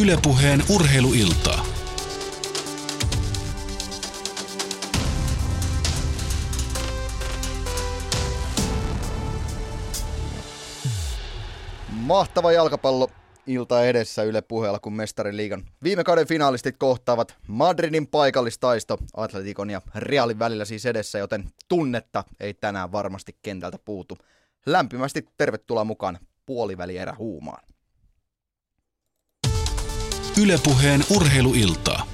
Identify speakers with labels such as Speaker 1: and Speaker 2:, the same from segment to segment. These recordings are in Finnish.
Speaker 1: Ylepuheen urheiluiltaa.
Speaker 2: Mahtava jalkapallo ilta edessä Yle puheella, kun Mestarin liigan viime kauden finaalistit kohtaavat Madridin paikallistaisto Atletikon ja Realin välillä siis edessä, joten tunnetta ei tänään varmasti kentältä puutu. Lämpimästi tervetuloa mukaan puolivälierä huumaan.
Speaker 1: Ylepuheen urheiluiltaa.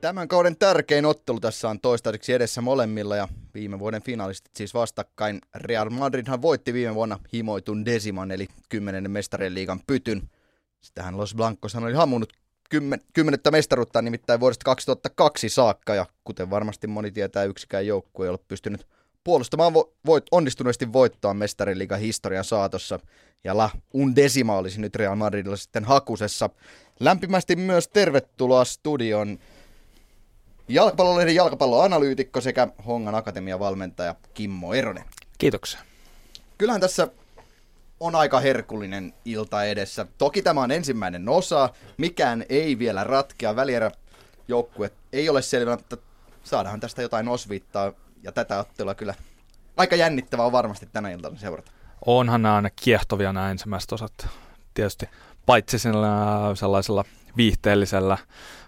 Speaker 2: Tämän kauden tärkein ottelu tässä on toistaiseksi edessä molemmilla ja viime vuoden finalistit siis vastakkain. Real Madridhan voitti viime vuonna himoitun Desiman eli 10. mestarien liigan pytyn. Sitähän Los Blancos oli hammunut kymmen, kymmenettä mestaruutta nimittäin vuodesta 2002 saakka ja kuten varmasti moni tietää yksikään joukkue ei ole pystynyt puolustamaan vo- voit, onnistuneesti voittoa mestarin liigan historian saatossa. Ja La Undesima olisi nyt Real Madridilla sitten hakusessa. Lämpimästi myös tervetuloa studion jalkapallolehden jalkapalloanalyytikko sekä Hongan Akatemian valmentaja Kimmo Eronen.
Speaker 3: Kiitoksia.
Speaker 2: Kyllähän tässä on aika herkullinen ilta edessä. Toki tämä on ensimmäinen osa, mikään ei vielä ratkea. Välierä joukkue ei ole selvä, mutta saadaan tästä jotain osviittaa ja tätä ottelua kyllä aika jännittävää on varmasti tänä iltana seurata.
Speaker 3: Onhan nämä aina kiehtovia nämä ensimmäiset osat. Tietysti paitsi sellaisella viihteellisellä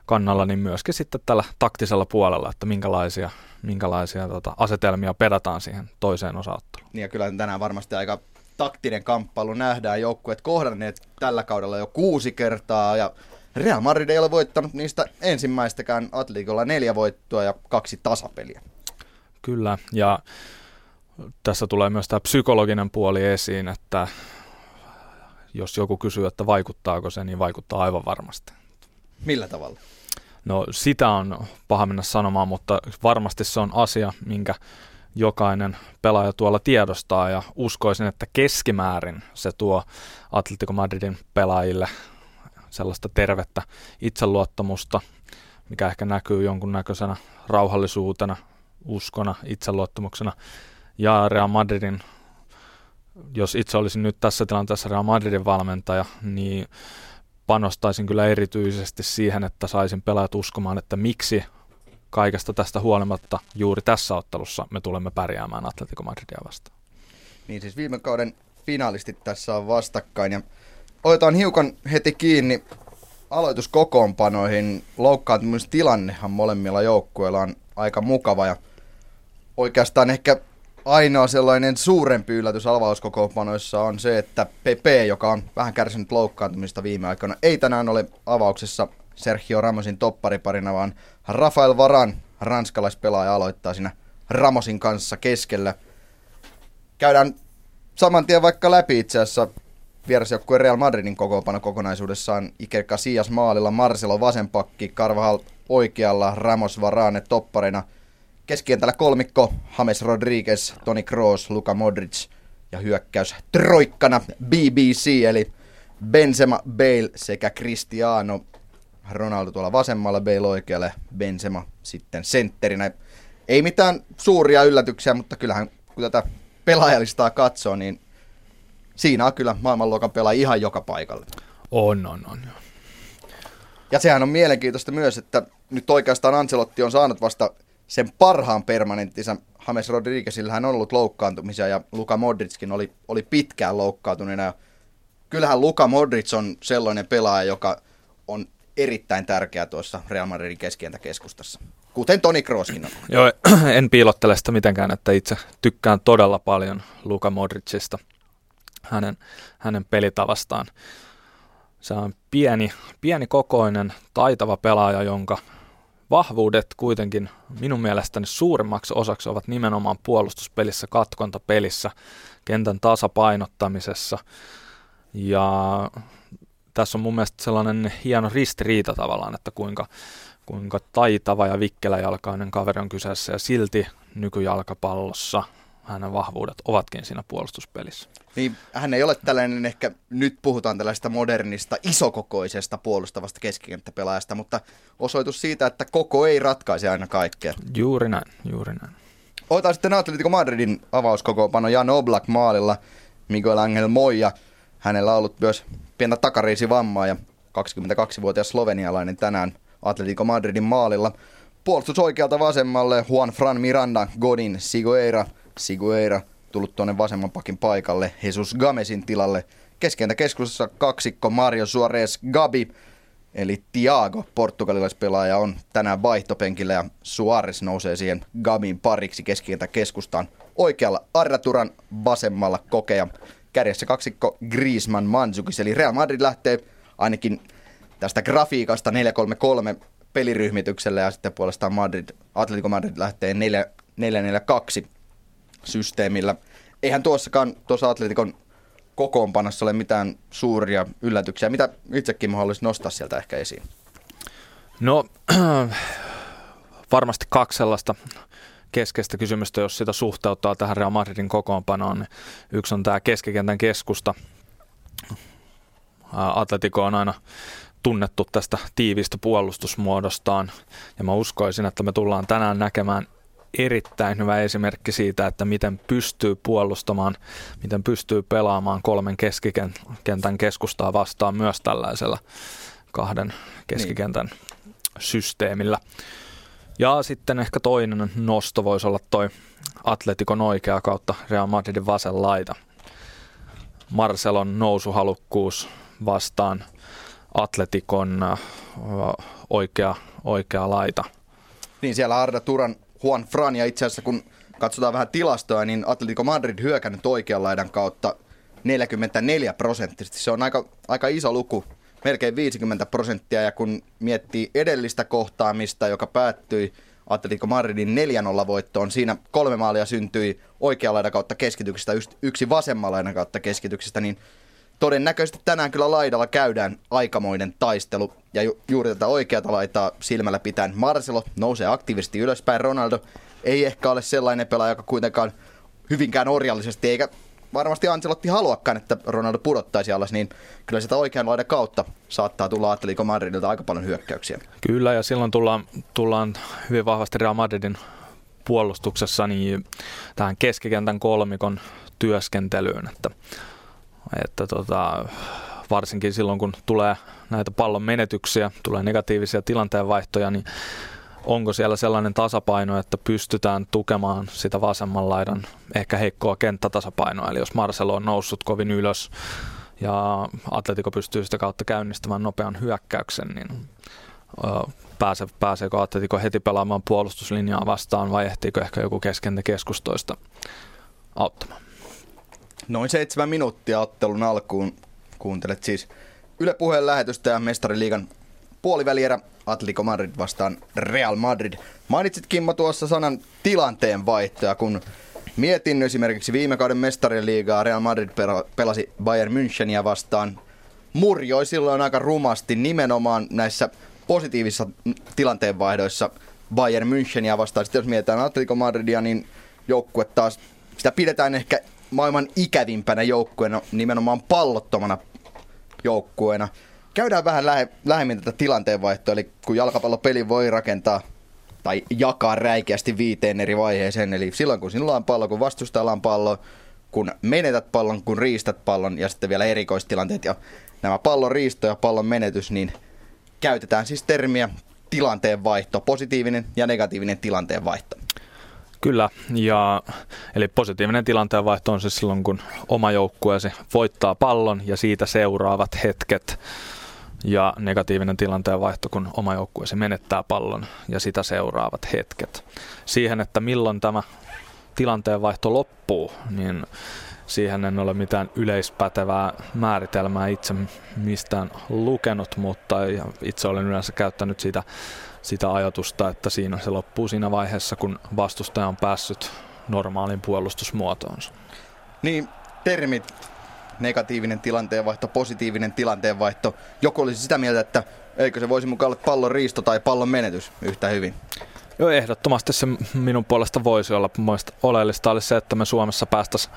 Speaker 3: kannalla, niin myöskin sitten tällä taktisella puolella, että minkälaisia, minkälaisia tota, asetelmia pedataan siihen toiseen osaotteluun.
Speaker 2: Niin ja kyllä tänään varmasti aika taktinen kamppailu nähdään. Joukkueet kohdanneet tällä kaudella jo kuusi kertaa ja Real Madrid ei ole voittanut niistä ensimmäistäkään Atleticolla neljä voittoa ja kaksi tasapeliä.
Speaker 3: Kyllä, ja tässä tulee myös tämä psykologinen puoli esiin, että jos joku kysyy, että vaikuttaako se, niin vaikuttaa aivan varmasti.
Speaker 2: Millä tavalla?
Speaker 3: No sitä on paha mennä sanomaan, mutta varmasti se on asia, minkä jokainen pelaaja tuolla tiedostaa ja uskoisin, että keskimäärin se tuo Atletico Madridin pelaajille sellaista tervettä itseluottamusta, mikä ehkä näkyy jonkunnäköisenä rauhallisuutena, uskona, itseluottamuksena. Ja Real Madridin, jos itse olisin nyt tässä tilanteessa Real Madridin valmentaja, niin panostaisin kyllä erityisesti siihen, että saisin pelaajat uskomaan, että miksi kaikesta tästä huolimatta juuri tässä ottelussa me tulemme pärjäämään Atletico Madridia vastaan.
Speaker 2: Niin siis viime kauden finalistit tässä on vastakkain ja otetaan hiukan heti kiinni aloituskokoonpanoihin. Loukkaantumistilannehan molemmilla joukkueilla on aika mukava ja oikeastaan ehkä ainoa sellainen suurempi yllätys avauskokoonpanoissa on se, että Pepe, joka on vähän kärsinyt loukkaantumista viime aikoina, ei tänään ole avauksessa Sergio Ramosin toppariparina, vaan Rafael Varan, ranskalaispelaaja, aloittaa siinä Ramosin kanssa keskellä. Käydään saman tien vaikka läpi itse asiassa vierasjoukkueen Real Madridin kokoopano kokonaisuudessaan Iker Casillas maalilla, Marcelo vasenpakki, Carvajal oikealla, Ramos Varane topparina – Keskientällä kolmikko, James Rodriguez, Toni Kroos, Luka Modric ja hyökkäys troikkana BBC eli Benzema, Bale sekä Cristiano. Ronaldo tuolla vasemmalla, Bale oikealle, Benzema sitten sentterinä. Ei mitään suuria yllätyksiä, mutta kyllähän kun tätä pelaajalistaa katsoo, niin siinä on kyllä maailmanluokan pelaaja ihan joka paikalla.
Speaker 3: On, on, on.
Speaker 2: Ja sehän on mielenkiintoista myös, että nyt oikeastaan Ancelotti on saanut vasta sen parhaan permanenttinsa. James Rodriguezillähän on ollut loukkaantumisia ja Luka Modrickin oli, oli pitkään loukkaantuneena. Kyllähän Luka Modric on sellainen pelaaja, joka on erittäin tärkeä tuossa Real Madridin keskientäkeskustassa. Kuten Toni Krooskin on.
Speaker 3: Joo, en piilottele sitä mitenkään, että itse tykkään todella paljon Luka Modricista, hänen, hänen pelitavastaan. Se on pieni, pieni kokoinen, taitava pelaaja, jonka vahvuudet kuitenkin minun mielestäni suurimmaksi osaksi ovat nimenomaan puolustuspelissä, katkontapelissä, kentän tasapainottamisessa. Ja tässä on mun mielestä sellainen hieno ristiriita tavallaan, että kuinka, kuinka taitava ja vikkeläjalkainen kaveri on kyseessä ja silti nykyjalkapallossa hänen vahvuudet ovatkin siinä puolustuspelissä.
Speaker 2: Niin, hän ei ole tällainen ehkä, nyt puhutaan tällaista modernista, isokokoisesta puolustavasta keskikenttäpelaajasta, mutta osoitus siitä, että koko ei ratkaise aina kaikkea.
Speaker 3: Juuri näin, juuri näin.
Speaker 2: Otetaan sitten Atletico Madridin avauskokoopano Jan Oblak maalilla, Miguel Angel Moya. Hänellä on ollut myös pientä takariisivammaa ja 22-vuotias slovenialainen tänään Atletico Madridin maalilla. Puolustus oikealta vasemmalle Juan Fran Miranda, Godin, Sigueira, Sigueira tullut tuonne vasemman pakin paikalle, Jesus Gamesin tilalle. Keskentä keskustassa kaksikko Mario Suarez Gabi, eli Tiago, portugalilaispelaaja, on tänään vaihtopenkillä ja Suarez nousee siihen Gabin pariksi keskikentä keskustaan. Oikealla Arraturan, vasemmalla Kokea. Kärjessä kaksikko Griezmann Manzukis, eli Real Madrid lähtee ainakin tästä grafiikasta 4-3-3 peliryhmityksellä ja sitten puolestaan Madrid, Atletico Madrid lähtee 4-4-2 systeemillä. Eihän tuossakaan tuossa Atletikon kokoonpanossa ole mitään suuria yllätyksiä. Mitä itsekin haluaisin nostaa sieltä ehkä esiin?
Speaker 3: No varmasti kaksi sellaista keskeistä kysymystä, jos sitä suhteuttaa tähän Real Madridin kokoonpanoon. Yksi on tämä keskikentän keskusta. Atletico on aina tunnettu tästä tiivistä puolustusmuodostaan ja mä uskoisin, että me tullaan tänään näkemään erittäin hyvä esimerkki siitä, että miten pystyy puolustamaan, miten pystyy pelaamaan kolmen keskikentän keskustaa vastaan myös tällaisella kahden keskikentän niin. systeemillä. Ja sitten ehkä toinen nosto voisi olla toi Atletikon oikea kautta Real Madridin vasen laita. Marcelon nousuhalukkuus vastaan Atletikon oikea, oikea laita.
Speaker 2: Niin siellä Arda Turan Juan Fran ja itse asiassa kun katsotaan vähän tilastoja, niin Atletico Madrid hyökännyt oikean laidan kautta 44 prosenttisesti. Se on aika, aika iso luku, melkein 50 prosenttia. Ja kun miettii edellistä kohtaamista, joka päättyi Atletico Madridin 4-0 voittoon, siinä kolme maalia syntyi oikean laidan kautta keskityksestä, yksi vasemman laidan kautta keskityksestä, niin todennäköisesti tänään kyllä laidalla käydään aikamoinen taistelu. Ja ju- juuri tätä oikeata laitaa silmällä pitäen Marcelo nousee aktiivisesti ylöspäin. Ronaldo ei ehkä ole sellainen pelaaja, joka kuitenkaan hyvinkään orjallisesti, eikä varmasti Ancelotti haluakaan, että Ronaldo pudottaisi alas, niin kyllä sitä oikean laidan kautta saattaa tulla Atletico Madridilta aika paljon hyökkäyksiä.
Speaker 3: Kyllä, ja silloin tullaan, tullaan hyvin vahvasti Real Madridin puolustuksessa niin tähän keskikentän kolmikon työskentelyyn, että että tota, varsinkin silloin, kun tulee näitä pallon menetyksiä, tulee negatiivisia tilanteenvaihtoja, niin onko siellä sellainen tasapaino, että pystytään tukemaan sitä vasemman laidan ehkä heikkoa kenttätasapainoa. Eli jos Marcelo on noussut kovin ylös ja Atletico pystyy sitä kautta käynnistämään nopean hyökkäyksen, niin pääse, pääseekö Atletico heti pelaamaan puolustuslinjaa vastaan vai ehtiikö ehkä joku keskentä keskustoista auttamaan?
Speaker 2: Noin seitsemän minuuttia ottelun alkuun. Kuuntelet siis Yle Puheen lähetystä ja Mestariliigan puolivälierä Atletico Madrid vastaan Real Madrid. Mainitsit Kimmo tuossa sanan tilanteen vaihtoja, kun mietin esimerkiksi viime kauden mestariliigaa Real Madrid pelasi Bayern Müncheniä vastaan. Murjoi silloin aika rumasti nimenomaan näissä positiivisissa tilanteenvaihdoissa Bayern Müncheniä vastaan. Sitten jos mietitään Atletico Madridia, niin joukkue taas, sitä pidetään ehkä maailman ikävimpänä joukkueena, nimenomaan pallottomana joukkueena. Käydään vähän lähe, lähemmin tätä tilanteenvaihtoa, eli kun jalkapallopeli voi rakentaa tai jakaa räikeästi viiteen eri vaiheeseen, eli silloin kun sinulla on pallo, kun vastustajalla on pallo, kun menetät pallon, kun riistät pallon ja sitten vielä erikoistilanteet ja nämä pallon riisto ja pallon menetys, niin käytetään siis termiä tilanteenvaihto, positiivinen ja negatiivinen tilanteenvaihto.
Speaker 3: Kyllä, ja, eli positiivinen tilanteenvaihto on siis silloin, kun oma joukkueesi voittaa pallon ja siitä seuraavat hetket. Ja negatiivinen tilanteenvaihto, kun oma joukkueesi menettää pallon ja sitä seuraavat hetket. Siihen, että milloin tämä tilanteenvaihto loppuu, niin siihen en ole mitään yleispätevää määritelmää itse mistään lukenut, mutta itse olen yleensä käyttänyt sitä sitä ajatusta, että siinä se loppuu siinä vaiheessa, kun vastustaja on päässyt normaalin puolustusmuotoonsa.
Speaker 2: Niin, termit, negatiivinen tilanteenvaihto, positiivinen tilanteenvaihto. Joku olisi sitä mieltä, että eikö se voisi mukaan olla pallon riisto tai pallon menetys yhtä hyvin?
Speaker 3: Joo, ehdottomasti se minun puolesta voisi olla. Mielestäni oleellista olisi se, että me Suomessa päästäisiin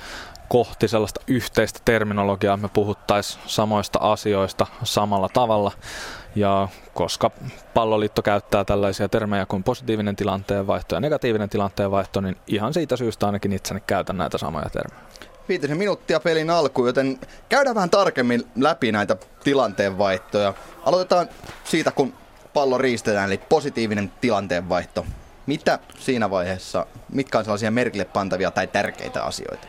Speaker 3: kohti sellaista yhteistä terminologiaa, me puhuttaisiin samoista asioista samalla tavalla. Ja koska palloliitto käyttää tällaisia termejä kuin positiivinen tilanteenvaihto ja negatiivinen tilanteenvaihto, niin ihan siitä syystä ainakin itseni käytän näitä samoja termejä.
Speaker 2: viitisen minuuttia pelin alkuun, joten käydään vähän tarkemmin läpi näitä tilanteenvaihtoja. Aloitetaan siitä, kun pallo riistetään, eli positiivinen tilanteenvaihto. Mitä siinä vaiheessa, mitkä on sellaisia merkille pantavia tai tärkeitä asioita?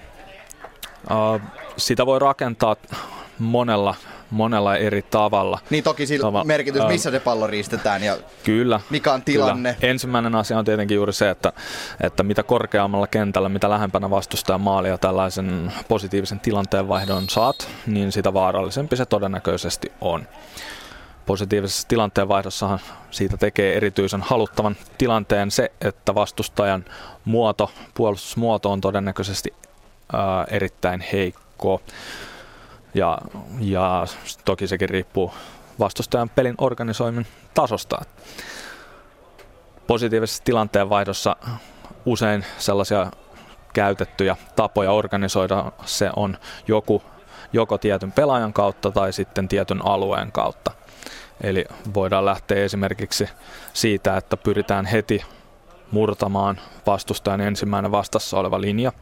Speaker 3: Uh, sitä voi rakentaa monella, monella eri tavalla.
Speaker 2: Niin toki sillä Tava, merkitys, missä se pallo riistetään ja
Speaker 3: kyllä,
Speaker 2: mikä on tilanne.
Speaker 3: Kyllä. Ensimmäinen asia on tietenkin juuri se, että, että mitä korkeammalla kentällä, mitä lähempänä vastustajan maalia tällaisen positiivisen tilanteen vaihdon saat, niin sitä vaarallisempi se todennäköisesti on. Positiivisessa tilanteenvaihdossahan siitä tekee erityisen haluttavan tilanteen se, että vastustajan muoto, puolustusmuoto on todennäköisesti ää, erittäin heikko. Ja, ja toki sekin riippuu vastustajan pelin organisoimin tasosta. Positiivisessa tilanteenvaihdossa usein sellaisia käytettyjä tapoja organisoida se on joku joko tietyn pelaajan kautta tai sitten tietyn alueen kautta. Eli voidaan lähteä esimerkiksi siitä, että pyritään heti murtamaan vastustajan ensimmäinen vastassa oleva linja,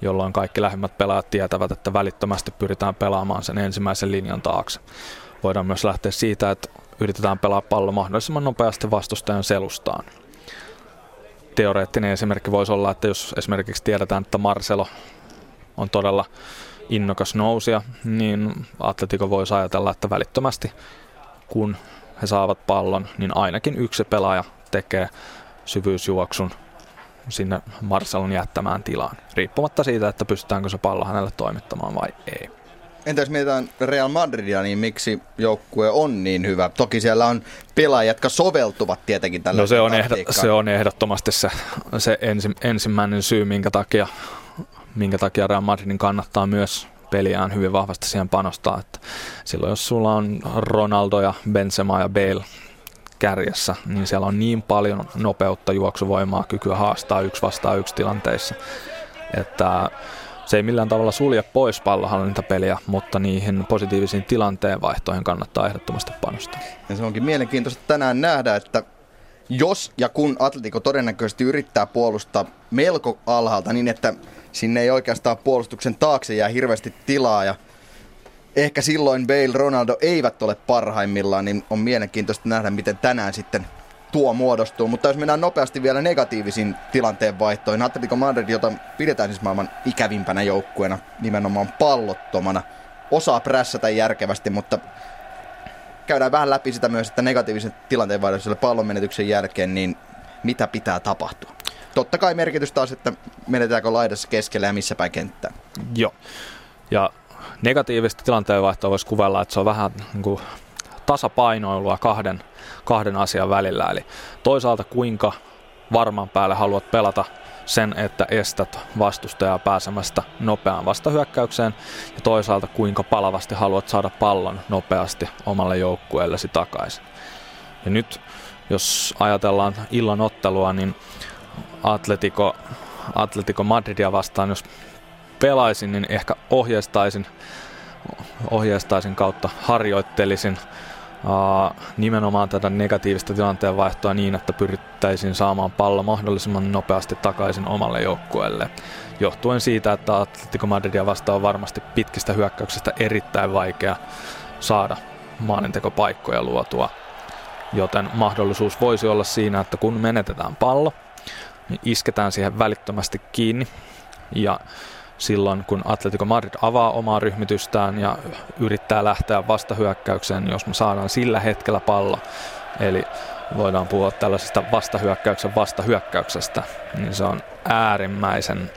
Speaker 3: jolloin kaikki lähimmät pelaajat tietävät, että välittömästi pyritään pelaamaan sen ensimmäisen linjan taakse. Voidaan myös lähteä siitä, että yritetään pelaa pallo mahdollisimman nopeasti vastustajan selustaan. Teoreettinen esimerkki voisi olla, että jos esimerkiksi tiedetään, että Marcelo on todella innokas nousia, niin Atletico voisi ajatella, että välittömästi kun he saavat pallon, niin ainakin yksi pelaaja tekee syvyysjuoksun sinne Marcelon jättämään tilaan, riippumatta siitä, että pystytäänkö se pallo hänelle toimittamaan vai ei.
Speaker 2: Entä jos mietitään Real Madridia, niin miksi joukkue on niin hyvä? Toki siellä on pelaajat, jotka soveltuvat tietenkin tällä
Speaker 3: no se on, ehdot, se on ehdottomasti se, se ensi, ensimmäinen syy, minkä takia, minkä takia Real Madridin kannattaa myös peliään hyvin vahvasti siihen panostaa. Että silloin jos sulla on Ronaldo ja Benzema ja Bale kärjessä, niin siellä on niin paljon nopeutta, juoksuvoimaa, kykyä haastaa yksi vastaan yksi tilanteissa, että se ei millään tavalla sulje pois pallohallintapeliä, mutta niihin positiivisiin tilanteen vaihtoihin kannattaa ehdottomasti panostaa.
Speaker 2: Ja se onkin mielenkiintoista tänään nähdä, että jos ja kun Atletico todennäköisesti yrittää puolustaa melko alhaalta niin, että sinne ei oikeastaan puolustuksen taakse jää hirveästi tilaa ja ehkä silloin Bale, Ronaldo eivät ole parhaimmillaan, niin on mielenkiintoista nähdä, miten tänään sitten tuo muodostuu. Mutta jos mennään nopeasti vielä negatiivisiin tilanteen vaihtoihin, Atletico Madrid, jota pidetään siis maailman ikävimpänä joukkueena, nimenomaan pallottomana, osaa prässätä järkevästi, mutta käydään vähän läpi sitä myös, että negatiivisen tilanteen pallon menetyksen jälkeen, niin mitä pitää tapahtua? Totta kai merkitys taas, että menetäänkö laidassa keskellä ja missä päin kenttää.
Speaker 3: Joo. Ja negatiivista tilanteenvaihtoa voisi kuvella, että se on vähän niin kuin tasapainoilua kahden, kahden asian välillä. Eli toisaalta kuinka varman päälle haluat pelata sen, että estät vastustajaa pääsemästä nopeaan vastahyökkäykseen ja toisaalta kuinka palavasti haluat saada pallon nopeasti omalle joukkueellesi takaisin. Ja nyt jos ajatellaan illan ottelua, niin Atletico, Atletico Madridia vastaan, jos pelaisin, niin ehkä ohjeistaisin, ohjeistaisin kautta harjoittelisin uh, nimenomaan tätä negatiivista tilanteen vaihtoa niin, että pyrittäisiin saamaan pallo mahdollisimman nopeasti takaisin omalle joukkueelle. Johtuen siitä, että Atletico Madridia vastaan on varmasti pitkistä hyökkäyksistä erittäin vaikea saada maalintekopaikkoja luotua. Joten mahdollisuus voisi olla siinä, että kun menetetään pallo, niin isketään siihen välittömästi kiinni ja silloin, kun Atletico Madrid avaa omaa ryhmitystään ja yrittää lähteä vastahyökkäykseen, niin jos me saadaan sillä hetkellä pallo, eli voidaan puhua tällaisesta vastahyökkäyksen vastahyökkäyksestä, niin se on äärimmäisen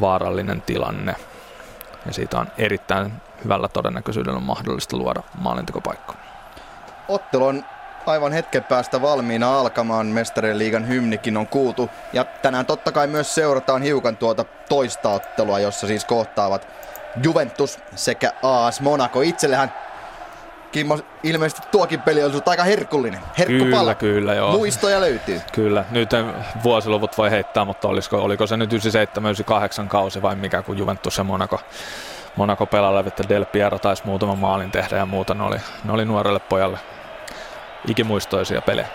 Speaker 3: vaarallinen tilanne. Ja siitä on erittäin hyvällä todennäköisyydellä mahdollista luoda maalintekopaikka.
Speaker 2: Ottelu on aivan hetken päästä valmiina alkamaan. Mestarien liigan hymnikin on kuultu. Ja tänään totta kai myös seurataan hiukan tuota toista ottelua, jossa siis kohtaavat Juventus sekä AS Monaco. Itsellähän Kimmo, ilmeisesti tuokin peli on aika herkullinen.
Speaker 3: Herkkupala. Kyllä, kyllä, joo.
Speaker 2: Muistoja löytyy.
Speaker 3: Kyllä, nyt vuosiluvut voi heittää, mutta olisiko, oliko se nyt 97-98 kausi vai mikä, kun Juventus ja Monaco, Monaco pelaalle, että Del Piero taisi muutaman maalin tehdä ja muuta. Ne oli, ne oli nuorelle pojalle ikimuistoisia pelejä.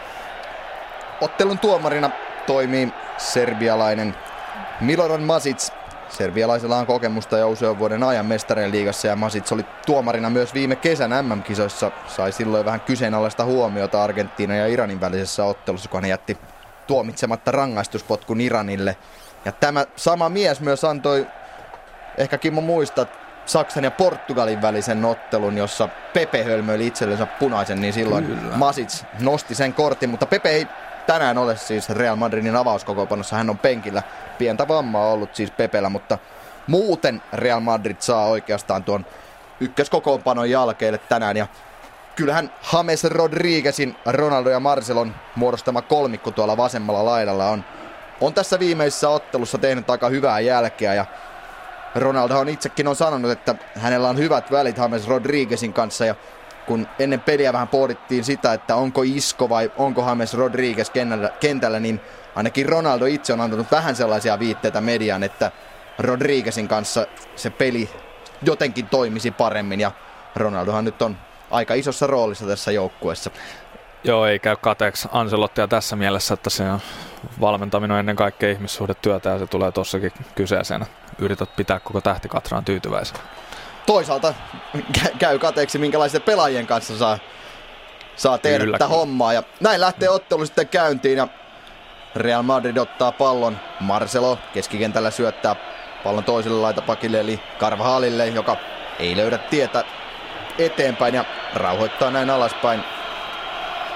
Speaker 2: Ottelun tuomarina toimii serbialainen Miloran Masic. Servialaisella on kokemusta jo usean vuoden ajan mestareen liigassa ja Masits oli tuomarina myös viime kesän MM-kisoissa. Sai silloin vähän kyseenalaista huomiota Argentiinan ja Iranin välisessä ottelussa, kun hän jätti tuomitsematta rangaistuspotkun Iranille. Ja tämä sama mies myös antoi, ehkä Kimmo muistat, Saksan ja Portugalin välisen ottelun, jossa Pepe hölmöili itsellensä punaisen, niin silloin Kyllä. Masits nosti sen kortin, mutta Pepe ei tänään ole siis Real Madridin avauskokoopanossa. Hän on penkillä. Pientä vammaa ollut siis Pepellä, mutta muuten Real Madrid saa oikeastaan tuon ykköskokoonpanon jälkeelle tänään. Ja kyllähän James Rodriguezin, Ronaldo ja Marcelon muodostama kolmikko tuolla vasemmalla laidalla on, on tässä viimeisessä ottelussa tehnyt aika hyvää jälkeä. Ja Ronaldo on itsekin on sanonut, että hänellä on hyvät välit James Rodriguezin kanssa ja kun ennen peliä vähän pohdittiin sitä, että onko Isko vai onko James Rodriguez kentällä, kentällä, niin ainakin Ronaldo itse on antanut vähän sellaisia viitteitä median, että Rodriguezin kanssa se peli jotenkin toimisi paremmin ja Ronaldohan nyt on aika isossa roolissa tässä joukkueessa.
Speaker 3: Joo, ei käy kateeksi Anselottia tässä mielessä, että se on valmentaminen ennen kaikkea ihmissuhdetyötä ja se tulee tossakin kyseeseen. Yrität pitää koko tähtikatraan tyytyväisenä
Speaker 2: toisaalta käy kateeksi, minkälaisten pelaajien kanssa saa, saa tehdä Kyllä, tätä hommaa. Ja näin lähtee ottelu sitten käyntiin ja Real Madrid ottaa pallon. Marcelo keskikentällä syöttää pallon toiselle laitapakille eli Carvajalille, joka ei löydä tietä eteenpäin ja rauhoittaa näin alaspäin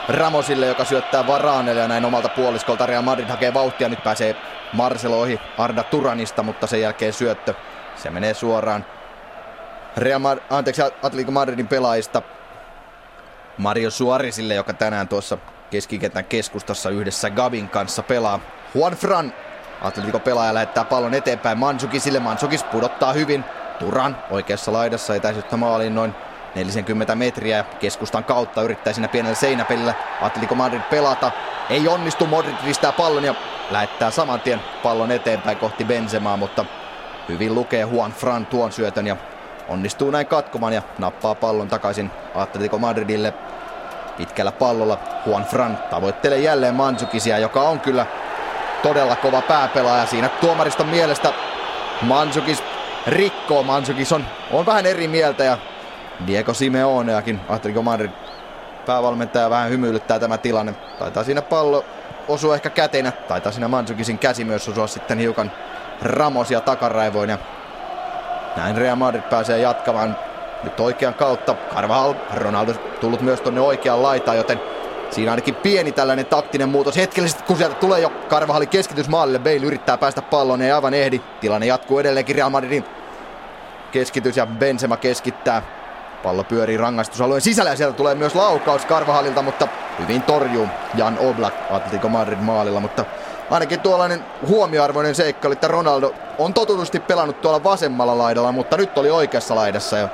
Speaker 2: Ramosille, joka syöttää Varaanelle ja näin omalta puoliskolta Real Madrid hakee vauhtia. Nyt pääsee Marcelo ohi Arda Turanista, mutta sen jälkeen syöttö. Se menee suoraan Real Madrid, anteeksi, Atletico Madridin pelaajista Mario Suarezille, joka tänään tuossa keskikentän keskustassa yhdessä Gabin kanssa pelaa. Juan Fran, Atletico pelaaja lähettää pallon eteenpäin Mansukisille. Mansukis pudottaa hyvin. Turan oikeassa laidassa etäisyyttä maaliin noin 40 metriä keskustan kautta yrittää siinä pienellä seinäpelillä Atletico Madrid pelata. Ei onnistu, Modric ristää pallon ja lähettää saman tien pallon eteenpäin kohti Benzemaa, mutta hyvin lukee Juan Fran tuon syötön ja onnistuu näin katkomaan ja nappaa pallon takaisin Atletico Madridille. Pitkällä pallolla Juan Fran tavoittelee jälleen Mansukisia, joka on kyllä todella kova pääpelaaja siinä tuomariston mielestä. Mansukis rikkoo, Mansukis on, on vähän eri mieltä ja Diego Simeoneakin Atletico Madrid päävalmentaja vähän hymyilyttää tämä tilanne. Taitaa siinä pallo osua ehkä käteinä, taitaa siinä Mansukisin käsi myös osua sitten hiukan Ramosia takaraivoin ja näin Real Madrid pääsee jatkamaan nyt oikean kautta. Carvajal, Ronaldo tullut myös tonne oikeaan laitaan, joten siinä ainakin pieni tällainen taktinen muutos. Hetkellisesti kun sieltä tulee jo Carvajalin keskitys maalille, Bale yrittää päästä palloon, ei aivan ehdi. Tilanne jatkuu edelleenkin Real Madridin keskitys ja Benzema keskittää. Pallo pyörii rangaistusalueen sisällä ja sieltä tulee myös laukaus Karvahalilta, mutta hyvin torjuu Jan Oblak Atletico Madrid maalilla, mutta ainakin tuollainen huomioarvoinen seikka, että Ronaldo on totutusti pelannut tuolla vasemmalla laidalla, mutta nyt oli oikeassa laidassa. Ja...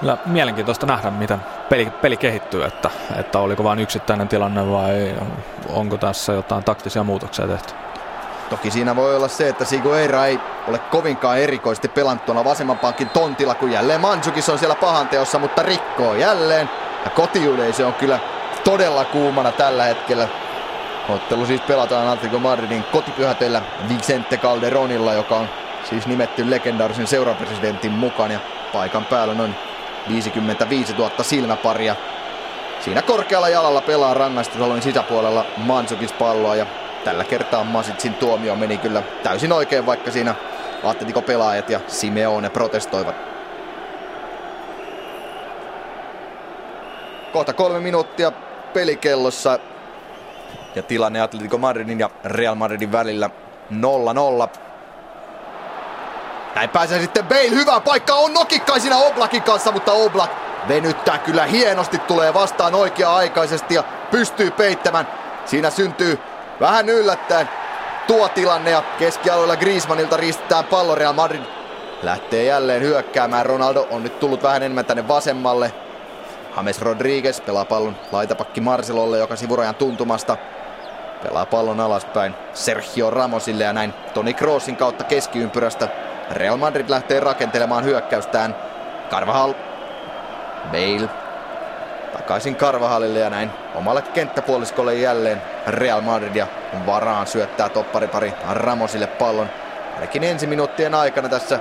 Speaker 3: Kyllä mielenkiintoista nähdä, miten peli, peli kehittyy, että, että oliko vain yksittäinen tilanne vai onko tässä jotain taktisia muutoksia tehty.
Speaker 2: Toki siinä voi olla se, että Eira ei ole kovinkaan erikoisesti pelannut tuolla vasemman pankin tontilla, kun jälleen Mansukis on siellä pahanteossa, mutta rikkoo jälleen. Ja kotiyleisö on kyllä todella kuumana tällä hetkellä. Ottelu siis pelataan Atletico Madridin kotipyhäteillä Vicente Calderonilla, joka on siis nimetty legendaarisen seurapresidentin mukaan ja paikan päällä noin 55 000 silmäparia. Siinä korkealla jalalla pelaa rangaistusalueen sisäpuolella Mansukis palloa ja tällä kertaa Masitsin tuomio meni kyllä täysin oikein, vaikka siinä Atletico pelaajat ja Simeone protestoivat. Kohta kolme minuuttia pelikellossa ja tilanne Atletico Madridin ja Real Madridin välillä 0-0. Näin pääsee sitten Bale. Hyvä paikka on nokikkaisina Oblakin kanssa, mutta Oblak venyttää kyllä hienosti, tulee vastaan oikea-aikaisesti ja pystyy peittämään. Siinä syntyy vähän yllättäen tuo tilanne ja keskialueella Griezmannilta ristetään pallo Real Madrid. Lähtee jälleen hyökkäämään. Ronaldo on nyt tullut vähän enemmän tänne vasemmalle. James Rodriguez pelaa pallon laitapakki Marcelolle, joka sivurajan tuntumasta Pelaa pallon alaspäin Sergio Ramosille ja näin Toni Crossin kautta keskiympyrästä. Real Madrid lähtee rakentelemaan hyökkäystään. Carvajal. Bale. Takaisin Carvajalille ja näin omalle kenttäpuoliskolle jälleen Real Madrid ja varaan syöttää topparipari Ramosille pallon. ainakin ensi minuuttien aikana tässä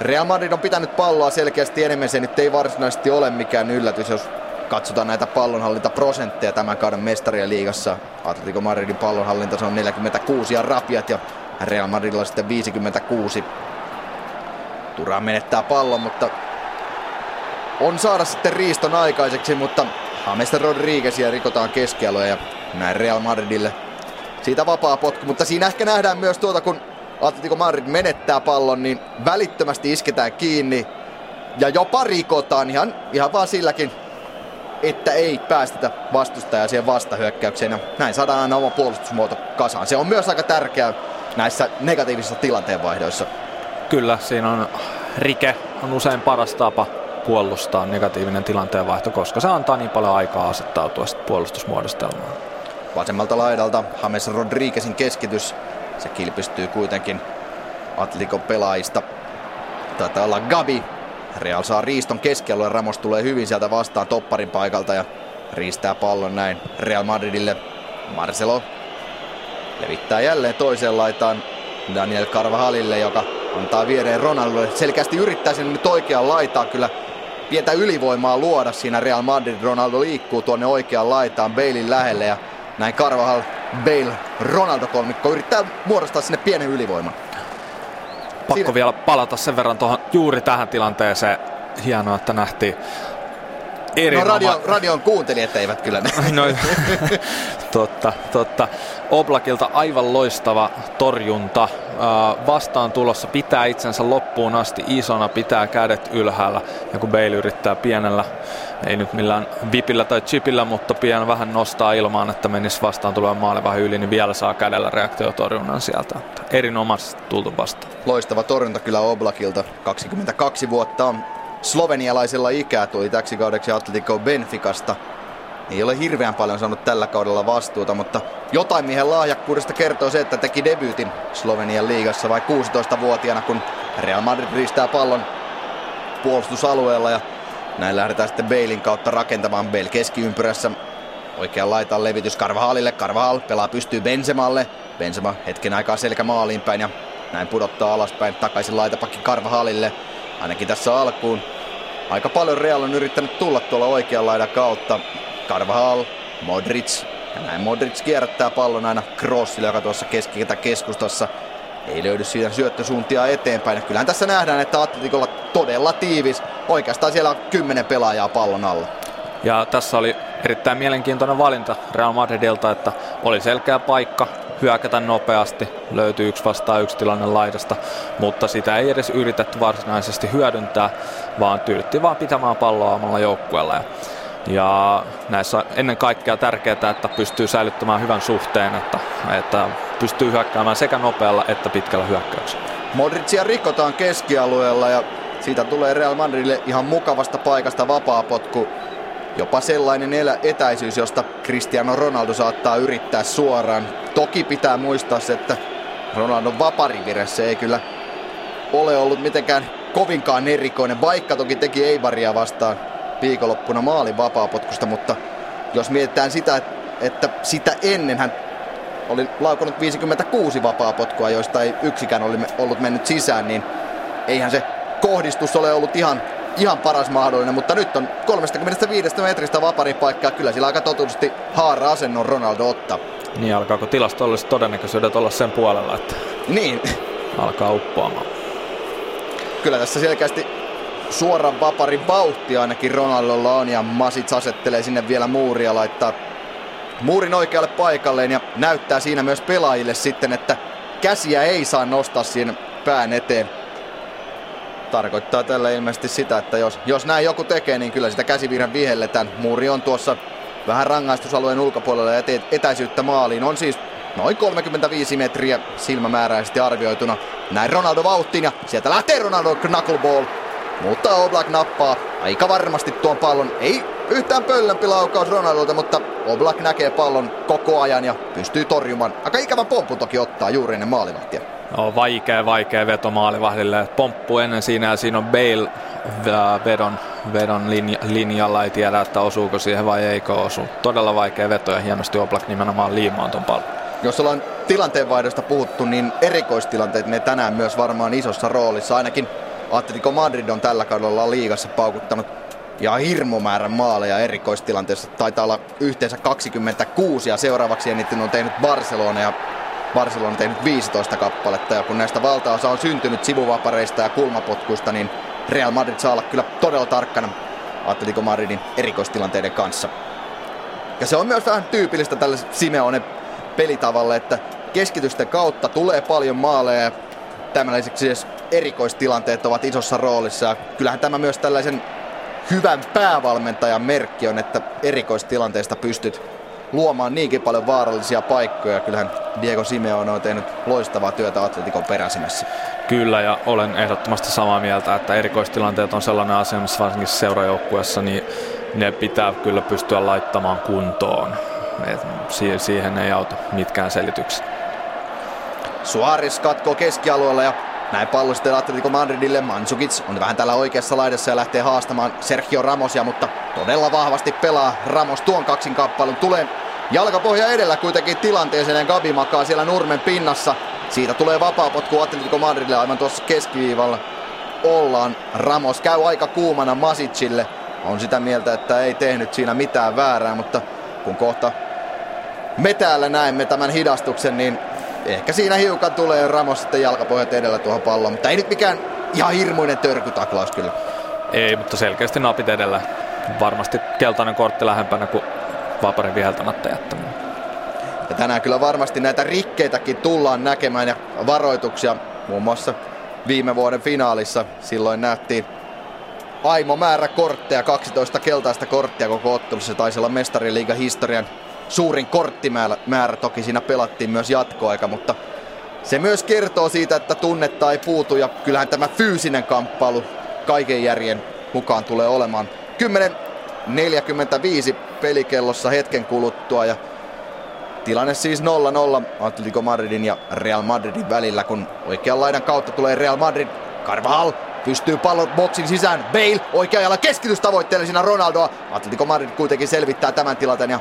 Speaker 2: Real Madrid on pitänyt palloa selkeästi enemmän, se nyt ei varsinaisesti ole mikään yllätys, jos katsotaan näitä pallonhallintaprosentteja tämän kauden mestarien liigassa. Atletico Madridin pallonhallinta se on 46 ja rapiat ja Real Madridilla sitten 56. Turaan menettää pallon, mutta on saada sitten riiston aikaiseksi, mutta James Rodriguezia rikotaan keskialoja ja näin Real Madridille siitä vapaa potku, mutta siinä ehkä nähdään myös tuota, kun Atletico Madrid menettää pallon, niin välittömästi isketään kiinni ja jopa rikotaan ihan, ihan vaan silläkin, että ei päästetä vastustajaa siihen vastahyökkäykseen ja näin saadaan aina oma puolustusmuoto kasaan. Se on myös aika tärkeää näissä negatiivisissa tilanteenvaihdoissa.
Speaker 3: Kyllä, siinä on rike on usein paras tapa puolustaa negatiivinen tilanteenvaihto, koska se antaa niin paljon aikaa asettautua puolustusmuodostelmaan.
Speaker 2: Vasemmalta laidalta James Rodriguezin keskitys. Se kilpistyy kuitenkin Atlikon pelaajista. Taitaa olla Gabi. Real saa riiston keskellä. Ramos tulee hyvin sieltä vastaan topparin paikalta ja riistää pallon näin Real Madridille. Marcelo levittää jälleen toiseen laitaan Daniel Carvajalille, joka antaa viereen Ronaldolle. Selkeästi yrittää sen nyt oikeaan laitaan kyllä pientä ylivoimaa luoda siinä Real Madrid. Ronaldo liikkuu tuonne oikeaan laitaan Bailin lähelle ja näin Carvajal, Bale, Ronaldo-kolmikko yrittää muodostaa sinne pienen ylivoiman.
Speaker 3: Pakko Siinä... vielä palata sen verran tuohon juuri tähän tilanteeseen. Hienoa, että nähtiin
Speaker 2: Erinoma... No radio, radion kuuntelijat eivät kyllä näe. No,
Speaker 3: totta, totta. Oblakilta aivan loistava torjunta. Vastaan tulossa pitää itsensä loppuun asti isona, pitää kädet ylhäällä. Ja kun Bale yrittää pienellä, ei nyt millään vipillä tai chipillä, mutta pian vähän nostaa ilmaan, että menisi vastaan tulevan maalle vähän yli, niin vielä saa kädellä reaktiotorjunnan sieltä. Erinomaisesti tultu vastaan.
Speaker 2: Loistava torjunta kyllä Oblakilta. 22 vuotta on slovenialaisella ikää tuli täksi kaudeksi Atletico Benficasta. Ei ole hirveän paljon saanut tällä kaudella vastuuta, mutta jotain miehen lahjakkuudesta kertoo se, että teki debyytin Slovenian liigassa vai 16-vuotiaana, kun Real Madrid riistää pallon puolustusalueella ja näin lähdetään sitten Beilin kautta rakentamaan Bale keskiympyrässä. Oikean laitaan levitys Carvajalille. Carvajal pelaa pystyy Benzemalle. Benzema hetken aikaa selkä maaliin päin ja näin pudottaa alaspäin takaisin laitapakki Carvajalille ainakin tässä alkuun. Aika paljon Real on yrittänyt tulla tuolla oikean laidan kautta. Carvajal, Modric, ja näin Modric kierrättää pallon aina Crossille, joka tuossa keskiketä keskustassa. Ei löydy siitä syöttösuuntia eteenpäin. Kyllähän tässä nähdään, että Atletikolla todella tiivis. Oikeastaan siellä on kymmenen pelaajaa pallon alla.
Speaker 3: Ja tässä oli erittäin mielenkiintoinen valinta Real Madridilta, että oli selkeä paikka, hyökätä nopeasti, löytyy yksi vastaan yksi tilanne laidasta, mutta sitä ei edes yritetty varsinaisesti hyödyntää, vaan tyydytti vaan pitämään palloa omalla joukkueella. Ja, ja näissä ennen kaikkea tärkeää, että pystyy säilyttämään hyvän suhteen, että, että pystyy hyökkäämään sekä nopealla että pitkällä hyökkäyksellä.
Speaker 2: Modricia rikotaan keskialueella ja siitä tulee Real Madridille ihan mukavasta paikasta vapaapotku Jopa sellainen etäisyys, josta Cristiano Ronaldo saattaa yrittää suoraan. Toki pitää muistaa se, että Ronaldon vapariviressä ei kyllä ole ollut mitenkään kovinkaan erikoinen, vaikka toki teki Eibaria vastaan viikonloppuna maalin vapaapotkusta, mutta jos mietitään sitä, että sitä ennen hän oli laukunut 56 vapaapotkua, joista ei yksikään ollut mennyt sisään, niin eihän se kohdistus ole ollut ihan ihan paras mahdollinen, mutta nyt on 35 metristä vaparipaikkaa. Kyllä sillä aika totuusti haara asennon Ronaldo ottaa.
Speaker 3: Niin, alkaako tilastolliset todennäköisyydet olla sen puolella, että
Speaker 2: niin.
Speaker 3: alkaa uppoamaan.
Speaker 2: Kyllä tässä selkeästi suoran vaparin vauhti ainakin Ronaldolla on ja Masits asettelee sinne vielä muuria laittaa muurin oikealle paikalleen ja näyttää siinä myös pelaajille sitten, että käsiä ei saa nostaa siinä pään eteen tarkoittaa tällä ilmeisesti sitä, että jos, jos näin joku tekee, niin kyllä sitä käsivirran vihelletään. Muuri on tuossa vähän rangaistusalueen ulkopuolella ja etäisyyttä maaliin. On siis noin 35 metriä silmämääräisesti arvioituna. Näin Ronaldo vauhtiin ja sieltä lähtee Ronaldo knuckleball. Mutta Oblak nappaa aika varmasti tuon pallon. Ei yhtään pöllömpi laukaus Ronaldolta, mutta Oblak näkee pallon koko ajan ja pystyy torjumaan. Aika ikävän pompu toki ottaa juuri ennen maalivahtia.
Speaker 3: No, vaikea, vaikea veto maalivahdille. Pomppu ennen siinä ja siinä on Bale äh, vedon, vedon linja, linjalla. Ei tiedä, että osuuko siihen vai eikö osu. Todella vaikea veto ja hienosti Oblak nimenomaan liimaan ton pallon.
Speaker 2: Jos ollaan tilanteenvaihdosta puhuttu, niin erikoistilanteet ne tänään myös varmaan isossa roolissa. Ainakin Atletico Madrid on tällä kaudella liigassa paukuttanut ja hirmu määrän maaleja erikoistilanteessa. Taitaa olla yhteensä 26 ja seuraavaksi eniten on tehnyt Barcelona ja Barcelona on tehnyt 15 kappaletta. Ja kun näistä valtaosa on syntynyt sivuvapareista ja kulmapotkuista, niin Real Madrid saa olla kyllä todella tarkkana Atletico Madridin erikoistilanteiden kanssa. Ja se on myös vähän tyypillistä tälle Simeone pelitavalle, että keskitysten kautta tulee paljon maaleja ja tämmöiseksi siis erikoistilanteet ovat isossa roolissa. Ja kyllähän tämä myös tällaisen hyvän päävalmentajan merkki on, että erikoistilanteesta pystyt luomaan niinkin paljon vaarallisia paikkoja. Kyllähän Diego Simeone on tehnyt loistavaa työtä Atletikon peräsimessä.
Speaker 3: Kyllä, ja olen ehdottomasti samaa mieltä, että erikoistilanteet on sellainen asia, missä varsinkin seurajoukkuessa, niin ne pitää kyllä pystyä laittamaan kuntoon. Et siihen ei auta mitkään selitykset.
Speaker 2: Suarez katkoo keskialueella ja näin pallo sitten Atletico Madridille. Mansukic on vähän tällä oikeassa laidassa ja lähtee haastamaan Sergio Ramosia, mutta todella vahvasti pelaa Ramos tuon kaksin kappalun. Tulee jalkapohja edellä kuitenkin tilanteeseen ja Gabi makaa siellä nurmen pinnassa. Siitä tulee vapaapotku Atletico Madridille aivan tuossa keskiviivalla. Ollaan. Ramos käy aika kuumana Masicille. On sitä mieltä, että ei tehnyt siinä mitään väärää, mutta kun kohta me täällä näemme tämän hidastuksen, niin ehkä siinä hiukan tulee Ramos sitten jalkapohjat edellä tuohon palloon, mutta ei nyt mikään ihan hirmuinen törkytaklaus kyllä.
Speaker 3: Ei, mutta selkeästi napit edellä. Varmasti keltainen kortti lähempänä kuin vaparin viheltämättä jättäminen.
Speaker 2: Ja tänään kyllä varmasti näitä rikkeitäkin tullaan näkemään ja varoituksia muun muassa viime vuoden finaalissa. Silloin nähtiin aimo määrä kortteja, 12 keltaista korttia koko ottelussa. Se taisi olla mestariliigan historian suurin korttimäärä. Toki siinä pelattiin myös jatkoaika, mutta se myös kertoo siitä, että tunnetta ei puutu ja kyllähän tämä fyysinen kamppailu kaiken järjen mukaan tulee olemaan. 10.45 pelikellossa hetken kuluttua ja tilanne siis 0-0 Atletico Madridin ja Real Madridin välillä, kun oikean laidan kautta tulee Real Madrid. Carvajal pystyy pallon boksin sisään. Bale oikealla keskitys tavoittelee siinä Ronaldoa. Atletico Madrid kuitenkin selvittää tämän tilanteen ja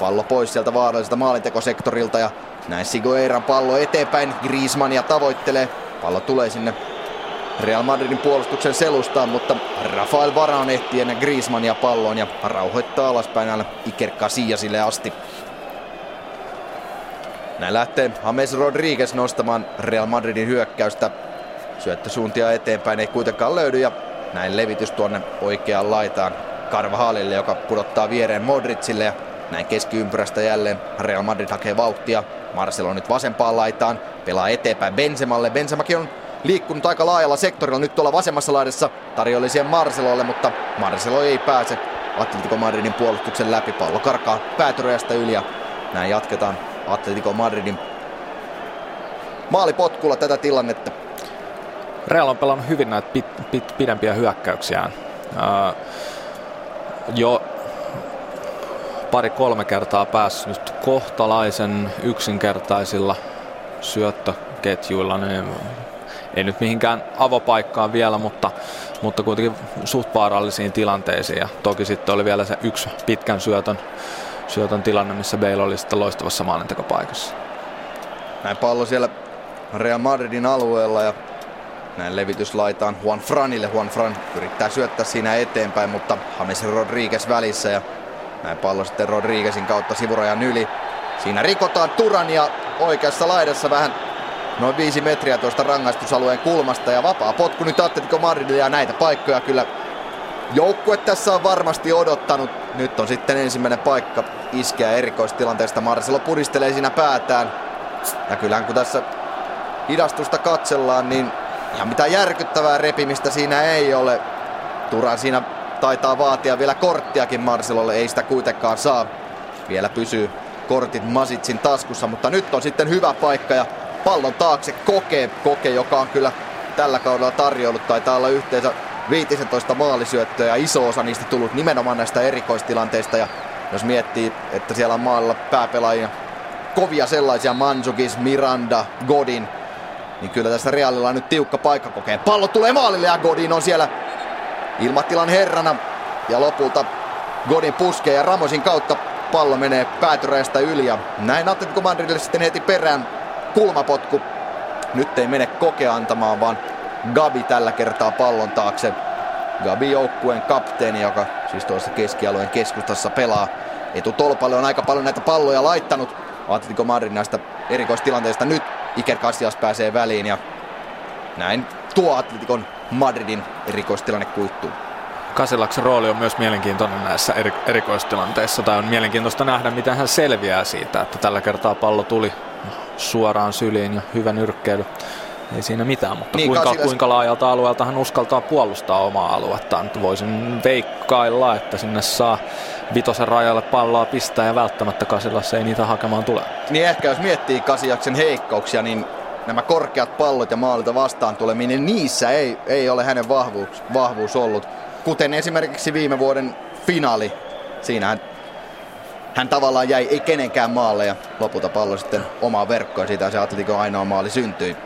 Speaker 2: Pallo pois sieltä vaaralliselta maalintekosektorilta ja näin Sigueiran pallo eteenpäin. Griezmannia tavoittelee. Pallo tulee sinne Real Madridin puolustuksen selustaan, mutta Rafael Varane ehtii ennen Griezmannia palloon ja rauhoittaa alaspäin näillä Iker Casillasille asti. Näin lähtee James Rodriguez nostamaan Real Madridin hyökkäystä. Syöttösuuntia eteenpäin ei kuitenkaan löydy ja näin levitys tuonne oikeaan laitaan Carvajalille, joka pudottaa viereen Modricille ja näin keskiympyrästä jälleen Real Madrid hakee vauhtia. Marcelo nyt vasempaan laitaan, pelaa eteenpäin Benzemalle. Benzemakin on liikkunut aika laajalla sektorilla nyt tuolla vasemmassa laidassa. Tarjoili siihen Marcelolle, mutta Marcelo ei pääse Atletico Madridin puolustuksen läpi. Pallo karkaa päätyröjästä yli ja näin jatketaan Atletico Madridin maalipotkulla tätä tilannetta.
Speaker 3: Real on pelannut hyvin näitä pit, pit, pidempiä hyökkäyksiään. Uh, jo pari-kolme kertaa päässyt kohtalaisen yksinkertaisilla syöttöketjuilla. Niin ei nyt mihinkään avopaikkaan vielä, mutta, mutta kuitenkin suht vaarallisiin tilanteisiin. Ja toki sitten oli vielä se yksi pitkän syötön, syötön tilanne, missä Bale oli sitten loistavassa maalintekopaikassa.
Speaker 2: Näin pallo siellä Real Madridin alueella ja näin levitys laitaan Juan Franille. Juan Fran yrittää syöttää siinä eteenpäin, mutta James Rodriguez välissä ja näin pallo sitten Rodriguezin kautta sivurajan yli. Siinä rikotaan Turania oikeassa laidassa vähän noin viisi metriä tuosta rangaistusalueen kulmasta. Ja vapaa potku nyt Atletico Madridille ja näitä paikkoja kyllä joukkue tässä on varmasti odottanut. Nyt on sitten ensimmäinen paikka iskeä erikoistilanteesta. Marcelo puristelee siinä päätään. Ja kyllähän kun tässä hidastusta katsellaan, niin ihan mitään järkyttävää repimistä siinä ei ole. Turan siinä taitaa vaatia vielä korttiakin Marcelolle, ei sitä kuitenkaan saa. Vielä pysyy kortit Masitsin taskussa, mutta nyt on sitten hyvä paikka ja pallon taakse Koke, Koke joka on kyllä tällä kaudella tarjoillut, taitaa olla yhteensä 15 maalisyöttöä ja iso osa niistä tullut nimenomaan näistä erikoistilanteista ja jos miettii, että siellä on maalla pääpelaajia kovia sellaisia, Mansukis, Miranda, Godin, niin kyllä tässä Realilla on nyt tiukka paikka kokee. Pallo tulee maalille ja Godin on siellä ilmatilan herrana. Ja lopulta Godin puskee ja Ramosin kautta pallo menee päätyräjästä yli ja näin Atletico Madridille sitten heti perään kulmapotku. Nyt ei mene kokea antamaan, vaan Gabi tällä kertaa pallon taakse. Gabi joukkueen kapteeni, joka siis tuossa keskialueen keskustassa pelaa. Etutolpalle on aika paljon näitä palloja laittanut. Atletico Madrid näistä erikoistilanteista nyt Iker Casillas pääsee väliin ja näin tuo Atleticon Madridin erikoistilanne kuittuu.
Speaker 3: Kasilaksen rooli on myös mielenkiintoinen näissä eri, erikoistilanteissa, tai on mielenkiintoista nähdä, miten hän selviää siitä, että tällä kertaa pallo tuli suoraan syliin ja hyvä nyrkkeily. Ei siinä mitään, mutta niin, kuinka, Kasilas... kuinka laajalta alueelta hän uskaltaa puolustaa omaa aluettaan. Voisin veikkailla, että sinne saa vitosen rajalle palloa pistää ja välttämättä Kasilassa ei niitä hakemaan tule.
Speaker 2: Niin ehkä jos miettii Kasiaksen heikkouksia, niin nämä korkeat pallot ja maalilta vastaan tuleminen, niissä ei, ei ole hänen vahvuus, vahvuus ollut. Kuten esimerkiksi viime vuoden finaali. Siinä hän, hän tavallaan jäi ei kenenkään maalle ja lopulta pallo sitten omaan verkkoon. Siitä se Atletico ainoa maali syntyi.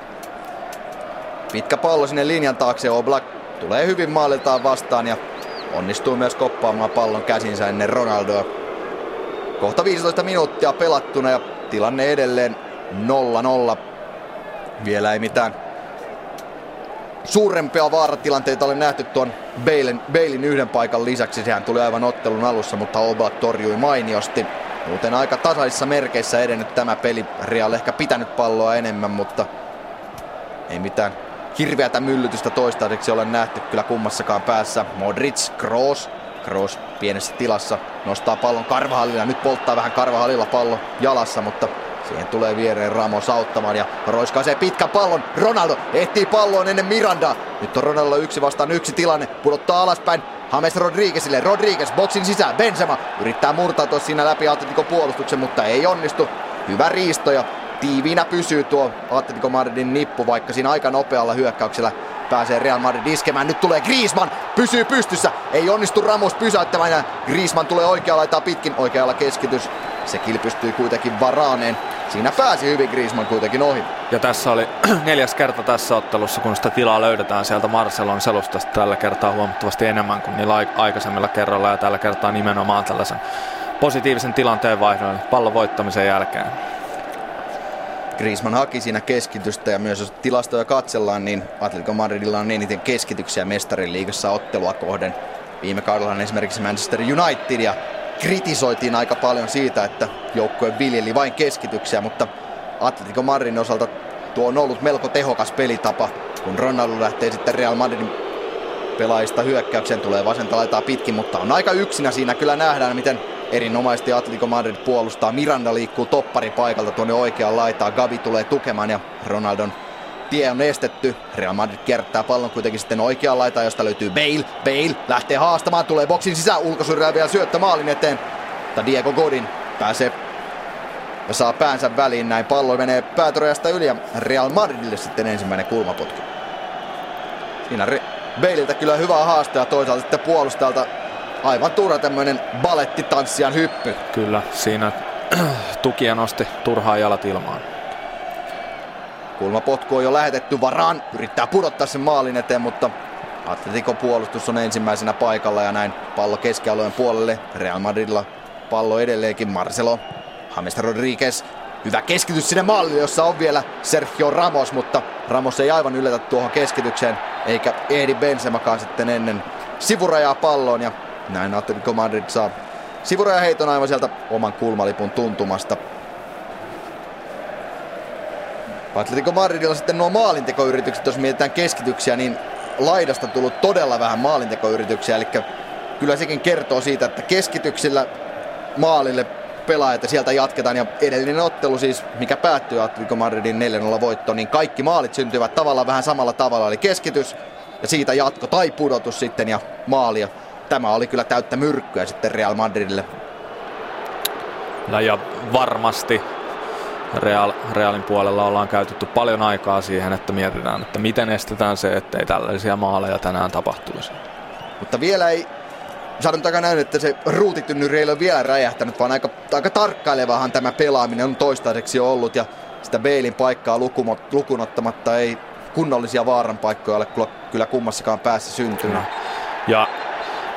Speaker 2: Pitkä pallo sinne linjan taakse. Oblak tulee hyvin maaliltaan vastaan ja onnistuu myös koppaamaan pallon käsinsä ennen Ronaldoa. Kohta 15 minuuttia pelattuna ja tilanne edelleen 0-0. Vielä ei mitään suurempia vaaratilanteita ole nähty tuon Balein, Balein yhden paikan lisäksi. Sehän tuli aivan ottelun alussa, mutta Oblak torjui mainiosti. Muuten aika tasaisissa merkeissä edennyt tämä peli. Real ehkä pitänyt palloa enemmän, mutta ei mitään hirveätä myllytystä toistaiseksi ole nähty kyllä kummassakaan päässä. Modric, Kroos, Kroos pienessä tilassa nostaa pallon Karvahallilla. Nyt polttaa vähän Karvahallilla pallo jalassa, mutta Siihen tulee viereen Ramos auttamaan ja roiskaisee pitkä pallon. Ronaldo ehtii palloon ennen Miranda. Nyt on Ronaldo yksi vastaan yksi tilanne. Pudottaa alaspäin. James Rodriguezille. Rodriguez boksin sisään. Benzema yrittää murtautua siinä läpi Atletico puolustuksen, mutta ei onnistu. Hyvä riisto ja tiiviinä pysyy tuo Atletico Madridin nippu, vaikka siinä aika nopealla hyökkäyksellä pääsee Real Madrid iskemään. Nyt tulee Griezmann, pysyy pystyssä, ei onnistu Ramos pysäyttämään ja Griezmann tulee oikealla laitaa pitkin, oikealla keskitys. Se kilpystyi kuitenkin varaaneen. Siinä pääsi hyvin Griezmann kuitenkin ohi.
Speaker 3: Ja tässä oli neljäs kerta tässä ottelussa, kun sitä tilaa löydetään sieltä Marcelon selustasta tällä kertaa huomattavasti enemmän kuin niillä aikaisemmilla kerralla ja tällä kertaa nimenomaan tällaisen positiivisen tilanteen vaihdon pallon voittamisen jälkeen.
Speaker 2: Griezmann haki siinä keskitystä ja myös jos tilastoja katsellaan, niin Atletico Madridilla on eniten keskityksiä mestarin liigassa ottelua kohden. Viime kaudella esimerkiksi Manchester United ja kritisoitiin aika paljon siitä, että joukkue viljeli vain keskityksiä, mutta Atletico Madridin osalta tuo on ollut melko tehokas pelitapa, kun Ronaldo lähtee sitten Real Madridin pelaajista hyökkäykseen, tulee vasenta laitaa pitkin, mutta on aika yksinä siinä kyllä nähdään, miten erinomaisesti Atletico Madrid puolustaa. Miranda liikkuu toppari paikalta tuonne oikeaan laitaan, Gabi tulee tukemaan ja Ronaldon tie on estetty. Real Madrid kiertää pallon kuitenkin sitten oikeaan laitaan, josta löytyy Bale. Bale lähtee haastamaan, tulee boksin sisään, ulkosuudella vielä syöttö maalin eteen. Mutta Diego Godin pääsee ja saa päänsä väliin. Näin pallo menee päätörajasta yli ja Real Madridille sitten ensimmäinen kulmapotku. Siinä Re- Baleiltä kyllä hyvä haaste ja toisaalta sitten puolustajalta aivan turha tämmöinen balettitanssijan hyppy.
Speaker 3: Kyllä, siinä tukia nosti turhaan jalat ilmaan.
Speaker 2: Kulmapotku on jo lähetetty varaan, yrittää pudottaa sen maalin eteen, mutta Atletico puolustus on ensimmäisenä paikalla ja näin pallo keskialueen puolelle. Real Madridilla pallo edelleenkin Marcelo. James Rodriguez. Hyvä keskitys sinne maalille, jossa on vielä Sergio Ramos, mutta Ramos ei aivan yllätä tuohon keskitykseen, eikä ehdi Benzemakaan sitten ennen sivurajaa palloon ja näin Atletico Madrid saa sivurajaheiton aivan sieltä oman kulmalipun tuntumasta. Atletico Madridilla sitten nuo maalintekoyritykset, jos mietitään keskityksiä, niin laidasta tullut todella vähän maalintekoyrityksiä, eli kyllä sekin kertoo siitä, että keskityksillä maalille pelaajat ja sieltä jatketaan. Ja edellinen ottelu siis, mikä päättyi Atletico Madridin 4-0 voitto, niin kaikki maalit syntyvät tavallaan vähän samalla tavalla. Eli keskitys ja siitä jatko tai pudotus sitten ja maalia. Tämä oli kyllä täyttä myrkkyä sitten Real Madridille.
Speaker 3: Ja varmasti Real, Realin puolella ollaan käytetty paljon aikaa siihen, että mietitään, että miten estetään se, ettei tällaisia maaleja tänään tapahtuisi.
Speaker 2: Mutta vielä ei sanotaan näin, että se ruutitynnyri ei ole vielä räjähtänyt, vaan aika, aika tarkkailevahan tämä pelaaminen on toistaiseksi ollut ja sitä Beilin paikkaa lukunottamatta ei kunnollisia vaaran paikkoja ole kyllä, kyllä kummassakaan päässä syntynyt.
Speaker 3: Ja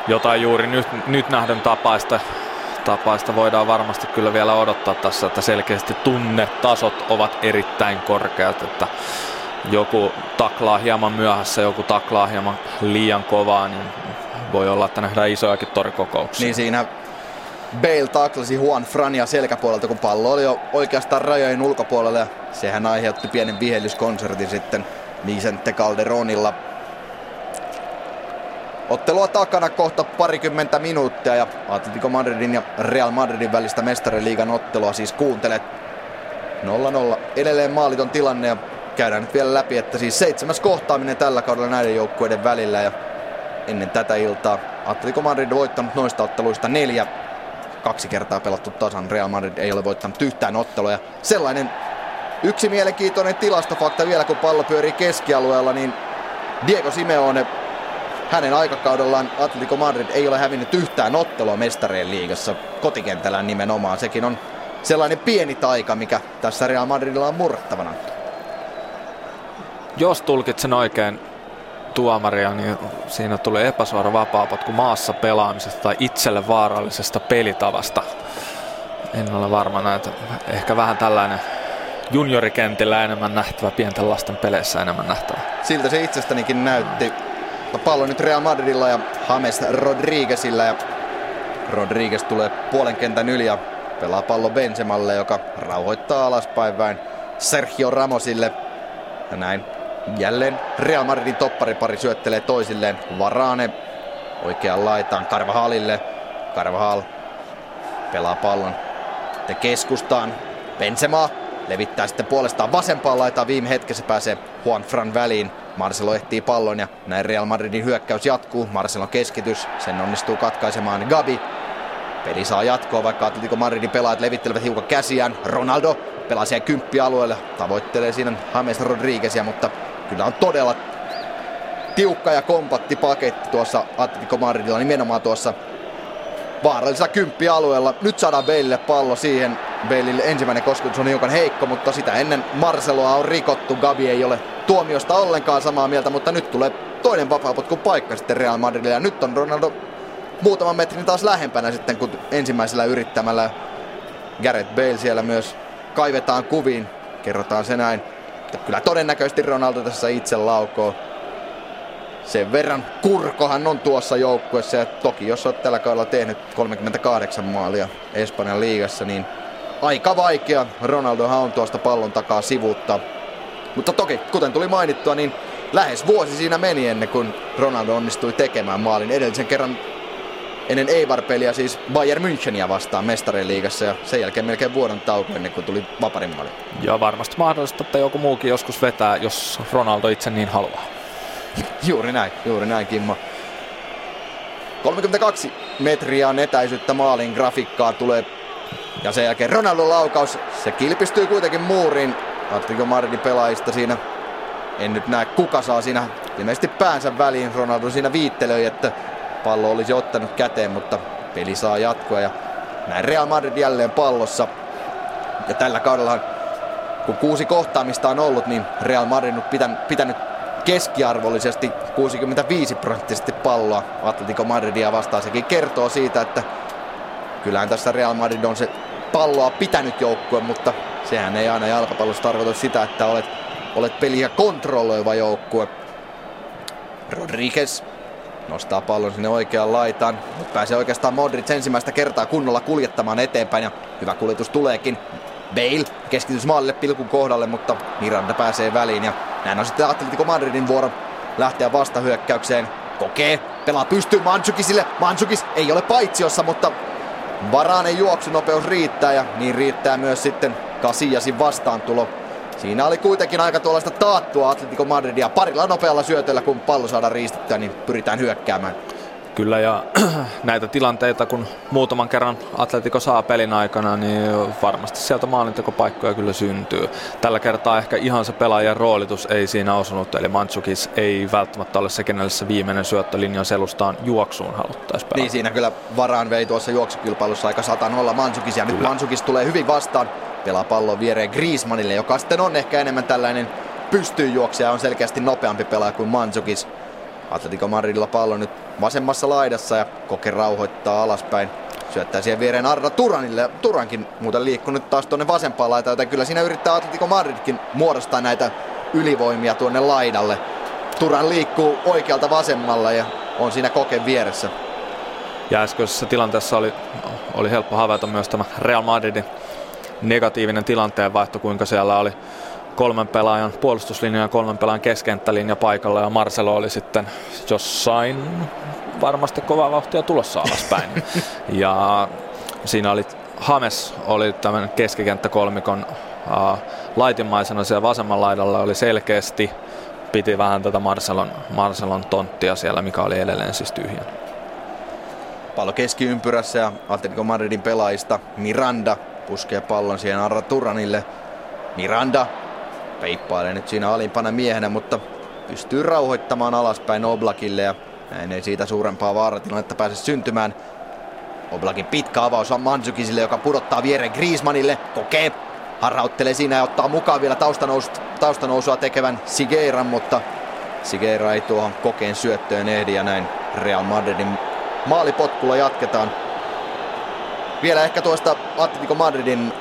Speaker 3: jotain juuri nyt, nyt nähdyn tapaista tapaista voidaan varmasti kyllä vielä odottaa tässä, että selkeästi tunnetasot ovat erittäin korkeat, että joku taklaa hieman myöhässä, joku taklaa hieman liian kovaa, niin voi olla, että nähdään isojakin torikokouksia.
Speaker 2: Niin siinä Bale taklasi Juan Frania selkäpuolelta, kun pallo oli jo oikeastaan rajojen ulkopuolella ja sehän aiheutti pienen vihellyskonsertin sitten Vicente Calderonilla. Ottelua takana kohta parikymmentä minuuttia ja Atletico Madridin ja Real Madridin välistä mestariliigan ottelua siis kuuntelet. 0-0 edelleen maaliton tilanne ja käydään nyt vielä läpi, että siis seitsemäs kohtaaminen tällä kaudella näiden joukkueiden välillä ja ennen tätä iltaa Atletico Madrid voittanut noista otteluista neljä. Kaksi kertaa pelattu tasan. Real Madrid ei ole voittanut yhtään ottelua. Ja sellainen yksi mielenkiintoinen tilastofakta vielä, kun pallo pyörii keskialueella, niin Diego Simeone hänen aikakaudellaan Atletico Madrid ei ole hävinnyt yhtään ottelua mestareen liigassa kotikentällään nimenomaan. Sekin on sellainen pieni taika, mikä tässä Real Madridilla on murrettavana.
Speaker 3: Jos tulkitsen oikein tuomaria, niin siinä tulee epäsuora vapaapotku maassa pelaamisesta tai itselle vaarallisesta pelitavasta. En ole varma näitä. Ehkä vähän tällainen juniorikentillä enemmän nähtävä, pienten lasten peleissä enemmän nähtävä.
Speaker 2: Siltä se itsestänikin näytti. Pallo nyt Real Madridilla ja James Rodriguezilla ja Rodriguez tulee puolen kentän yli ja pelaa pallo Benzemalle, joka rauhoittaa alaspäin vain Sergio Ramosille. Ja näin Jälleen Real Madridin topparipari syöttelee toisilleen. Varane oikean laitaan Karvahalille. Karvahal pelaa pallon te keskustaan. Benzema levittää sitten puolestaan vasempaan laitaan. Viime hetkessä pääsee Juan Fran väliin. Marcelo ehtii pallon ja näin Real Madridin hyökkäys jatkuu. Marcelon keskitys, sen onnistuu katkaisemaan Gabi. Peli saa jatkoa, vaikka Atletico Madridin pelaajat levittelevät hiukan käsiään. Ronaldo pelaa siellä kymppialueelle, tavoittelee siinä James Rodriguezia, mutta kyllä on todella tiukka ja kompatti paketti tuossa Atletico Madridilla, nimenomaan tuossa vaarallisella kymppialueella. Nyt saadaan Baleille pallo siihen. Baleille ensimmäinen kosketus on hiukan heikko, mutta sitä ennen Marceloa on rikottu. Gabi ei ole tuomiosta ollenkaan samaa mieltä, mutta nyt tulee toinen vapaapotku paikka sitten Real Madridille. Ja nyt on Ronaldo muutaman metrin taas lähempänä sitten kuin ensimmäisellä yrittämällä. Gareth Bale siellä myös kaivetaan kuviin. Kerrotaan se näin. Kyllä todennäköisesti Ronaldo tässä itse laukoo. Sen verran kurkohan on tuossa joukkuessa ja toki jos olet tällä kaudella tehnyt 38 maalia Espanjan liigassa, niin aika vaikea Ronaldohan on tuosta pallon takaa sivuuttaa. Mutta toki, kuten tuli mainittua, niin lähes vuosi siinä meni ennen kuin Ronaldo onnistui tekemään maalin. Edellisen kerran ennen Eibar-peliä siis Bayern Müncheniä vastaan mestarien liigassa ja sen jälkeen melkein vuoden tauko ennen kuin tuli vaparin maali.
Speaker 3: Ja varmasti mahdollista, että joku muukin joskus vetää, jos Ronaldo itse niin haluaa.
Speaker 2: juuri näin, juuri näin Kimmo. 32 metriä on etäisyyttä maalin grafiikkaa tulee ja sen jälkeen Ronaldo laukaus. Se kilpistyy kuitenkin muuriin. Atletico Madridin pelaajista siinä. En nyt näe kuka saa siinä ilmeisesti päänsä väliin. Ronaldo siinä viittelöi, että pallo olisi ottanut käteen, mutta peli saa jatkoa ja näin Real Madrid jälleen pallossa. Ja tällä kaudella, kun kuusi kohtaamista on ollut, niin Real Madrid on pitänyt, pitänyt keskiarvollisesti 65 prosenttisesti palloa Atletico Madridia vastaan. Sekin kertoo siitä, että kyllähän tässä Real Madrid on se palloa pitänyt joukkue, mutta sehän ei aina jalkapallossa tarkoita sitä, että olet, olet peliä kontrolloiva joukkue. Rodriguez nostaa pallon sinne oikeaan laitaan. Nyt pääsee oikeastaan Modric ensimmäistä kertaa kunnolla kuljettamaan eteenpäin ja hyvä kuljetus tuleekin. Bale keskitys maalille pilkun kohdalle, mutta Miranda pääsee väliin ja näin on sitten Atletico Madridin vuoro lähteä vastahyökkäykseen. Kokee, pelaa pystyy Mansukisille. Mansukis ei ole paitsiossa, mutta Varanen juoksunopeus riittää ja niin riittää myös sitten Kasiasin vastaantulo. Siinä oli kuitenkin aika tuollaista taattua Atletico Madridia parilla nopealla syötöllä, kun pallo saadaan riistettyä, niin pyritään hyökkäämään.
Speaker 3: Kyllä ja näitä tilanteita, kun muutaman kerran Atletico saa pelin aikana, niin varmasti sieltä maalintekopaikkoja kyllä syntyy. Tällä kertaa ehkä ihan se pelaajan roolitus ei siinä osunut, eli Mantsukis ei välttämättä ole se, kenelle se viimeinen syöttölinjan selustaan juoksuun haluttaisiin pelata.
Speaker 2: Niin siinä kyllä varaan vei tuossa juoksukilpailussa aika satan olla Mantsukis, ja nyt Mantsukis tulee hyvin vastaan. Pelaa pallon viereen Griezmannille, joka sitten on ehkä enemmän tällainen pystyy on selkeästi nopeampi pelaaja kuin Mantsukis. Atletico Madridilla pallo nyt vasemmassa laidassa ja Koke rauhoittaa alaspäin. syöttää siihen viereen Arda Turanille. Turankin muuten liikkunut taas tuonne vasempaan laitaan, joten kyllä siinä yrittää Atletico Madridkin muodostaa näitä ylivoimia tuonne laidalle. Turan liikkuu oikealta vasemmalle ja on siinä koken vieressä.
Speaker 3: Ja äskeisessä tilanteessa oli, oli helppo havaita myös tämä Real Madridin negatiivinen tilanteenvaihto, kuinka siellä oli kolmen pelaajan puolustuslinja ja kolmen pelaajan keskenttälinja paikalla ja Marcelo oli sitten jossain varmasti kovaa vauhtia tulossa alaspäin. ja siinä oli Hames oli tämän keskikenttäkolmikon uh, laitimaisena siellä vasemman laidalla oli selkeästi piti vähän tätä Marcelon, Marcelon tonttia siellä, mikä oli edelleen siis tyhjän.
Speaker 2: Pallo keskiympyrässä ja Atletico Madridin pelaajista Miranda puskee pallon siihen Arra Turanille. Miranda peippailee nyt siinä alimpana miehenä, mutta pystyy rauhoittamaan alaspäin Oblakille ja näin ei siitä suurempaa vaaratilannetta pääse syntymään. Oblakin pitkä avaus on Manzukisille, joka pudottaa viereen Griezmannille. Kokee, harrauttelee siinä ja ottaa mukaan vielä taustanous, taustanousua tekevän Sigeiran, mutta Sigeira ei tuohon kokeen syöttöön ehdi ja näin Real Madridin maalipotkulla jatketaan. Vielä ehkä tuosta Atletico Madridin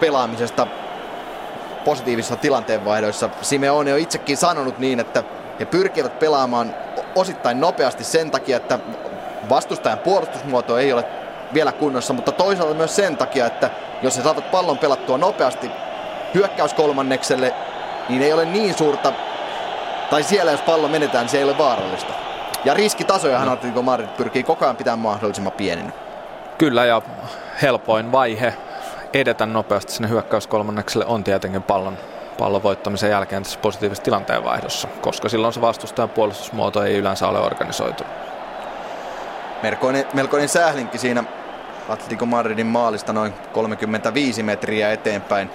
Speaker 2: pelaamisesta positiivisissa tilanteenvaihdoissa. Simeone on itsekin sanonut niin, että he pyrkivät pelaamaan osittain nopeasti sen takia, että vastustajan puolustusmuoto ei ole vielä kunnossa, mutta toisaalta myös sen takia, että jos he saavat pallon pelattua nopeasti hyökkäyskolmannekselle, niin ei ole niin suurta, tai siellä jos pallo menetään, niin se ei ole vaarallista. Ja riskitasojahan no. Atletico Madrid pyrkii koko ajan pitämään mahdollisimman pieninä.
Speaker 3: Kyllä, ja helpoin vaihe edetä nopeasti sinne hyökkäyskolmannekselle on tietenkin pallon, pallon voittamisen jälkeen tässä positiivisessa tilanteenvaihdossa, koska silloin se vastustajan puolustusmuoto ei yleensä ole organisoitu.
Speaker 2: Melkoinen, melkoinen sählinki siinä Atletico Madridin maalista noin 35 metriä eteenpäin.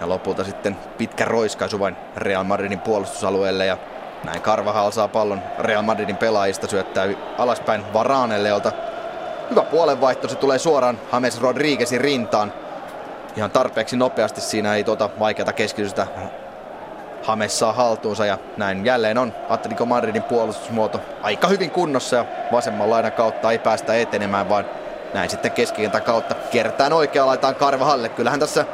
Speaker 2: Ja lopulta sitten pitkä roiskaisu vain Real Madridin puolustusalueelle ja näin Carvajal saa pallon Real Madridin pelaajista syöttää alaspäin Varanelle, jolta hyvä puolenvaihto. Se tulee suoraan James Rodriguezin rintaan. Ihan tarpeeksi nopeasti siinä ei tuota vaikeata keskitystä Hames saa haltuunsa ja näin jälleen on Atletico Madridin puolustusmuoto aika hyvin kunnossa ja vasemman laidan kautta ei päästä etenemään, vaan näin sitten keskikentän kautta kiertään oikea laitaan Karvahalle. Kyllähän tässä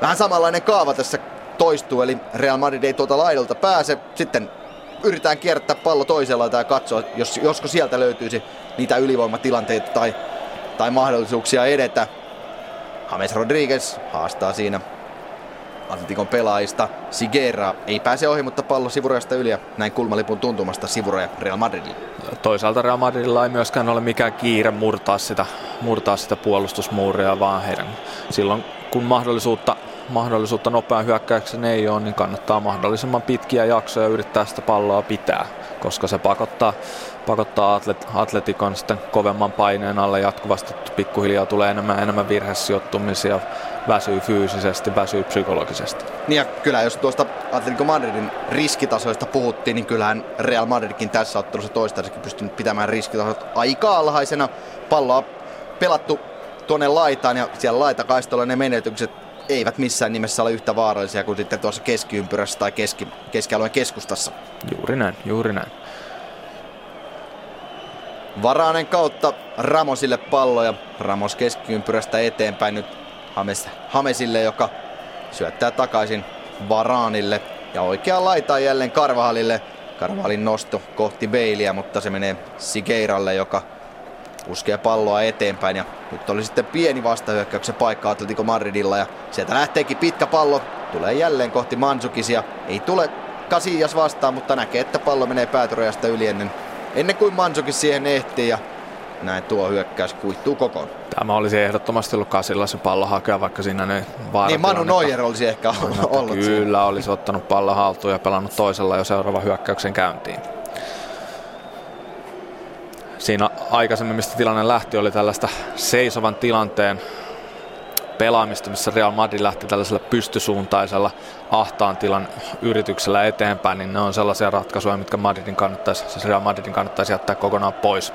Speaker 2: vähän samanlainen kaava tässä toistuu, eli Real Madrid ei tuolta laidalta pääse. Sitten yritetään kiertää pallo toisella ja katsoa, jos, josko sieltä löytyisi niitä ylivoimatilanteita tai, tai mahdollisuuksia edetä. James Rodriguez haastaa siinä Atletikon pelaajista. Sigera ei pääse ohi, mutta pallo sivurajasta yli ja näin kulmalipun tuntumasta sivuraja Real Madridille.
Speaker 3: Toisaalta Real Madridilla ei myöskään ole mikään kiire murtaa sitä, murtaa sitä puolustusmuuria, vaan heidän silloin kun mahdollisuutta, mahdollisuutta nopean hyökkäyksen ei ole, niin kannattaa mahdollisimman pitkiä jaksoja yrittää sitä palloa pitää, koska se pakottaa, pakottaa atlet, atletikon sitten kovemman paineen alle jatkuvasti. Pikkuhiljaa tulee enemmän enemmän virhesijoittumisia, väsyy fyysisesti, väsyy psykologisesti.
Speaker 2: Niin ja kyllä jos tuosta Atletico Madridin riskitasoista puhuttiin, niin kyllähän Real Madridkin tässä ottelussa toistaiseksi pystynyt pitämään riskitasot aika alhaisena. Palloa pelattu tuonne laitaan ja siellä laitakaistolla ne menetykset eivät missään nimessä ole yhtä vaarallisia kuin sitten tuossa keskiympyrässä tai keski, keskialueen keskustassa.
Speaker 3: Juuri näin, juuri näin.
Speaker 2: Varainen kautta Ramosille pallo ja Ramos keskiympyrästä eteenpäin nyt Hames, Hamesille, joka syöttää takaisin Varaanille ja oikea laita jälleen Karvahalille. Karvahalin nosto kohti Beilia, mutta se menee Sigeiralle, joka puskee palloa eteenpäin. Ja nyt oli sitten pieni vastahyökkäyksen paikka Atletico Madridilla ja sieltä lähteekin pitkä pallo, tulee jälleen kohti Mansukisia, ei tule Casillas vastaan, mutta näkee, että pallo menee päätyrajasta yli ennen, ennen kuin Mansukis siihen ehtii ja näin tuo hyökkäys kuihtuu kokoon.
Speaker 3: Tämä olisi ehdottomasti ollut Kasilla se pallo hakea, vaikka siinä ne
Speaker 2: vaarat. Niin Manu Neuer olisi ehkä no, ollut
Speaker 3: Kyllä, siinä. olisi ottanut pallo haltuun ja pelannut toisella jo seuraava hyökkäyksen käyntiin. Siinä aikaisemmin, mistä tilanne lähti, oli tällaista seisovan tilanteen pelaamista, missä Real Madrid lähti tällaisella pystysuuntaisella ahtaan tilan yrityksellä eteenpäin, niin ne on sellaisia ratkaisuja, mitkä Madridin kannattaisi, siis Real Madridin kannattaisi jättää kokonaan pois.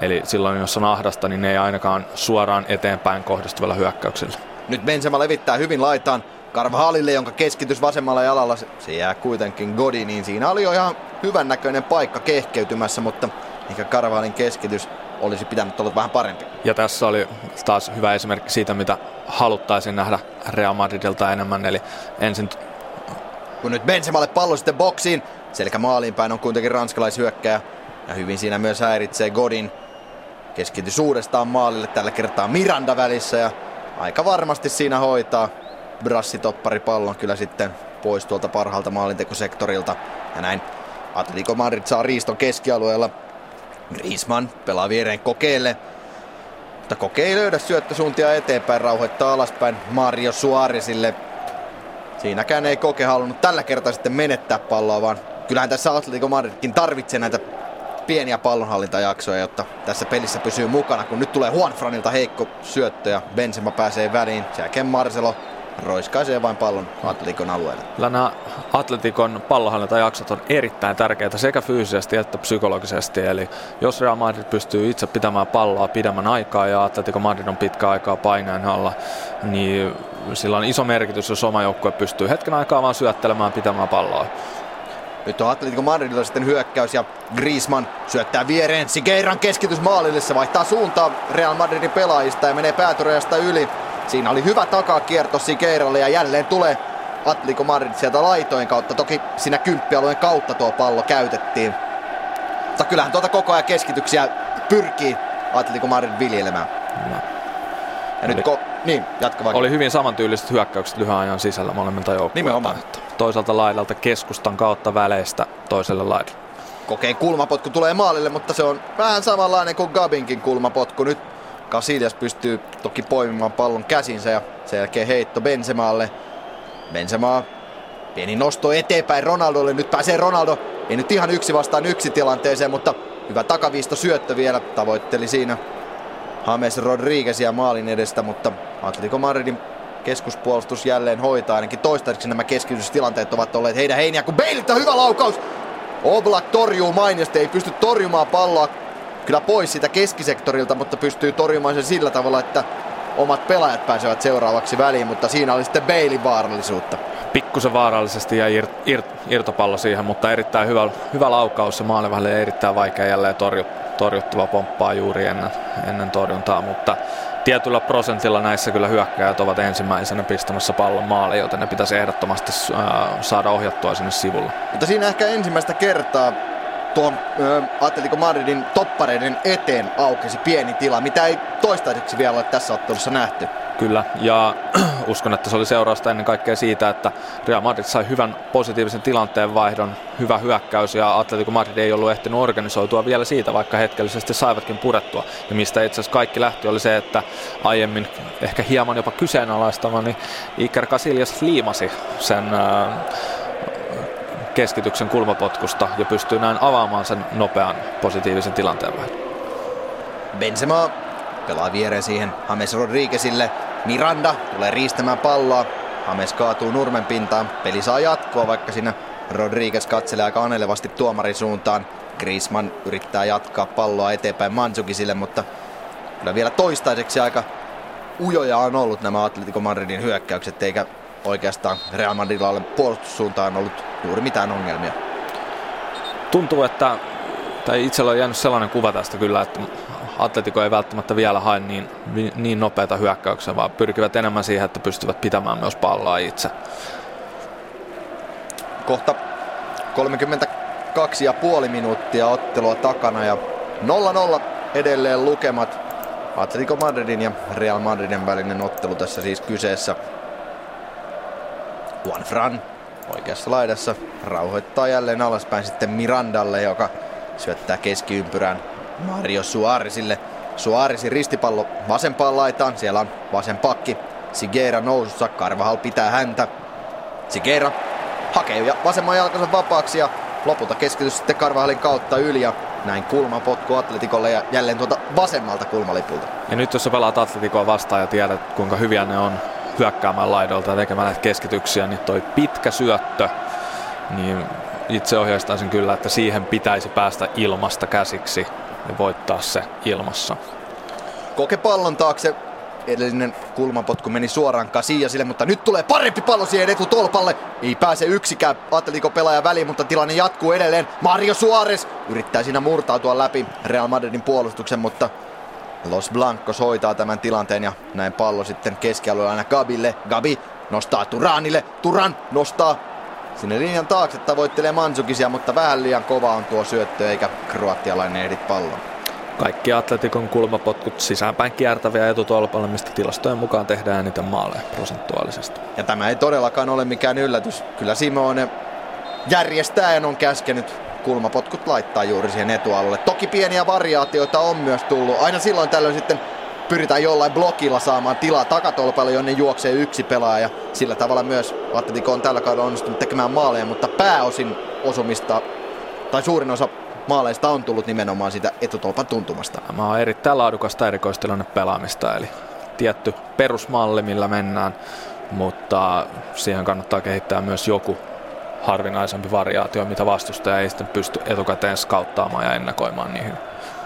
Speaker 3: Eli silloin, jos on ahdasta, niin ne ei ainakaan suoraan eteenpäin kohdistuvalla hyökkäyksellä.
Speaker 2: Nyt Benzema levittää hyvin laitaan Carvajalille, jonka keskitys vasemmalla jalalla, se jää kuitenkin Godiniin. Siinä oli jo ihan hyvän näköinen paikka kehkeytymässä, mutta eikä Carvajalin keskitys olisi pitänyt olla vähän parempi.
Speaker 3: Ja tässä oli taas hyvä esimerkki siitä, mitä haluttaisiin nähdä Real Madridilta enemmän. Eli ensin...
Speaker 2: Kun nyt Benzemalle pallo sitten boksiin, selkä maaliin päin on kuitenkin ranskalaishyökkäjä. Ja hyvin siinä myös häiritsee Godin. Keskity suurestaan maalille tällä kertaa Miranda välissä ja aika varmasti siinä hoitaa. Brassitoppari pallon kyllä sitten pois tuolta parhaalta maalintekosektorilta. Ja näin Atletico Madrid saa riiston keskialueella. Griezmann pelaa viereen kokeille. Mutta koke ei löydä syöttösuuntia eteenpäin, rauhoittaa alaspäin Mario Suarezille. Siinäkään ei koke halunnut tällä kertaa sitten menettää palloa, vaan kyllähän tässä Atletico Madridkin tarvitsee näitä pieniä pallonhallintajaksoja, jotta tässä pelissä pysyy mukana. Kun nyt tulee Juan Franilta heikko syöttö ja Benzema pääsee väliin. Sen jälkeen Marcelo roiskaisee vain pallon Atletikon alueelle.
Speaker 3: Kyllä nämä Atletikon pallohallintajaksot on erittäin tärkeitä sekä fyysisesti että psykologisesti. Eli jos Real Madrid pystyy itse pitämään palloa pidemmän aikaa ja Atletico Madrid on pitkä aikaa paineen alla, niin sillä on iso merkitys, jos oma joukkue pystyy hetken aikaa vaan syöttelemään pitämään palloa.
Speaker 2: Nyt on Atletico Madridilla sitten hyökkäys ja Griezmann syöttää viereen. Sigeiran keskitys maalille, se vaihtaa suuntaa Real Madridin pelaajista ja menee päätyrejästä yli. Siinä oli hyvä takakierto Sigeiralle ja jälleen tulee Atletico Madrid sieltä laitojen kautta. Toki siinä kymppialueen kautta tuo pallo käytettiin. Mutta kyllähän tuota koko ajan keskityksiä pyrkii Atletico Madrid viljelemään. No. Ja nyt ko- niin, jatka vaikka.
Speaker 3: Oli hyvin samantyyliset hyökkäykset lyhyen ajan sisällä molemmilta joukkueilta.
Speaker 2: Nimenomaan.
Speaker 3: Toiselta laidalta keskustan kautta väleistä toiselle laidalle.
Speaker 2: Kokeen kulmapotku tulee maalille, mutta se on vähän samanlainen kuin Gabinkin kulmapotku. Nyt Casillas pystyy toki poimimaan pallon käsinsä ja sen jälkeen heitto Benzemaalle. Benzema pieni nosto eteenpäin Ronaldolle. Nyt pääsee Ronaldo. Ei nyt ihan yksi vastaan yksi tilanteeseen, mutta hyvä takaviisto syöttö vielä. Tavoitteli siinä James Rodriguezia maalin edestä, mutta Atletico Madridin keskuspuolustus jälleen hoitaa. Ainakin toistaiseksi nämä keskitystilanteet ovat olleet heidän heiniä, kun Baleilta hyvä laukaus! Oblak torjuu mainiosti, ei pysty torjumaan palloa kyllä pois siitä keskisektorilta, mutta pystyy torjumaan sen sillä tavalla, että omat pelaajat pääsevät seuraavaksi väliin, mutta siinä oli sitten Bailin vaarallisuutta.
Speaker 3: Pikkusen vaarallisesti ja ir, ir, irtopallo siihen, mutta erittäin hyvä, hyvä laukaus ja maalivahdelle erittäin vaikea jälleen torju, torjuttava pomppaa juuri ennen, ennen torjuntaa, mutta tietyllä prosentilla näissä kyllä hyökkäjät ovat ensimmäisenä pistämässä pallon maaliin, joten ne pitäisi ehdottomasti saada ohjattua sinne sivulle.
Speaker 2: Mutta siinä ehkä ensimmäistä kertaa tuon ö, Atletico Madridin toppareiden eteen aukesi pieni tila, mitä ei toistaiseksi vielä ole tässä ottelussa nähty.
Speaker 3: Kyllä, ja uskon, että se oli seurausta ennen kaikkea siitä, että Real Madrid sai hyvän positiivisen tilanteen vaihdon, hyvä hyökkäys, ja Atletico Madrid ei ollut ehtinyt organisoitua vielä siitä, vaikka hetkellisesti saivatkin purettua. Ja mistä itse asiassa kaikki lähti oli se, että aiemmin ehkä hieman jopa kyseenalaistama, niin Iker Casillas liimasi sen äh, keskityksen kulmapotkusta ja pystyy näin avaamaan sen nopean positiivisen tilanteen vaihdon.
Speaker 2: Benzema pelaa viereen siihen James Rodriguezille. Miranda tulee riistämään palloa. James kaatuu nurmen pintaan. Peli saa jatkoa, vaikka siinä Rodriguez katselee aika anelevasti tuomarin suuntaan. Griezmann yrittää jatkaa palloa eteenpäin Mansukisille, mutta kyllä vielä toistaiseksi aika ujoja on ollut nämä Atletico Madridin hyökkäykset, eikä oikeastaan Real Madridilla ole puolustussuuntaan ollut juuri mitään ongelmia.
Speaker 3: Tuntuu, että tai itsellä on jäänyt sellainen kuva tästä kyllä, että Atletico ei välttämättä vielä hae niin, niin nopeita hyökkäyksiä, vaan pyrkivät enemmän siihen, että pystyvät pitämään myös palloa itse.
Speaker 2: Kohta 32,5 minuuttia ottelua takana ja 0-0 edelleen lukemat. Atletico Madridin ja Real Madridin välinen ottelu tässä siis kyseessä. Juan Fran oikeassa laidassa rauhoittaa jälleen alaspäin sitten Mirandalle, joka syöttää keskiympyrään Mario Suarezille. Suarezin ristipallo vasempaan laitaan, siellä on vasen pakki. Sigera nousussa, Karvahal pitää häntä. Sigera hakee ja vasemman jalkansa vapaaksi ja lopulta keskitys sitten Karvahalin kautta yli ja näin kulmapotku Atletikolle ja jälleen tuota vasemmalta kulmalipulta.
Speaker 3: Ja nyt jos sä pelaat Atletikoa vastaan ja tiedät kuinka hyviä ne on hyökkäämään laidolta ja tekemään näitä keskityksiä, niin toi pitkä syöttö, niin itse ohjeistaisin kyllä, että siihen pitäisi päästä ilmasta käsiksi ja voittaa se ilmassa.
Speaker 2: Koke pallon taakse edellinen kulmapotku meni suoraan Kasiasille, mutta nyt tulee parempi pallo siihen etutolpalle. Ei pääse yksikään Atletico pelaaja väliin, mutta tilanne jatkuu edelleen. Mario Suarez yrittää siinä murtautua läpi Real Madridin puolustuksen, mutta Los Blancos hoitaa tämän tilanteen ja näin pallo sitten keskialueella aina Gabille. Gabi nostaa Turanille, Turan nostaa sinne linjan taakse tavoittelee Mansukisia, mutta vähän liian kova on tuo syöttö eikä kroatialainen ehdit pallon.
Speaker 3: Kaikki Atletikon kulmapotkut sisäänpäin kiertäviä etutolpalle, mistä tilastojen mukaan tehdään eniten maaleja prosentuaalisesti.
Speaker 2: Ja tämä ei todellakaan ole mikään yllätys. Kyllä Simone järjestäen on käskenyt kulmapotkut laittaa juuri siihen etualueelle. Toki pieniä variaatioita on myös tullut. Aina silloin tällöin sitten pyritään jollain blokilla saamaan tilaa takatolpalle, jonne juoksee yksi pelaaja. Ja sillä tavalla myös Atletico on tällä kaudella onnistunut tekemään maaleja, mutta pääosin osumista, tai suurin osa maaleista on tullut nimenomaan siitä etutolpan tuntumasta.
Speaker 3: Tämä on erittäin laadukasta erikoistilanne pelaamista, eli tietty perusmalli, millä mennään, mutta siihen kannattaa kehittää myös joku harvinaisempi variaatio, mitä vastustaja ei sitten pysty etukäteen skauttaamaan ja ennakoimaan niihin.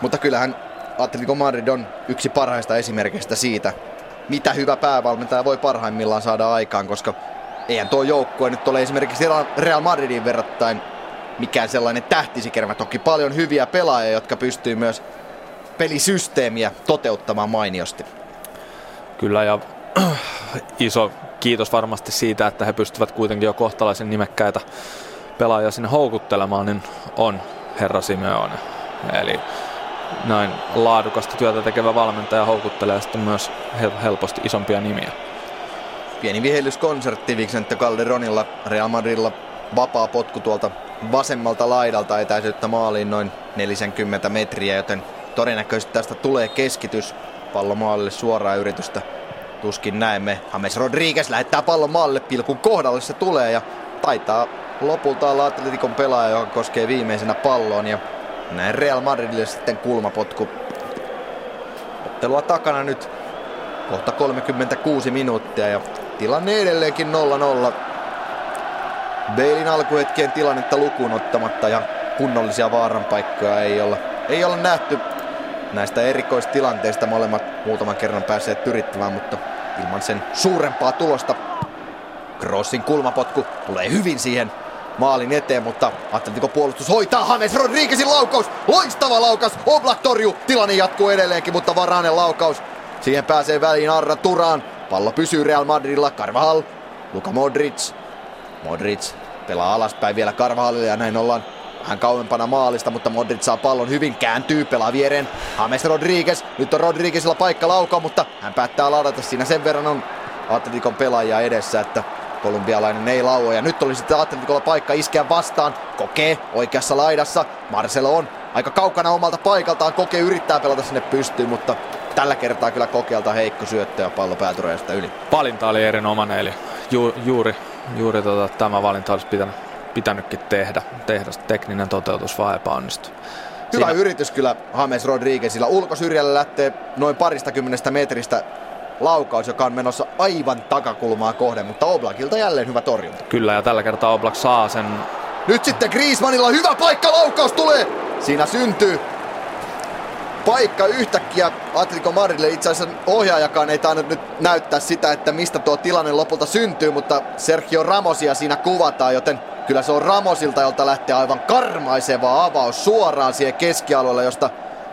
Speaker 2: Mutta kyllähän Atletico Madrid on yksi parhaista esimerkkeistä siitä, mitä hyvä päävalmentaja voi parhaimmillaan saada aikaan, koska eihän tuo joukkue nyt ole esimerkiksi Real Madridin verrattain mikään sellainen tähtisikermä. Toki paljon hyviä pelaajia, jotka pystyy myös pelisysteemiä toteuttamaan mainiosti.
Speaker 3: Kyllä ja iso kiitos varmasti siitä, että he pystyvät kuitenkin jo kohtalaisen nimekkäitä pelaajia sinne houkuttelemaan, niin on herra Simeone. Eli näin laadukasta työtä tekevä valmentaja houkuttelee sitten myös helposti isompia nimiä.
Speaker 2: Pieni vihellyskonsertti Vicente Calderonilla Real Madridilla vapaa potku tuolta vasemmalta laidalta etäisyyttä maaliin noin 40 metriä, joten todennäköisesti tästä tulee keskitys pallo maalille suoraa yritystä. Tuskin näemme. James Rodriguez lähettää pallon maalle, pilkun kohdalle se tulee ja taitaa lopulta olla Atleticon pelaaja, joka koskee viimeisenä palloon ja näin Real Madridille sitten kulmapotku. Ottelua takana nyt kohta 36 minuuttia ja tilanne edelleenkin 0-0. Beilin alkuhetkien tilannetta lukuun ottamatta ja kunnollisia vaaranpaikkoja ei olla, ei olla nähty näistä erikoistilanteista molemmat muutaman kerran päässeet yrittämään, mutta ilman sen suurempaa tulosta. Crossin kulmapotku tulee hyvin siihen maalin eteen, mutta Atletico puolustus hoitaa James Rodriguezin laukaus. Loistava laukaus. Oblak torju. Tilanne jatkuu edelleenkin, mutta varainen laukaus. Siihen pääsee väliin Arra Turaan. Pallo pysyy Real Madridilla. Carvajal. Luka Modric. Modric pelaa alaspäin vielä Carvajalille ja näin ollaan vähän kauempana maalista, mutta Modric saa pallon hyvin, kääntyy, pelaa viereen. James Rodriguez, nyt on Rodriguezilla paikka laukaa, mutta hän päättää ladata siinä sen verran on Atleticon pelaajia edessä, että kolumbialainen ei laua. Ja nyt oli sitten Atleticolla paikka iskeä vastaan. Kokee oikeassa laidassa. Marcelo on aika kaukana omalta paikaltaan. Kokee yrittää pelata sinne pystyyn, mutta tällä kertaa kyllä kokeelta heikko syöttö ja pallo päätyrejästä yli.
Speaker 3: Valinta oli erinomainen, eli ju, juuri, juuri tota, tämä valinta olisi pitänyt, pitänytkin tehdä. tehdä. Tekninen toteutus vaan epäonnistui.
Speaker 2: Hyvä Siinä... yritys kyllä James Rodriguezilla. Ulkosyrjällä lähtee noin parista kymmenestä metristä laukaus, joka on menossa aivan takakulmaa kohden, mutta Oblakilta jälleen hyvä torjunta.
Speaker 3: Kyllä, ja tällä kertaa Oblak saa sen.
Speaker 2: Nyt sitten Griezmannilla hyvä paikka, laukaus tulee! Siinä syntyy paikka yhtäkkiä Atletico Madridille. Itse asiassa ohjaajakaan ei tainnut nyt näyttää sitä, että mistä tuo tilanne lopulta syntyy, mutta Sergio Ramosia siinä kuvataan, joten kyllä se on Ramosilta, jolta lähtee aivan karmaiseva avaus suoraan siihen keskialueelle, josta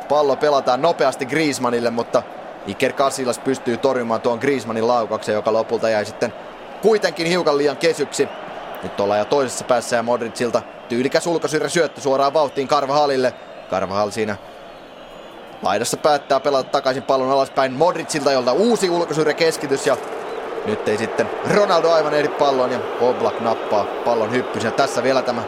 Speaker 2: pallo pelataan nopeasti Griezmannille, mutta Iker Casillas pystyy torjumaan tuon Griezmannin laukauksen, joka lopulta jäi sitten kuitenkin hiukan liian kesyksi. Nyt ollaan jo toisessa päässä ja Modricilta tyylikäs ulkosyrjä syöttö suoraan vauhtiin Carvajalille. Carvajal siinä laidassa päättää pelata takaisin pallon alaspäin Modricilta, jolta uusi ulkosyrjä keskitys ja nyt ei sitten Ronaldo aivan ehdi pallon ja Oblak nappaa pallon hyppysen. Tässä vielä tämä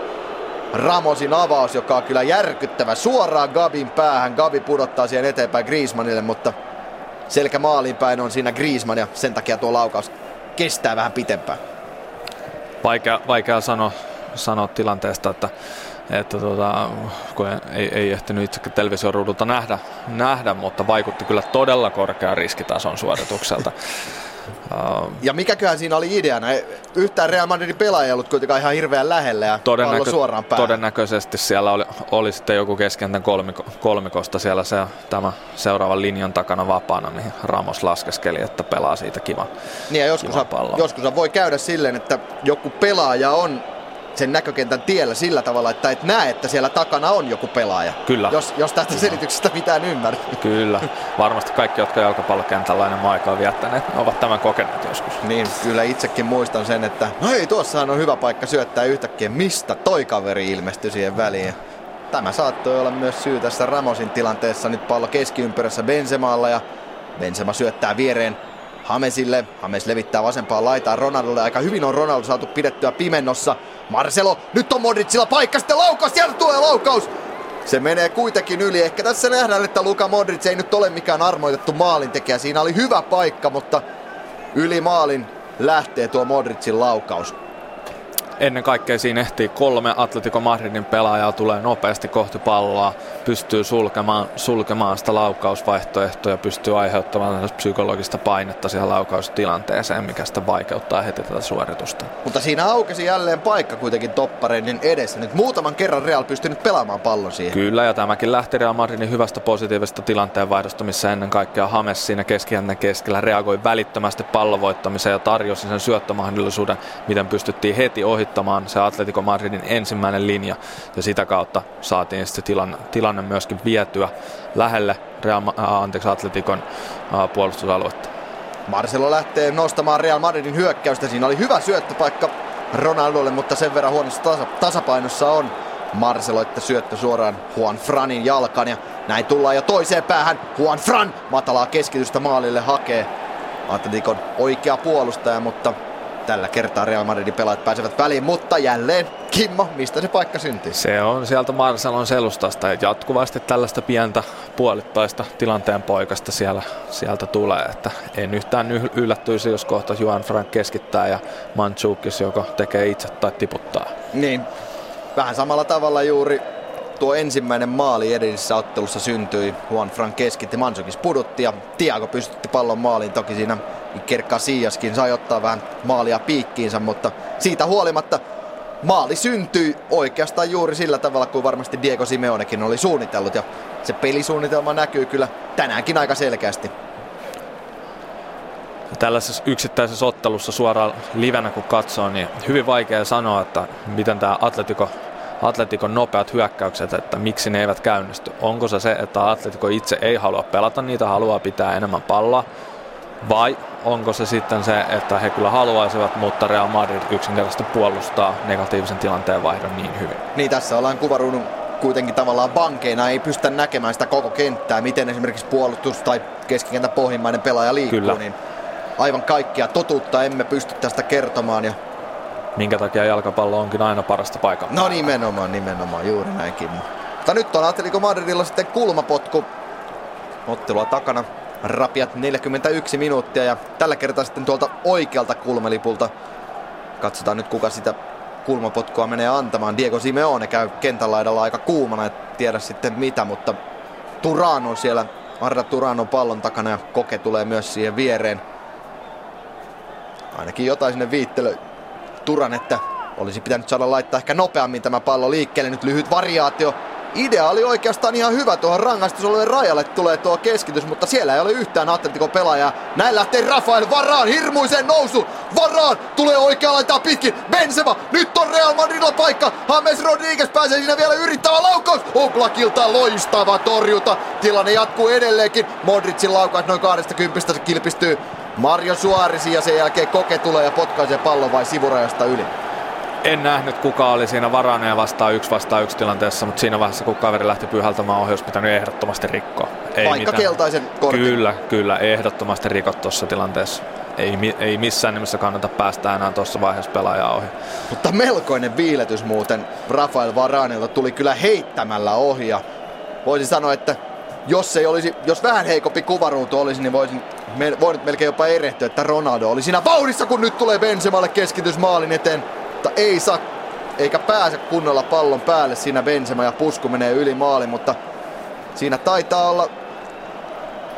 Speaker 2: Ramosin avaus, joka on kyllä järkyttävä suoraan Gabin päähän. Gabi pudottaa siihen eteenpäin Griezmannille, mutta selkä maaliin päin on siinä Griezmann ja sen takia tuo laukaus kestää vähän pitempään.
Speaker 3: Vaikea, vaikea sanoa, sanoa tilanteesta, että, että tuota, kun ei, ei ehtinyt itsekin televisioruudulta nähdä, nähdä, mutta vaikutti kyllä todella korkean riskitason suoritukselta.
Speaker 2: Ja mikäköhän siinä oli ideana? Yhtään Real Madridin pelaaja ei ollut kuitenkaan ihan hirveän lähellä ja todennäkö- suoraan päälle.
Speaker 3: Todennäköisesti siellä oli, oli sitten joku keskentän kolmiko, kolmikosta siellä se, tämä seuraavan linjan takana vapaana, mihin Ramos laskeskeli, että pelaa siitä kiva,
Speaker 2: niin ja joskus, kiva joskus voi käydä silleen, että joku pelaaja on sen näkökentän tiellä sillä tavalla, että et näe, että siellä takana on joku pelaaja.
Speaker 3: Kyllä.
Speaker 2: Jos, jos tästä selityksestä mitään ymmärrät.
Speaker 3: Kyllä. Varmasti kaikki, jotka jalkapallokentällä aina aikaa viettäneet, ovat tämän kokeneet joskus.
Speaker 2: Niin, kyllä itsekin muistan sen, että no ei, tuossahan on hyvä paikka syöttää yhtäkkiä, mistä toi kaveri ilmestyi siihen väliin. Tämä saattoi olla myös syy tässä Ramosin tilanteessa. Nyt pallo keskiympyrässä Benzemaalla ja Benzema syöttää viereen Hamesille. Hames levittää vasempaan laitaan Ronaldolle. Aika hyvin on Ronaldo saatu pidettyä pimennossa. Marcelo, nyt on Modricilla paikka, sitten laukaus, sieltä tulee laukaus! Se menee kuitenkin yli. Ehkä tässä nähdään, että Luka Modric ei nyt ole mikään armoitettu maalintekijä. Siinä oli hyvä paikka, mutta yli maalin lähtee tuo Modricin laukaus
Speaker 3: ennen kaikkea siinä ehtii kolme Atletico Madridin pelaajaa tulee nopeasti kohti palloa, pystyy sulkemaan, sulkemaan sitä laukausvaihtoehtoa ja pystyy aiheuttamaan psykologista painetta siihen laukaustilanteeseen, mikä sitten vaikeuttaa heti tätä suoritusta.
Speaker 2: Mutta siinä aukesi jälleen paikka kuitenkin toppareiden edessä. Nyt muutaman kerran Real pystynyt pelaamaan pallon siihen.
Speaker 3: Kyllä, ja tämäkin lähti Real Madridin hyvästä positiivisesta tilanteenvaihdosta, missä ennen kaikkea Hames siinä keskijänten keskellä reagoi välittömästi pallovoittamiseen ja tarjosi sen syöttömahdollisuuden, miten pystyttiin heti ohi voittamaan se Atletico Madridin ensimmäinen linja ja sitä kautta saatiin sitten tilanne, tilanne myöskin vietyä lähelle Real, äh, anteeksi, Atleticon äh, puolustusaluetta.
Speaker 2: Marcelo lähtee nostamaan Real Madridin hyökkäystä. Siinä oli hyvä syöttöpaikka Ronaldolle, mutta sen verran huonossa tasa, tasapainossa on Marcelo, että syöttö suoraan Juan Franin jalkaan. Ja näin tullaan jo toiseen päähän. Juan Fran matalaa keskitystä maalille hakee. Atleticon oikea puolustaja, mutta tällä kertaa Real Madridin pelaajat pääsevät väliin, mutta jälleen Kimmo, mistä se paikka syntyy?
Speaker 3: Se on sieltä Marcelon selustasta ja jatkuvasti tällaista pientä puolittaista tilanteen poikasta siellä, sieltä tulee, että en yhtään yllättyisi, jos kohta Juan Frank keskittää ja Manchukis joko tekee itse tai tiputtaa.
Speaker 2: Niin, vähän samalla tavalla juuri tuo ensimmäinen maali edellisessä ottelussa syntyi. Juan Frank keskitti, Mansukis pudotti ja Tiago pystytti pallon maaliin. Toki siinä Kerkka Siaskin sai ottaa vähän maalia piikkiinsä, mutta siitä huolimatta maali syntyi oikeastaan juuri sillä tavalla kuin varmasti Diego Simeonekin oli suunnitellut. Ja se pelisuunnitelma näkyy kyllä tänäänkin aika selkeästi.
Speaker 3: Tällaisessa yksittäisessä ottelussa suoraan livenä kun katsoo, niin hyvin vaikea sanoa, että miten tämä Atletico Atletikon nopeat hyökkäykset, että miksi ne eivät käynnisty. Onko se se, että Atletico itse ei halua pelata niitä, haluaa pitää enemmän palloa, vai onko se sitten se, että he kyllä haluaisivat, mutta Real Madrid yksinkertaisesti puolustaa negatiivisen tilanteen vaihdon niin hyvin?
Speaker 2: Niin, tässä ollaan kuvaruudun kuitenkin tavallaan bankeina, ei pystytä näkemään sitä koko kenttää, miten esimerkiksi puolustus tai keskikentän pohjimmainen pelaaja liikkuu, kyllä. niin aivan kaikkia totuutta emme pysty tästä kertomaan ja
Speaker 3: minkä takia jalkapallo onkin aina parasta paikkaa.
Speaker 2: No nimenomaan, nimenomaan, juuri näinkin. Mutta nyt on Atletico Madridilla sitten kulmapotku. Ottelua takana rapiat 41 minuuttia ja tällä kertaa sitten tuolta oikealta kulmelipulta. Katsotaan nyt kuka sitä kulmapotkua menee antamaan. Diego Simeone käy kentän laidalla aika kuumana, et tiedä sitten mitä, mutta Turano on siellä, Arda Turano pallon takana ja Koke tulee myös siihen viereen. Ainakin jotain sinne viittely Turan, että olisi pitänyt saada laittaa ehkä nopeammin tämä pallo liikkeelle. Nyt lyhyt variaatio. Idea oli oikeastaan ihan hyvä tuohon rangaistusalueen rajalle tulee tuo keskitys, mutta siellä ei ole yhtään Atletico pelaajaa. Näin lähtee Rafael Varaan hirmuiseen nousu. Varaan tulee oikea laitaa pitkin. Benzema, nyt on Real Madridilla paikka. James Rodriguez pääsee siinä vielä yrittämään laukaus. Oblakilta loistava torjuta. Tilanne jatkuu edelleenkin. Modricin laukaus noin 20 se kilpistyy Mario Suarisi ja sen jälkeen Koke tulee ja potkaisee pallon vai sivurajasta yli.
Speaker 3: En nähnyt kuka oli siinä varaneen vastaan yksi vastaan yksi tilanteessa, mutta siinä vaiheessa kun kaveri lähti pyyhältämään ohi, olisi pitänyt ehdottomasti rikkoa.
Speaker 2: Ei Vaikka mitään. keltaisen kortin.
Speaker 3: Kyllä, kyllä, ehdottomasti rikot tuossa tilanteessa. Ei, ei missään nimessä kannata päästä enää tuossa vaiheessa pelaajaa ohi.
Speaker 2: Mutta melkoinen viiletys muuten Rafael Varanilta tuli kyllä heittämällä ohi ja voisin sanoa, että jos, ei olisi, jos vähän heikompi kuvaruutu olisi, niin voisin me, voinut melkein jopa erehtyä, että Ronaldo oli siinä vauhdissa, kun nyt tulee Benzemalle keskitys maalin eteen. Mutta ei saa, eikä pääse kunnolla pallon päälle siinä Benzema ja pusku menee yli maalin, mutta siinä taitaa olla,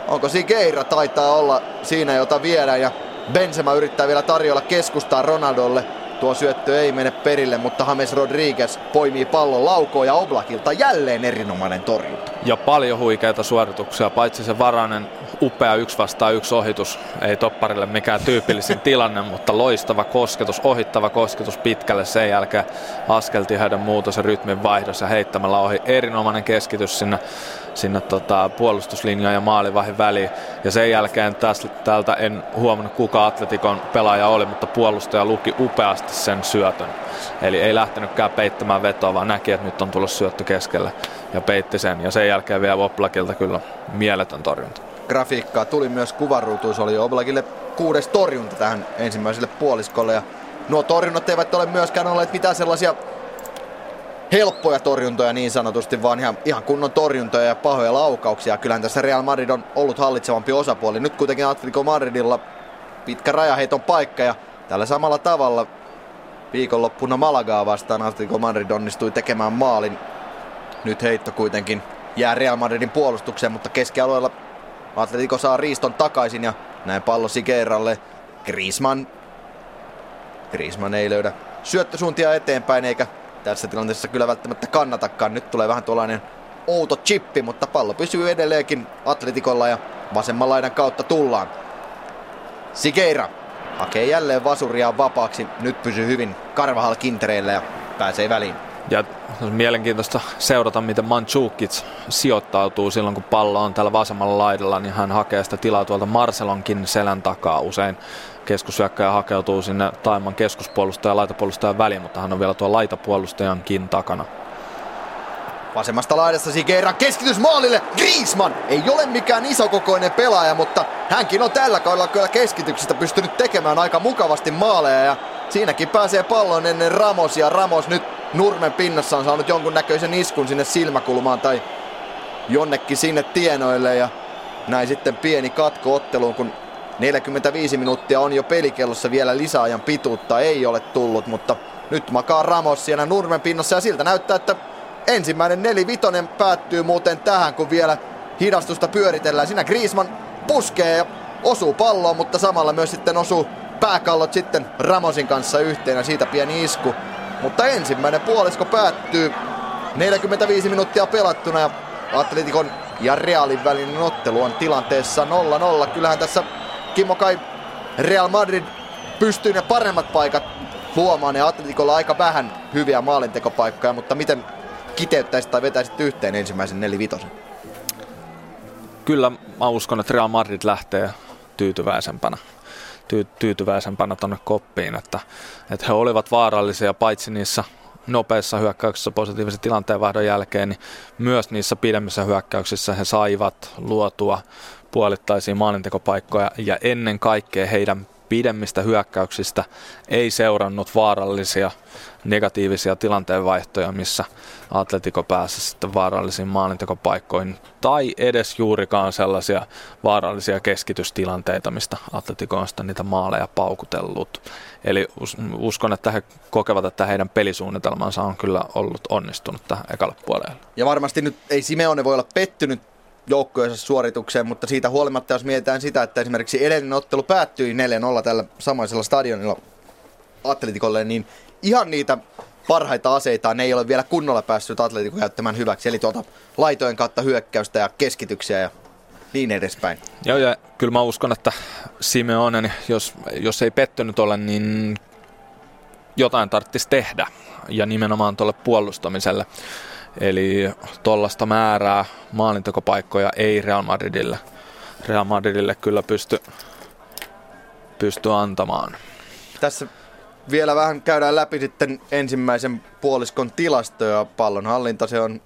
Speaker 2: onko siinä Keira taitaa olla siinä, jota viedään ja Benzema yrittää vielä tarjolla keskustaa Ronaldolle. Tuo syöttö ei mene perille, mutta James Rodriguez poimii pallon laukoon ja Oblakilta jälleen erinomainen torjunta.
Speaker 3: Ja paljon huikeita suorituksia, paitsi se varainen upea yksi vastaan yksi ohitus. Ei topparille mikään tyypillisin tilanne, mutta loistava kosketus, ohittava kosketus pitkälle sen jälkeen askeltiheyden muutos ja rytmin vaihdos ja heittämällä ohi. Erinomainen keskitys sinne, sinne tota, puolustuslinjaan ja maalivahin väliin. Ja sen jälkeen tästä, täältä en huomannut kuka Atletikon pelaaja oli, mutta puolustaja luki upeasti sen syötön. Eli ei lähtenytkään peittämään vetoa, vaan näki, että nyt on tullut syöttö keskelle ja peitti sen. Ja sen jälkeen vielä Oplakilta kyllä mieletön torjunta
Speaker 2: grafiikkaa tuli myös kuvaruutuun. Se oli Oblakille kuudes torjunta tähän ensimmäiselle puoliskolle. Ja nuo torjunnat eivät ole myöskään olleet mitään sellaisia helppoja torjuntoja niin sanotusti, vaan ihan, ihan kunnon torjuntoja ja pahoja laukauksia. Kyllähän tässä Real Madrid on ollut hallitsevampi osapuoli. Nyt kuitenkin Atletico Madridilla pitkä rajaheiton paikka ja tällä samalla tavalla viikonloppuna Malagaa vastaan Atletico Madrid onnistui tekemään maalin. Nyt heitto kuitenkin jää Real Madridin puolustukseen, mutta keskialueella Atletico saa riiston takaisin ja näin pallo Sigeralle. Griezmann. Griezmann ei löydä syöttösuuntia eteenpäin eikä tässä tilanteessa kyllä välttämättä kannatakaan. Nyt tulee vähän tuollainen outo chippi, mutta pallo pysyy edelleenkin Atletikolla ja vasemman laidan kautta tullaan. Sikeira hakee jälleen vasuria vapaaksi. Nyt pysyy hyvin Karvahal kintereillä ja pääsee väliin.
Speaker 3: Ja on mielenkiintoista seurata, miten Manchukic sijoittautuu silloin, kun pallo on tällä vasemmalla laidalla, niin hän hakee sitä tilaa tuolta Marcelonkin selän takaa. Usein keskushyökkäjä hakeutuu sinne Taiman keskuspuolustajan ja laitapuolustajan väliin, mutta hän on vielä tuo laitapuolustajankin takana.
Speaker 2: Vasemmasta laidasta Sigera keskitys maalille. Griezmann ei ole mikään isokokoinen pelaaja, mutta hänkin on tällä kaudella kyllä keskityksistä pystynyt tekemään aika mukavasti maaleja ja siinäkin pääsee pallon ennen Ramos ja Ramos nyt nurmen pinnassa on saanut jonkun näköisen iskun sinne silmäkulmaan tai jonnekin sinne tienoille ja näin sitten pieni katko otteluun, kun 45 minuuttia on jo pelikellossa vielä lisäajan pituutta ei ole tullut, mutta nyt makaa Ramos siellä nurmen pinnassa ja siltä näyttää, että ensimmäinen nelivitonen päättyy muuten tähän, kun vielä hidastusta pyöritellään. Siinä Griezmann puskee ja osuu palloon, mutta samalla myös sitten osuu pääkallot sitten Ramosin kanssa yhteen ja siitä pieni isku. Mutta ensimmäinen puolisko päättyy. 45 minuuttia pelattuna ja Atletikon ja Realin välinen ottelu on tilanteessa 0-0. Kyllähän tässä Kimmo Kai Real Madrid pystyy ne paremmat paikat luomaan ja Atletikolla aika vähän hyviä maalintekopaikkoja, mutta miten kiteyttäisit tai vetäisit yhteen ensimmäisen nelivitosen?
Speaker 3: Kyllä mä uskon, että Real Madrid lähtee tyytyväisempänä tyy- tyytyväisempänä tuonne koppiin, että, että he olivat vaarallisia paitsi niissä nopeissa hyökkäyksissä positiivisen tilanteenvaihdon jälkeen, niin myös niissä pidemmissä hyökkäyksissä he saivat luotua puolittaisia maalintekopaikkoja. Ja ennen kaikkea heidän pidemmistä hyökkäyksistä ei seurannut vaarallisia negatiivisia tilanteenvaihtoja, missä Atletico pääsi sitten vaarallisiin maalintekopaikkoihin, tai edes juurikaan sellaisia vaarallisia keskitystilanteita, mistä Atletico on sitten niitä maaleja paukutellut. Eli uskon, että he kokevat, että heidän pelisuunnitelmansa on kyllä ollut onnistunut tähän ekalle puolelle.
Speaker 2: Ja varmasti nyt ei Simeone voi olla pettynyt joukkojensa suoritukseen, mutta siitä huolimatta, jos mietitään sitä, että esimerkiksi edellinen ottelu päättyi 4-0 tällä samaisella stadionilla Atletikolle, niin ihan niitä parhaita aseita ne ei ole vielä kunnolla päässyt Atletico käyttämään hyväksi. Eli tuolta laitojen kautta hyökkäystä ja keskityksiä ja niin edespäin.
Speaker 3: Joo, ja kyllä mä uskon, että Simeone, jos, jos ei pettynyt ole, niin jotain tarvitsisi tehdä. Ja nimenomaan tuolle puolustamiselle. Eli tuollaista määrää maalintekopaikkoja ei Real Madridille, Real Madridille kyllä pysty, pysty antamaan.
Speaker 2: Tässä vielä vähän käydään läpi sitten ensimmäisen puoliskon tilastoja. Pallon hallinta se on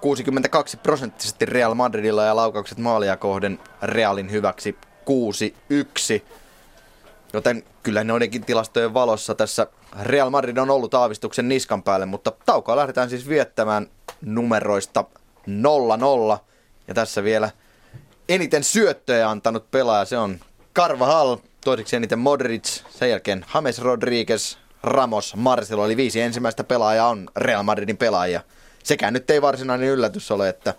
Speaker 2: 62 prosenttisesti Real Madridilla ja laukaukset maalia kohden Realin hyväksi 6-1. Joten kyllä noidenkin tilastojen valossa tässä Real Madrid on ollut aavistuksen niskan päälle, mutta taukoa lähdetään siis viettämään numeroista 0-0. Ja tässä vielä eniten syöttöjä antanut pelaaja, se on Carvajal, toiseksi eniten Modric, sen jälkeen James Rodriguez, Ramos, Marcelo, eli viisi ensimmäistä pelaajaa on Real Madridin pelaajia. Sekään nyt ei varsinainen yllätys ole, että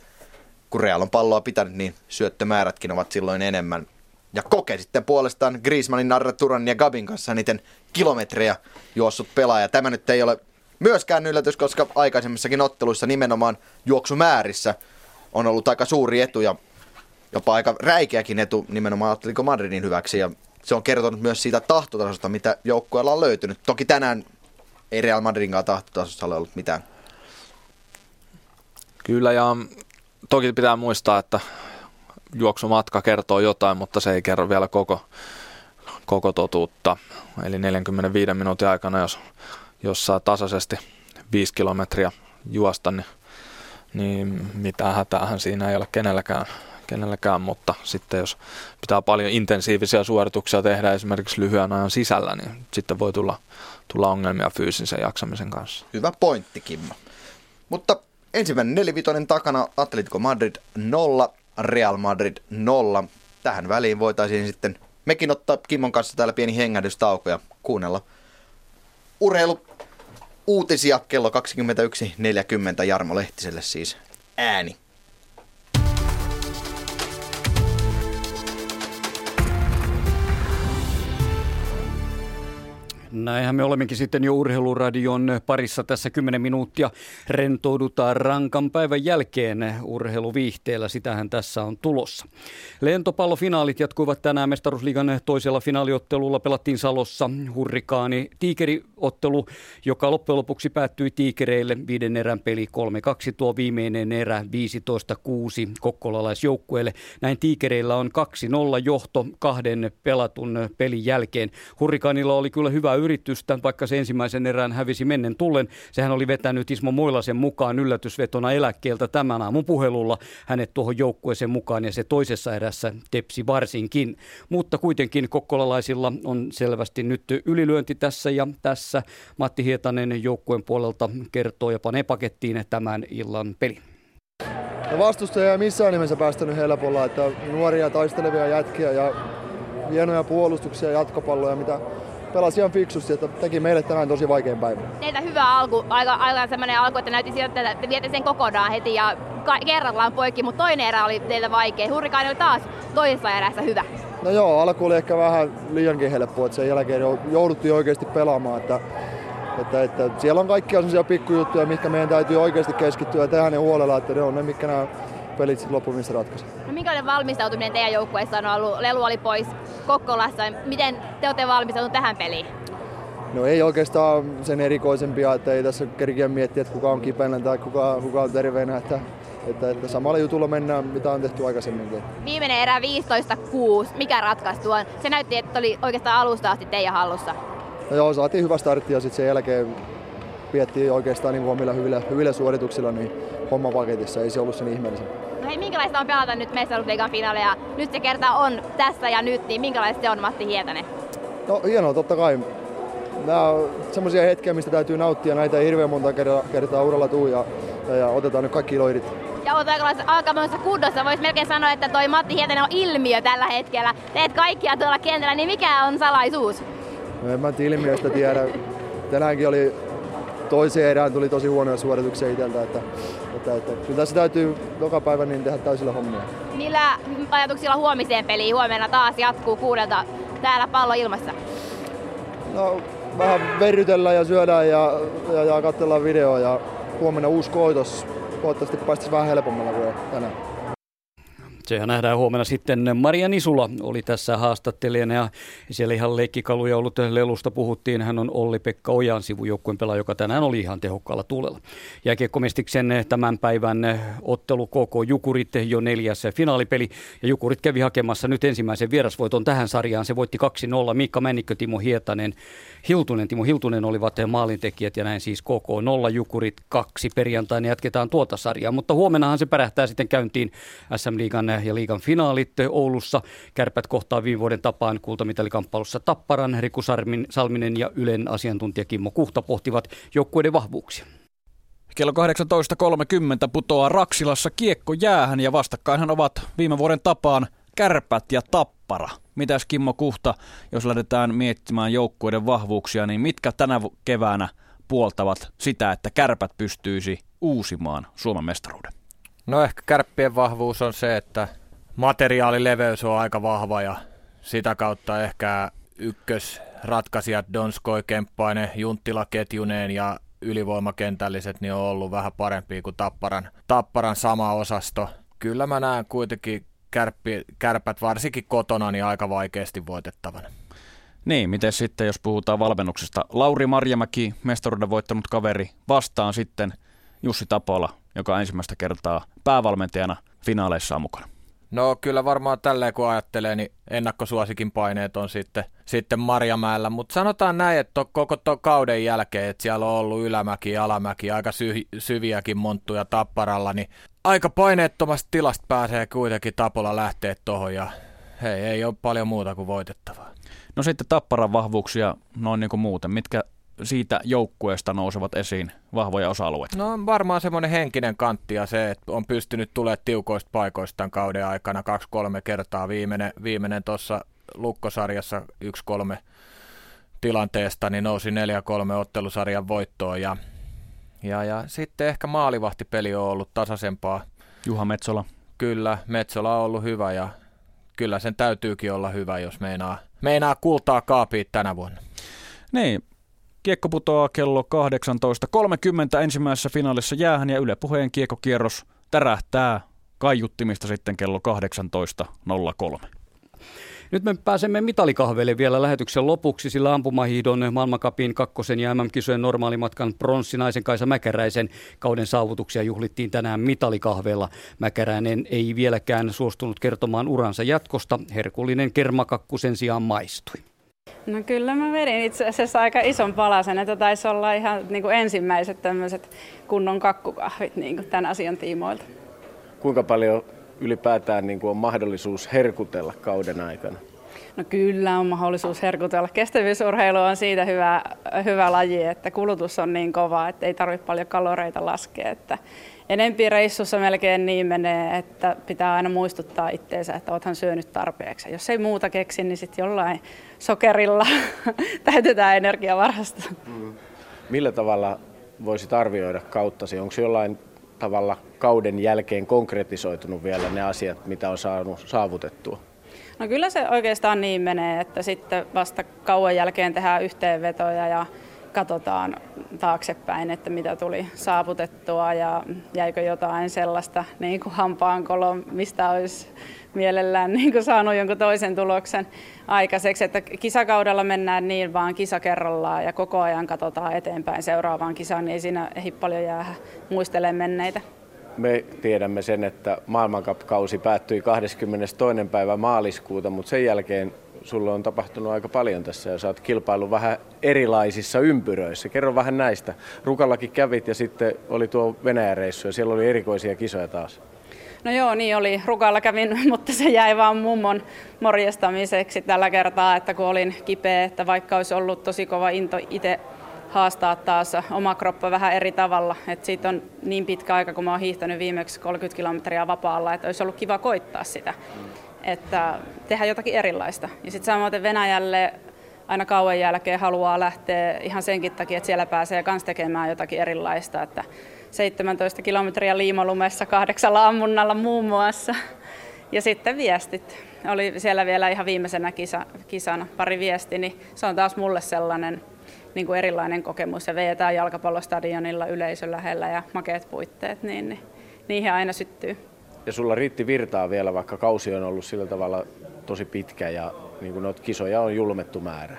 Speaker 2: kun Real on palloa pitänyt, niin syöttömäärätkin ovat silloin enemmän. Ja Koke sitten puolestaan Griezmannin, Turan ja Gabin kanssa niiden kilometrejä juossut pelaaja. Tämä nyt ei ole myöskään yllätys, koska aikaisemmissakin otteluissa nimenomaan juoksumäärissä on ollut aika suuri etu ja jopa aika räikeäkin etu nimenomaan Atletico Madridin hyväksi. Ja se on kertonut myös siitä tahtotasosta, mitä joukkueella on löytynyt. Toki tänään ei Real Madridinkaan tahtotasossa ole ollut mitään.
Speaker 3: Kyllä ja toki pitää muistaa, että juoksumatka kertoo jotain, mutta se ei kerro vielä koko, koko totuutta. Eli 45 minuutin aikana, jos, jos saa tasaisesti 5 kilometriä juosta, niin, niin mitään hätäähän siinä ei ole kenelläkään, kenelläkään, mutta sitten jos pitää paljon intensiivisiä suorituksia tehdä esimerkiksi lyhyen ajan sisällä, niin sitten voi tulla, tulla ongelmia fyysisen jaksamisen kanssa.
Speaker 2: Hyvä pointti, Kimmo. Mutta ensimmäinen nelivitonen takana Atletico Madrid 0, Real Madrid 0. Tähän väliin voitaisiin sitten mekin ottaa Kimmon kanssa täällä pieni hengähdystauko ja kuunnella urheilu uutisia kello 21.40 Jarmo Lehtiselle siis ääni.
Speaker 4: Näinhän me olemmekin sitten jo urheiluradion parissa tässä 10 minuuttia. Rentoudutaan rankan päivän jälkeen urheiluviihteellä, sitähän tässä on tulossa. Lentopallofinaalit jatkuivat tänään mestaruusliigan toisella finaaliottelulla. Pelattiin Salossa hurrikaani tiikeriottelu, joka loppujen lopuksi päättyi tiikereille. Viiden erän peli 3-2, tuo viimeinen erä 15-6 kokkolalaisjoukkueelle. Näin tiikereillä on 2-0 johto kahden pelatun pelin jälkeen. Hurrikaanilla oli kyllä hyvä yritystä, vaikka se ensimmäisen erään hävisi mennen tullen. Sehän oli vetänyt Ismo Moilasen mukaan yllätysvetona eläkkeeltä tämän aamun puhelulla hänet tuohon joukkueeseen mukaan ja se toisessa erässä tepsi varsinkin. Mutta kuitenkin kokkolalaisilla on selvästi nyt ylilyönti tässä ja tässä. Matti Hietanen joukkueen puolelta kertoo ja panee pakettiin tämän illan peli.
Speaker 5: No vastustaja ei missään nimessä päästänyt helpolla, että nuoria taistelevia jätkiä ja hienoja puolustuksia ja jatkopalloja, mitä pelasi ihan fiksusti, että teki meille tänään tosi vaikein päivä.
Speaker 6: Teiltä hyvä alku, aika, aika semmoinen alku, että näytti siltä, että viette sen kokonaan heti ja ka- kerrallaan poikki, mutta toinen erä oli teiltä vaikea. Hurrikaani oli taas toisessa erässä hyvä.
Speaker 5: No joo, alku oli ehkä vähän liiankin helppo, että sen jälkeen jouduttiin oikeasti pelaamaan, että, että, että siellä on kaikkia sellaisia pikkujuttuja, mitkä meidän täytyy oikeasti keskittyä ja tehdä ne huolella, että ne on ne, mitkä nämä pelit sitten loppumista ratkaisee.
Speaker 6: No minkälainen valmistautuminen teidän joukkueessa on ollut? Lelu oli pois Kokkolassa. Miten te olette valmistautuneet tähän peliin?
Speaker 5: No ei oikeastaan sen erikoisempia, että ei tässä kerkiä miettiä, että kuka on kipeänä tai kuka, kuka on terveenä. Että, että, että samalla jutulla mennään, mitä on tehty aikaisemminkin.
Speaker 6: Viimeinen erä 15-6. Mikä ratkaisu tuon? Se näytti, että oli oikeastaan alusta asti teidän hallussa.
Speaker 5: No joo, saatiin hyvä startti ja sitten sen jälkeen piettiin oikeastaan niin omilla hyvillä, hyvillä suorituksilla niin homma paketissa. Ei se ollut sen ihmeellisen.
Speaker 6: Hei, minkälaista on pelata nyt Mestaruusliigan finaaleja? Nyt se kerta on tässä ja nyt, niin minkälaista se on Matti Hietanen?
Speaker 5: No hienoa, totta kai. Nämä on semmoisia hetkiä, mistä täytyy nauttia. Näitä ei hirveän monta kertaa, kertaa uralla tuu ja, ja, ja otetaan nyt kaikki iloirit.
Speaker 6: Ja olet aikamoisessa kunnossa. Voisi melkein sanoa, että toi Matti Hietanen on ilmiö tällä hetkellä. Teet kaikkia tuolla kentällä, niin mikä on salaisuus?
Speaker 5: No en mä ilmiöstä tiedä. Tänäänkin oli toiseen erään tuli tosi huonoja suorituksia itseltä, että, että, että kyllä tässä täytyy joka päivä niin tehdä täysillä hommia.
Speaker 6: Millä ajatuksilla huomiseen peliin huomenna taas jatkuu kuudelta täällä pallo ilmassa?
Speaker 5: No vähän verrytellään ja syödään ja, ja, ja katsellaan videoa ja huomenna uusi koitos. Toivottavasti päästäisiin vähän helpommalla kuin tänään.
Speaker 4: Sehän nähdään huomenna sitten. Maria Nisula oli tässä haastattelijana ja siellä ihan leikkikaluja ollut lelusta puhuttiin. Hän on Olli-Pekka Ojan sivujoukkueen pelaaja, joka tänään oli ihan tehokkaalla tuulella. Jääkiekkomestiksen tämän päivän ottelu KK Jukurit jo neljäs finaalipeli. Ja Jukurit kävi hakemassa nyt ensimmäisen vierasvoiton tähän sarjaan. Se voitti 2-0. Mikka Männikkö, Timo Hietanen, Hiltunen, Timo Hiltunen olivat maalintekijät ja näin siis KK 0, Jukurit 2. Perjantaina jatketaan tuota sarjaa, mutta huomennahan se pärähtää sitten käyntiin SM-liigan ja liigan finaalit Oulussa. Kärpät kohtaa viime vuoden tapaan kultamitalikamppailussa Tapparan, Riku Salminen ja Ylen asiantuntija Kimmo Kuhta pohtivat joukkueiden vahvuuksia.
Speaker 7: Kello 18.30 putoaa Raksilassa kiekko jäähän ja vastakkainhan ovat viime vuoden tapaan Kärpät ja Tappara. Mitäs Kimmo Kuhta, jos lähdetään miettimään joukkueiden vahvuuksia, niin mitkä tänä keväänä puoltavat sitä, että Kärpät pystyisi uusimaan Suomen mestaruuden?
Speaker 8: No ehkä kärppien vahvuus on se, että materiaalileveys on aika vahva ja sitä kautta ehkä ykkösratkaisijat Donskoi, Kemppainen, Junttila ketjuneen ja ylivoimakentälliset niin on ollut vähän parempia kuin Tapparan, Tapparan sama osasto. Kyllä mä näen kuitenkin kärppi, kärpät varsinkin kotona niin aika vaikeasti voitettavana.
Speaker 7: Niin, miten sitten, jos puhutaan valmennuksesta. Lauri Marjamäki, mestaruuden voittanut kaveri, vastaan sitten Jussi Tapola, joka ensimmäistä kertaa päävalmentajana finaaleissa on mukana.
Speaker 8: No kyllä varmaan tälleen kun ajattelee, niin ennakkosuosikin paineet on sitten, sitten Marjamäellä, mutta sanotaan näin, että to, koko to kauden jälkeen, että siellä on ollut ylämäki, alamäki, aika sy- syviäkin monttuja tapparalla, niin aika paineettomasta tilasta pääsee kuitenkin Tapola lähteä tuohon ja hei, ei ole paljon muuta kuin voitettavaa.
Speaker 7: No sitten Tapparan vahvuuksia noin niin kuin muuten. Mitkä siitä joukkueesta nousevat esiin vahvoja osa-alueita?
Speaker 8: No varmaan semmoinen henkinen kantti ja se, että on pystynyt tulemaan tiukoista paikoista tämän kauden aikana kaksi-kolme kertaa. Viimeinen, viimeinen tuossa Lukkosarjassa yksi-kolme tilanteesta, niin nousi 4-3 ottelusarjan voittoon ja, ja, ja sitten ehkä maalivahtipeli on ollut tasaisempaa.
Speaker 7: Juha Metsola.
Speaker 8: Kyllä, Metsola on ollut hyvä ja kyllä sen täytyykin olla hyvä, jos meinaa, meinaa kultaa kaapia tänä vuonna.
Speaker 7: Niin, kiekko putoaa kello 18.30 ensimmäisessä finaalissa jäähän ja Yle Puheen kiekkokierros tärähtää kaiuttimista sitten kello 18.03.
Speaker 4: Nyt me pääsemme mitalikahveille vielä lähetyksen lopuksi, sillä ampumahiidon maailmankapin kakkosen ja MM-kisojen normaalimatkan pronssinaisen Kaisa Mäkäräisen kauden saavutuksia juhlittiin tänään mitalikahveilla. Mäkäräinen ei vieläkään suostunut kertomaan uransa jatkosta. Herkullinen kermakakku sen sijaan maistui.
Speaker 9: No kyllä mä vedin itse asiassa aika ison palasen, että taisi olla ihan niin kuin ensimmäiset tämmöiset kunnon kakkukahvit niin kuin tämän asian tiimoilta.
Speaker 10: Kuinka paljon ylipäätään niin kuin on mahdollisuus herkutella kauden aikana?
Speaker 9: No kyllä on mahdollisuus herkutella. Kestävyysurheilu on siitä hyvä, hyvä laji, että kulutus on niin kova, että ei tarvitse paljon kaloreita laskea. Että enempi reissussa melkein niin menee, että pitää aina muistuttaa itteensä, että oothan syönyt tarpeeksi. Jos ei muuta keksi, niin sitten jollain sokerilla täytetään energiavarasta. Mm.
Speaker 10: Millä tavalla voisit arvioida kauttasi? Onko jollain tavalla kauden jälkeen konkretisoitunut vielä ne asiat, mitä on saanut saavutettua?
Speaker 9: No kyllä se oikeastaan niin menee, että sitten vasta kauan jälkeen tehdään yhteenvetoja ja katsotaan taaksepäin, että mitä tuli saavutettua ja jäikö jotain sellaista niin kuin hampaankolo, mistä olisi mielellään niin saanut jonkun toisen tuloksen aikaiseksi. Että kisakaudella mennään niin vaan kisa kerrallaan ja koko ajan katsotaan eteenpäin seuraavaan kisaan, niin ei siinä ehdi paljon jää muistelemaan menneitä.
Speaker 10: Me tiedämme sen, että maailmankapkausi päättyi 22. päivä maaliskuuta, mutta sen jälkeen sulla on tapahtunut aika paljon tässä ja sä oot kilpailu vähän erilaisissa ympyröissä. Kerro vähän näistä. Rukallakin kävit ja sitten oli tuo Venäjän reissu ja siellä oli erikoisia kisoja taas.
Speaker 9: No joo, niin oli. Rukalla kävin, mutta se jäi vaan mummon morjestamiseksi tällä kertaa, että kun olin kipeä, että vaikka olisi ollut tosi kova into itse haastaa taas oma kroppa vähän eri tavalla. Et siitä on niin pitkä aika, kun mä oon hiihtänyt viimeksi 30 kilometriä vapaalla, että olisi ollut kiva koittaa sitä. Että tehdä jotakin erilaista. Ja sitten samaten Venäjälle aina kauan jälkeen haluaa lähteä ihan senkin takia, että siellä pääsee myös tekemään jotakin erilaista. Että 17 kilometriä liimalumessa kahdeksalla ammunnalla muun muassa. Ja sitten viestit. Oli siellä vielä ihan viimeisenä kisa, kisana pari viesti, niin se on taas mulle sellainen niin kuin erilainen kokemus. Ja veetään jalkapallostadionilla yleisön lähellä ja makeat puitteet, niin, niin niihin aina syttyy.
Speaker 10: Ja sulla riitti virtaa vielä, vaikka kausi on ollut sillä tavalla tosi pitkä ja niin kuin noita kisoja on julmettu määrä.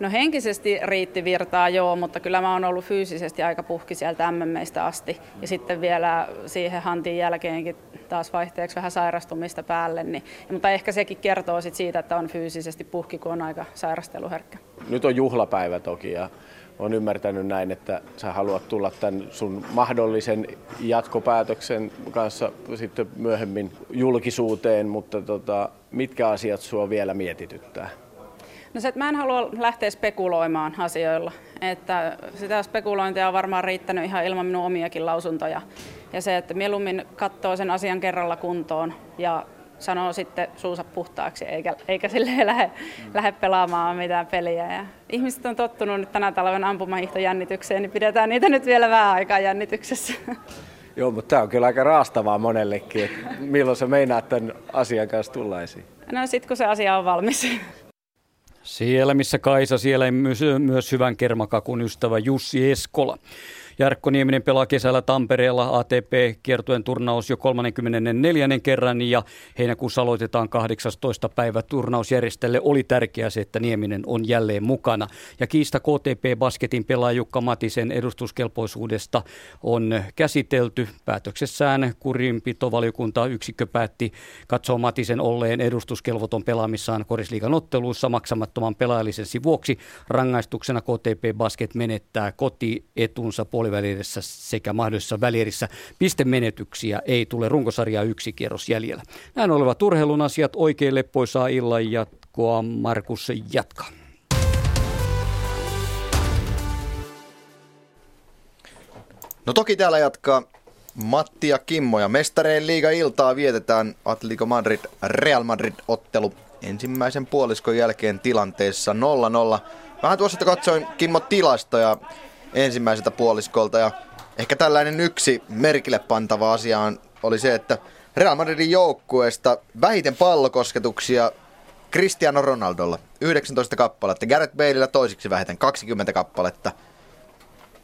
Speaker 9: No henkisesti riitti virtaa joo, mutta kyllä mä oon ollut fyysisesti aika puhki sieltä MMMistä asti. Ja sitten vielä siihen hantin jälkeenkin taas vaihteeksi vähän sairastumista päälle. Niin, mutta ehkä sekin kertoo sit siitä, että on fyysisesti puhki, kun on aika sairasteluherkkä.
Speaker 10: Nyt on juhlapäivä toki ja on ymmärtänyt näin, että sä haluat tulla tämän sun mahdollisen jatkopäätöksen kanssa sitten myöhemmin julkisuuteen, mutta tota, mitkä asiat sua vielä mietityttää?
Speaker 9: No se, että mä en halua lähteä spekuloimaan asioilla. Että sitä spekulointia on varmaan riittänyt ihan ilman minun omiakin lausuntoja. Ja se, että mieluummin katsoo sen asian kerralla kuntoon ja sanoo sitten suusa puhtaaksi, eikä, eikä sille lähde, mm. lähde pelaamaan mitään peliä. Ja ihmiset on tottunut nyt tänä talven ampumahiihtojännitykseen, niin pidetään niitä nyt vielä vähän aikaa jännityksessä.
Speaker 10: Joo, mutta tämä on kyllä aika raastavaa monellekin, että milloin sä meinaat tämän asian kanssa tulla esiin.
Speaker 9: No sitten kun se asia on valmis.
Speaker 4: Siellä missä Kaisa, siellä myös, myös hyvän kermakakun ystävä Jussi Eskola. Jarkko Nieminen pelaa kesällä Tampereella ATP-kiertojen turnaus jo 34. kerran ja heinäkuussa aloitetaan 18. päivä turnausjärjestäjälle. Oli tärkeää se, että Nieminen on jälleen mukana. Ja kiista KTP Basketin pelaaja Jukka Matisen edustuskelpoisuudesta on käsitelty. Päätöksessään kurinpitovaliokunta yksikkö päätti katsoa Matisen olleen edustuskelvoton pelaamissaan korisliigan otteluissa maksamattoman pelaajallisensi vuoksi. Rangaistuksena KTP Basket menettää kotietunsa puoli puolivälirissä sekä mahdollisessa välierissä. Pistemenetyksiä ei tule runkosarjaa yksi kierros jäljellä. Näin olevat urheilun asiat oikein leppoisaa illan jatkoa. Markus jatkaa.
Speaker 2: No toki täällä jatkaa Matti ja Kimmo ja mestareen liiga-iltaa vietetään Atletico Madrid Real Madrid ottelu ensimmäisen puoliskon jälkeen tilanteessa 0-0. Vähän tuossa katsoin Kimmo tilastoja ensimmäiseltä puoliskolta. Ja ehkä tällainen yksi merkille pantava asia on, oli se, että Real Madridin joukkueesta vähiten pallokosketuksia Cristiano Ronaldolla 19 kappaletta, Gareth Baleilla toisiksi vähiten 20 kappaletta.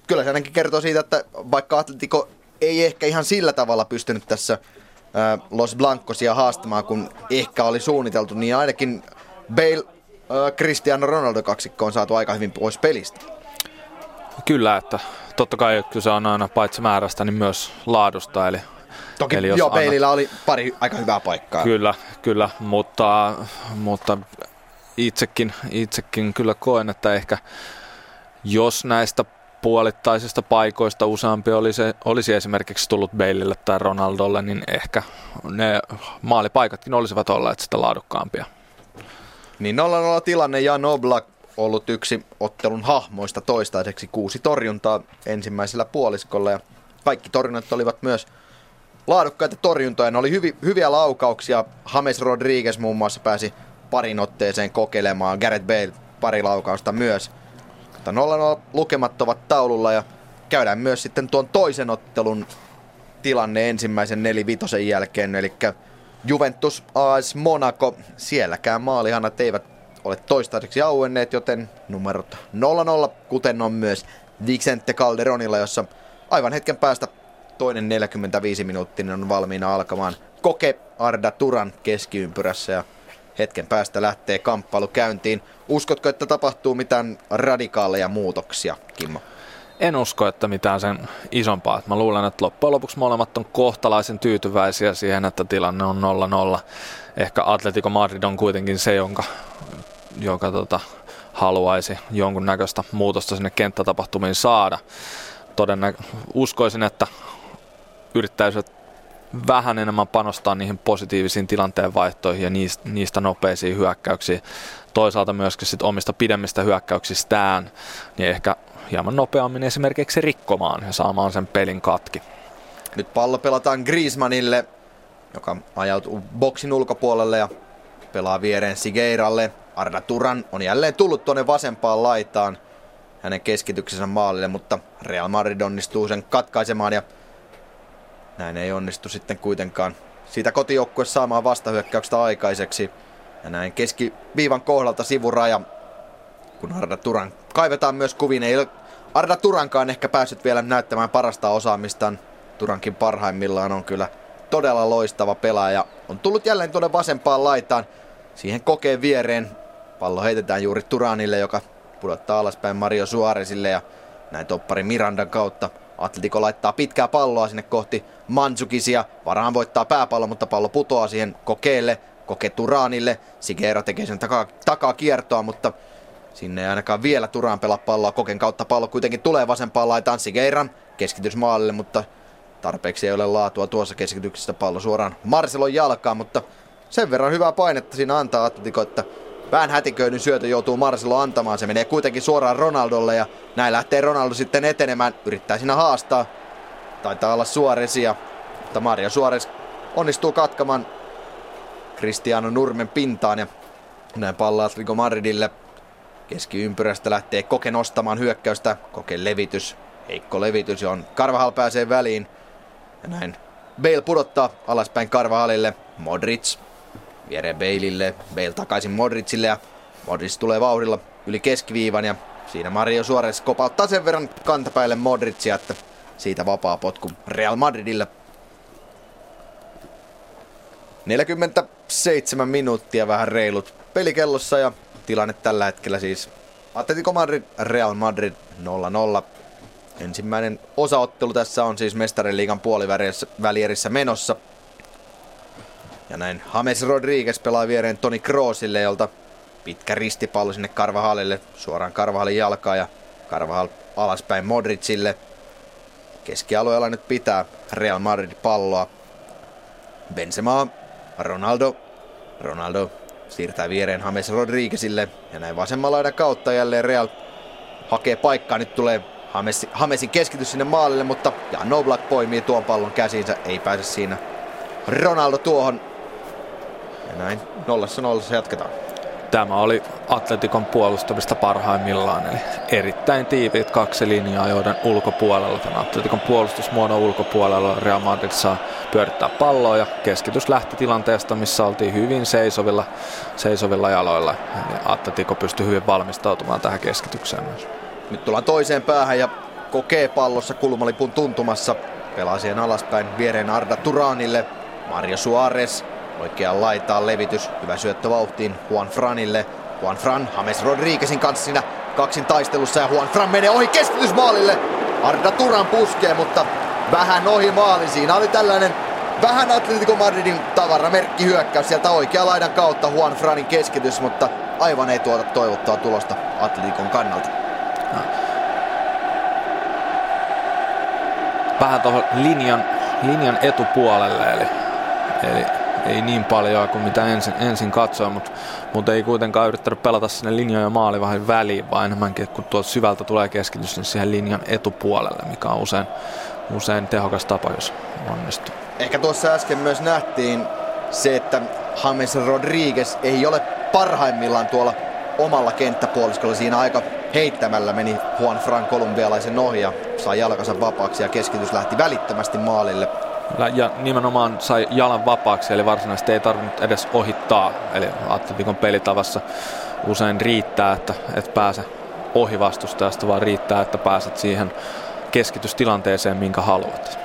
Speaker 2: Kyllä se ainakin kertoo siitä, että vaikka Atletico ei ehkä ihan sillä tavalla pystynyt tässä Los Blancosia haastamaan, kun ehkä oli suunniteltu, niin ainakin Bale Cristiano Ronaldo kaksikko on saatu aika hyvin pois pelistä.
Speaker 3: Kyllä, että totta kai kyse on aina paitsi määrästä, niin myös laadusta. Eli,
Speaker 2: Toki eli jos joo, Peilillä oli pari aika hyvää paikkaa.
Speaker 3: Kyllä, kyllä, mutta, mutta itsekin, itsekin kyllä koen, että ehkä jos näistä puolittaisista paikoista useampi olisi, olisi esimerkiksi tullut Beilille tai Ronaldolle, niin ehkä ne maalipaikatkin olisivat olleet sitä laadukkaampia.
Speaker 2: Niin 0-0 tilanne ja Oblak ollut yksi ottelun hahmoista toistaiseksi kuusi torjuntaa ensimmäisellä puoliskolla ja kaikki torjunnat olivat myös laadukkaita torjuntoja. Ne oli hyvi, hyviä laukauksia. James Rodriguez muun muassa pääsi parin otteeseen kokeilemaan. Gareth Bale pari laukausta myös. Mutta 0 lukemat ovat taululla ja käydään myös sitten tuon toisen ottelun tilanne ensimmäisen nelivitosen jälkeen. Eli Juventus AS Monaco. Sielläkään maalihanat eivät ole toistaiseksi auenneet, joten numerot 0-0, kuten on myös Vicente Calderonilla, jossa aivan hetken päästä toinen 45 minuuttinen on valmiina alkamaan Koke Arda Turan keskiympyrässä ja hetken päästä lähtee kamppailu käyntiin. Uskotko, että tapahtuu mitään radikaaleja muutoksia, Kimmo?
Speaker 3: En usko, että mitään sen isompaa. Mä luulen, että loppujen lopuksi molemmat on kohtalaisen tyytyväisiä siihen, että tilanne on 0-0. Ehkä Atletico Madrid on kuitenkin se, jonka joka tota, haluaisi jonkunnäköistä muutosta sinne kenttätapahtumiin saada. Todennä- uskoisin, että yrittäisivät vähän enemmän panostaa niihin positiivisiin tilanteen vaihtoihin ja niistä, niistä nopeisiin hyökkäyksiin. Toisaalta myöskin sit omista pidemmistä hyökkäyksistään, niin ehkä hieman nopeammin esimerkiksi rikkomaan ja saamaan sen pelin katki.
Speaker 2: Nyt pallo pelataan Griezmannille, joka ajautuu boksin ulkopuolelle ja pelaa viereen Sigeiralle. Arda Turan on jälleen tullut tuonne vasempaan laitaan hänen keskityksensä maalille, mutta Real Madrid onnistuu sen katkaisemaan ja näin ei onnistu sitten kuitenkaan siitä kotijoukkue saamaan vastahyökkäyksestä aikaiseksi. Ja näin keskiviivan kohdalta sivuraja, kun Arda Turan kaivetaan myös kuviin. Ei Arda Turankaan ehkä päässyt vielä näyttämään parasta osaamistaan. Turankin parhaimmillaan on kyllä todella loistava pelaaja. On tullut jälleen tuonne vasempaan laitaan. Siihen kokeen viereen Pallo heitetään juuri Turanille, joka pudottaa alaspäin Mario Suarezille ja näin toppari Mirandan kautta Atletico laittaa pitkää palloa sinne kohti Mansukisia. Varaan voittaa pääpallo, mutta pallo putoaa siihen kokeelle, koke Turanille. Sigera tekee sen takaa, takaa kiertoa, mutta sinne ei ainakaan vielä Turan pelaa palloa. Koken kautta pallo kuitenkin tulee vasempaan laitaan Sigeiran keskitys maalille, mutta tarpeeksi ei ole laatua tuossa keskityksessä pallo suoraan Marcelon jalkaan, mutta sen verran hyvää painetta siinä antaa Atletico, että vähän hätiköidyn syötö joutuu Marcelo antamaan. Se menee kuitenkin suoraan Ronaldolle ja näin lähtee Ronaldo sitten etenemään. Yrittää siinä haastaa. Taitaa olla Suoresia, mutta Mario Suores onnistuu katkamaan Cristiano Nurmen pintaan ja näin pallo Atletico Madridille. Keskiympyrästä lähtee Koke nostamaan hyökkäystä. Koke levitys, heikko levitys, johon Karvahal pääsee väliin. Ja näin Bale pudottaa alaspäin Karvahalille. Modric viereen Baleille. Bale takaisin Modricille ja Modric tulee vauhdilla yli keskiviivan ja siinä Mario Suarez kopauttaa sen verran kantapäille Modricia, että siitä vapaa potku Real Madridille. 47 minuuttia vähän reilut pelikellossa ja tilanne tällä hetkellä siis Atletico Madrid, Real Madrid 0-0. Ensimmäinen osaottelu tässä on siis mestariliigan puolivälierissä menossa. Ja näin James Rodriguez pelaa viereen Toni Kroosille, jolta pitkä ristipallo sinne Karvahalille, suoraan Karvahalin jalkaa ja Karvahal alaspäin Modricille. Keskialueella nyt pitää Real Madrid palloa. Benzema, Ronaldo, Ronaldo siirtää viereen James Rodriguezille ja näin vasemmalla laidan kautta jälleen Real hakee paikkaa. Nyt tulee Hames, Hamesin keskitys sinne maalille, mutta Jan Noblak poimii tuon pallon käsiinsä, ei pääse siinä Ronaldo tuohon. Näin nollassa nollassa jatketaan.
Speaker 3: Tämä oli Atletikon puolustamista parhaimmillaan, eli erittäin tiiviit kaksi linjaa, joiden ulkopuolella, tämän Atletikon puolustusmuodon ulkopuolella Real Madrid saa pyörittää palloa ja keskitys lähti tilanteesta, missä oltiin hyvin seisovilla, seisovilla jaloilla. Eli Atletico pystyi hyvin valmistautumaan tähän keskitykseen myös.
Speaker 2: Nyt tullaan toiseen päähän ja kokee pallossa kulmalipun tuntumassa. Pelaa siihen alaspäin viereen Arda Turanille. Mario Suarez Oikeaan laitaan levitys, hyvä syöttö vauhtiin Juan Franille. Juan Fran James Rodriguezin kanssa siinä kaksin taistelussa ja Juan Fran menee ohi keskitysmaalille. Arda Turan puskee, mutta vähän ohi maali. Siinä oli tällainen vähän Atletico Madridin tavaramerkki hyökkäys sieltä oikean laidan kautta Juan Franin keskitys, mutta aivan ei tuota toivottua tulosta Atleticon kannalta.
Speaker 3: Vähän tuohon linjan, linjan etupuolelle, eli, eli ei niin paljon kuin mitä ensin, ensin katsoin, mutta, mutta ei kuitenkaan yrittänyt pelata sinne linjan ja maali vähän väliin, vaan enemmänkin, kun tuolta syvältä tulee keskitys, niin siihen linjan etupuolelle, mikä on usein, usein tehokas tapa, jos onnistuu.
Speaker 2: Ehkä tuossa äsken myös nähtiin se, että James Rodriguez ei ole parhaimmillaan tuolla omalla kenttäpuoliskolla. Siinä aika heittämällä meni Juan Fran kolumbialaisen ohi ja sai jalkansa vapaaksi ja keskitys lähti välittömästi maalille
Speaker 3: ja nimenomaan sai jalan vapaaksi, eli varsinaisesti ei tarvinnut edes ohittaa. Eli Atletikon pelitavassa usein riittää, että et pääse ohi vastustajasta, vaan riittää, että pääset siihen keskitystilanteeseen, minkä haluat.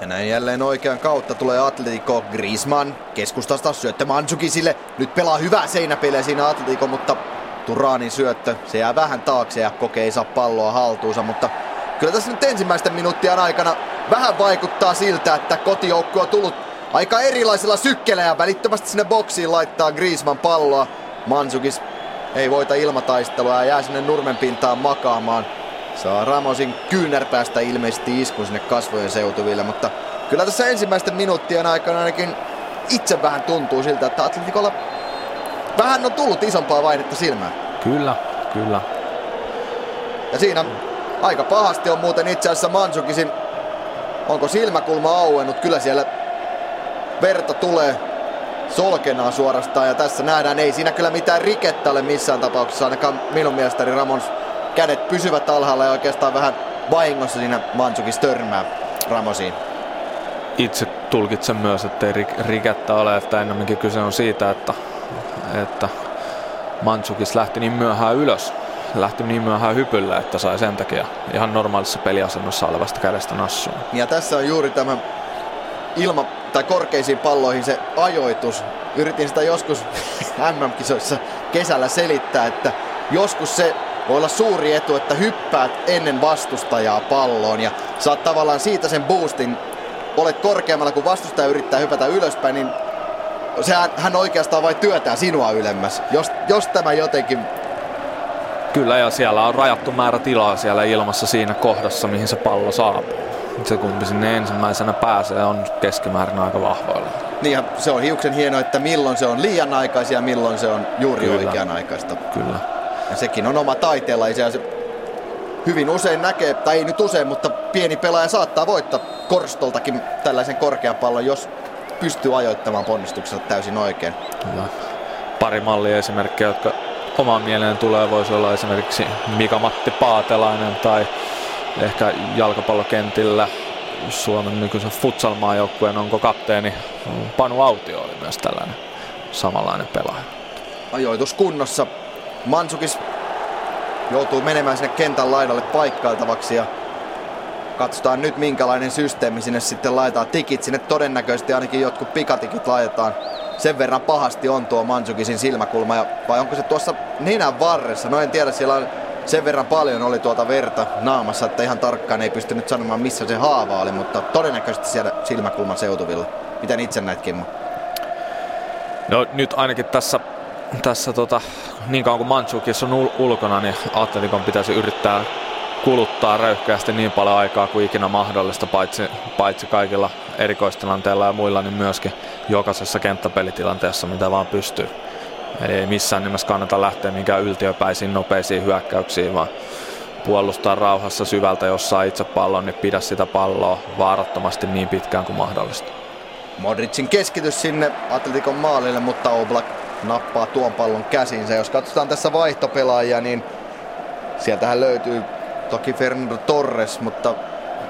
Speaker 2: Ja näin jälleen oikean kautta tulee Atletico Griezmann keskustasta syöttö Mansukisille. Nyt pelaa hyvää seinäpeliä siinä Atletico, mutta Turanin syöttö, se jää vähän taakse ja kokee ei saa palloa haltuunsa, mutta kyllä tässä nyt ensimmäisten minuuttien aikana vähän vaikuttaa siltä, että kotijoukkue on tullut aika erilaisella sykkellä ja välittömästi sinne boksiin laittaa Griezmann palloa. Mansukis ei voita ilmataistelua ja jää sinne nurmen pintaan makaamaan. Saa Ramosin kyynärpäästä ilmeisesti iskun sinne kasvojen seutuville, mutta kyllä tässä ensimmäisten minuuttien aikana ainakin itse vähän tuntuu siltä, että Atletikolla vähän on tullut isompaa vainetta silmään.
Speaker 3: Kyllä, kyllä.
Speaker 2: Ja siinä aika pahasti on muuten itse asiassa Mansukisin Onko silmäkulma auennut? Kyllä siellä verta tulee solkenaa suorastaan ja tässä nähdään, ei siinä kyllä mitään rikettä ole missään tapauksessa, ainakaan minun mielestäni Ramons kädet pysyvät alhaalla ja oikeastaan vähän vahingossa siinä Mansukis törmää Ramosiin.
Speaker 3: Itse tulkitsen myös, että ei rikettä ole, että enemmänkin kyse on siitä, että, että Mansukis lähti niin myöhään ylös lähti niin myöhään hypyllä, että sai sen takia ihan normaalissa peliasennossa olevasta kädestä nassuun.
Speaker 2: Ja tässä on juuri tämä ilma tai korkeisiin palloihin se ajoitus. Yritin sitä joskus MM-kisoissa kesällä selittää, että joskus se voi olla suuri etu, että hyppäät ennen vastustajaa palloon ja saat tavallaan siitä sen boostin. Olet korkeammalla, kun vastustaja yrittää hypätä ylöspäin, niin sehän, hän oikeastaan vain työtää sinua ylemmäs. Jos, jos tämä jotenkin
Speaker 3: Kyllä, ja siellä on rajattu määrä tilaa siellä ilmassa siinä kohdassa, mihin se pallo saapuu. Se kumpi sinne ensimmäisenä pääsee on keskimäärin aika vahvoilla.
Speaker 2: Niin ja se on hiuksen hienoa, että milloin se on liian aikaisia ja milloin se on juuri Kyllä. oikean aikaista.
Speaker 3: Kyllä.
Speaker 2: Ja sekin on oma taiteella. Ja se hyvin usein näkee, tai ei nyt usein, mutta pieni pelaaja saattaa voittaa korstoltakin tällaisen korkean pallon, jos pystyy ajoittamaan ponnistukset täysin oikein.
Speaker 3: Kyllä. Pari mallia esimerkkejä, jotka omaan mieleen tulee, voisi olla esimerkiksi Mika-Matti Paatelainen tai ehkä jalkapallokentillä Suomen nykyisen futsalmaajoukkueen onko kapteeni Panu Autio oli myös tällainen samanlainen pelaaja.
Speaker 2: Ajoitus kunnossa. Mansukis joutuu menemään sinne kentän laidalle paikkailtavaksi ja katsotaan nyt minkälainen systeemi sinne sitten laitetaan. Tikit sinne todennäköisesti ainakin jotkut pikatikit laitetaan. Sen verran pahasti on tuo Mansukisin silmäkulma ja, vai onko se tuossa nenän varressa? No en tiedä, siellä on sen verran paljon oli tuota verta naamassa, että ihan tarkkaan ei pystynyt sanomaan missä se haava oli, mutta todennäköisesti siellä silmäkulman seutuvilla. Miten itse näet Kimmo?
Speaker 3: No nyt ainakin tässä, tässä tota, niin kauan kuin Manchukis on ul- ulkona, niin Atletikon pitäisi yrittää kuluttaa röyhkeästi niin paljon aikaa kuin ikinä mahdollista, paitsi, paitsi kaikilla erikoistilanteilla ja muilla, niin myöskin jokaisessa kenttäpelitilanteessa, mitä vaan pystyy. Eli ei missään nimessä kannata lähteä minkään yltiöpäisiin nopeisiin hyökkäyksiin, vaan puolustaa rauhassa syvältä, jos saa itse pallon, niin pidä sitä palloa vaarattomasti niin pitkään kuin mahdollista.
Speaker 2: Modricin keskitys sinne Atletikon maalille, mutta Oblak nappaa tuon pallon käsinsä. Jos katsotaan tässä vaihtopelaajia, niin sieltähän löytyy toki Fernando Torres, mutta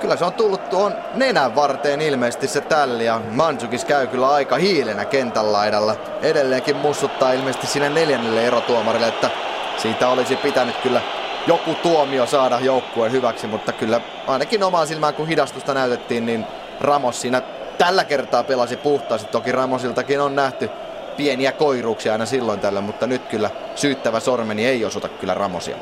Speaker 2: kyllä se on tullut tuon nenän varteen ilmeisesti se tälli ja Mansukis käy kyllä aika hiilenä kentän laidalla. Edelleenkin mussuttaa ilmeisesti sinne neljännelle erotuomarille, että siitä olisi pitänyt kyllä joku tuomio saada joukkueen hyväksi, mutta kyllä ainakin omaan silmään kun hidastusta näytettiin, niin Ramos siinä tällä kertaa pelasi puhtaasti. Toki Ramosiltakin on nähty pieniä koiruuksia aina silloin tällä, mutta nyt kyllä syyttävä sormeni ei osoita kyllä Ramosia.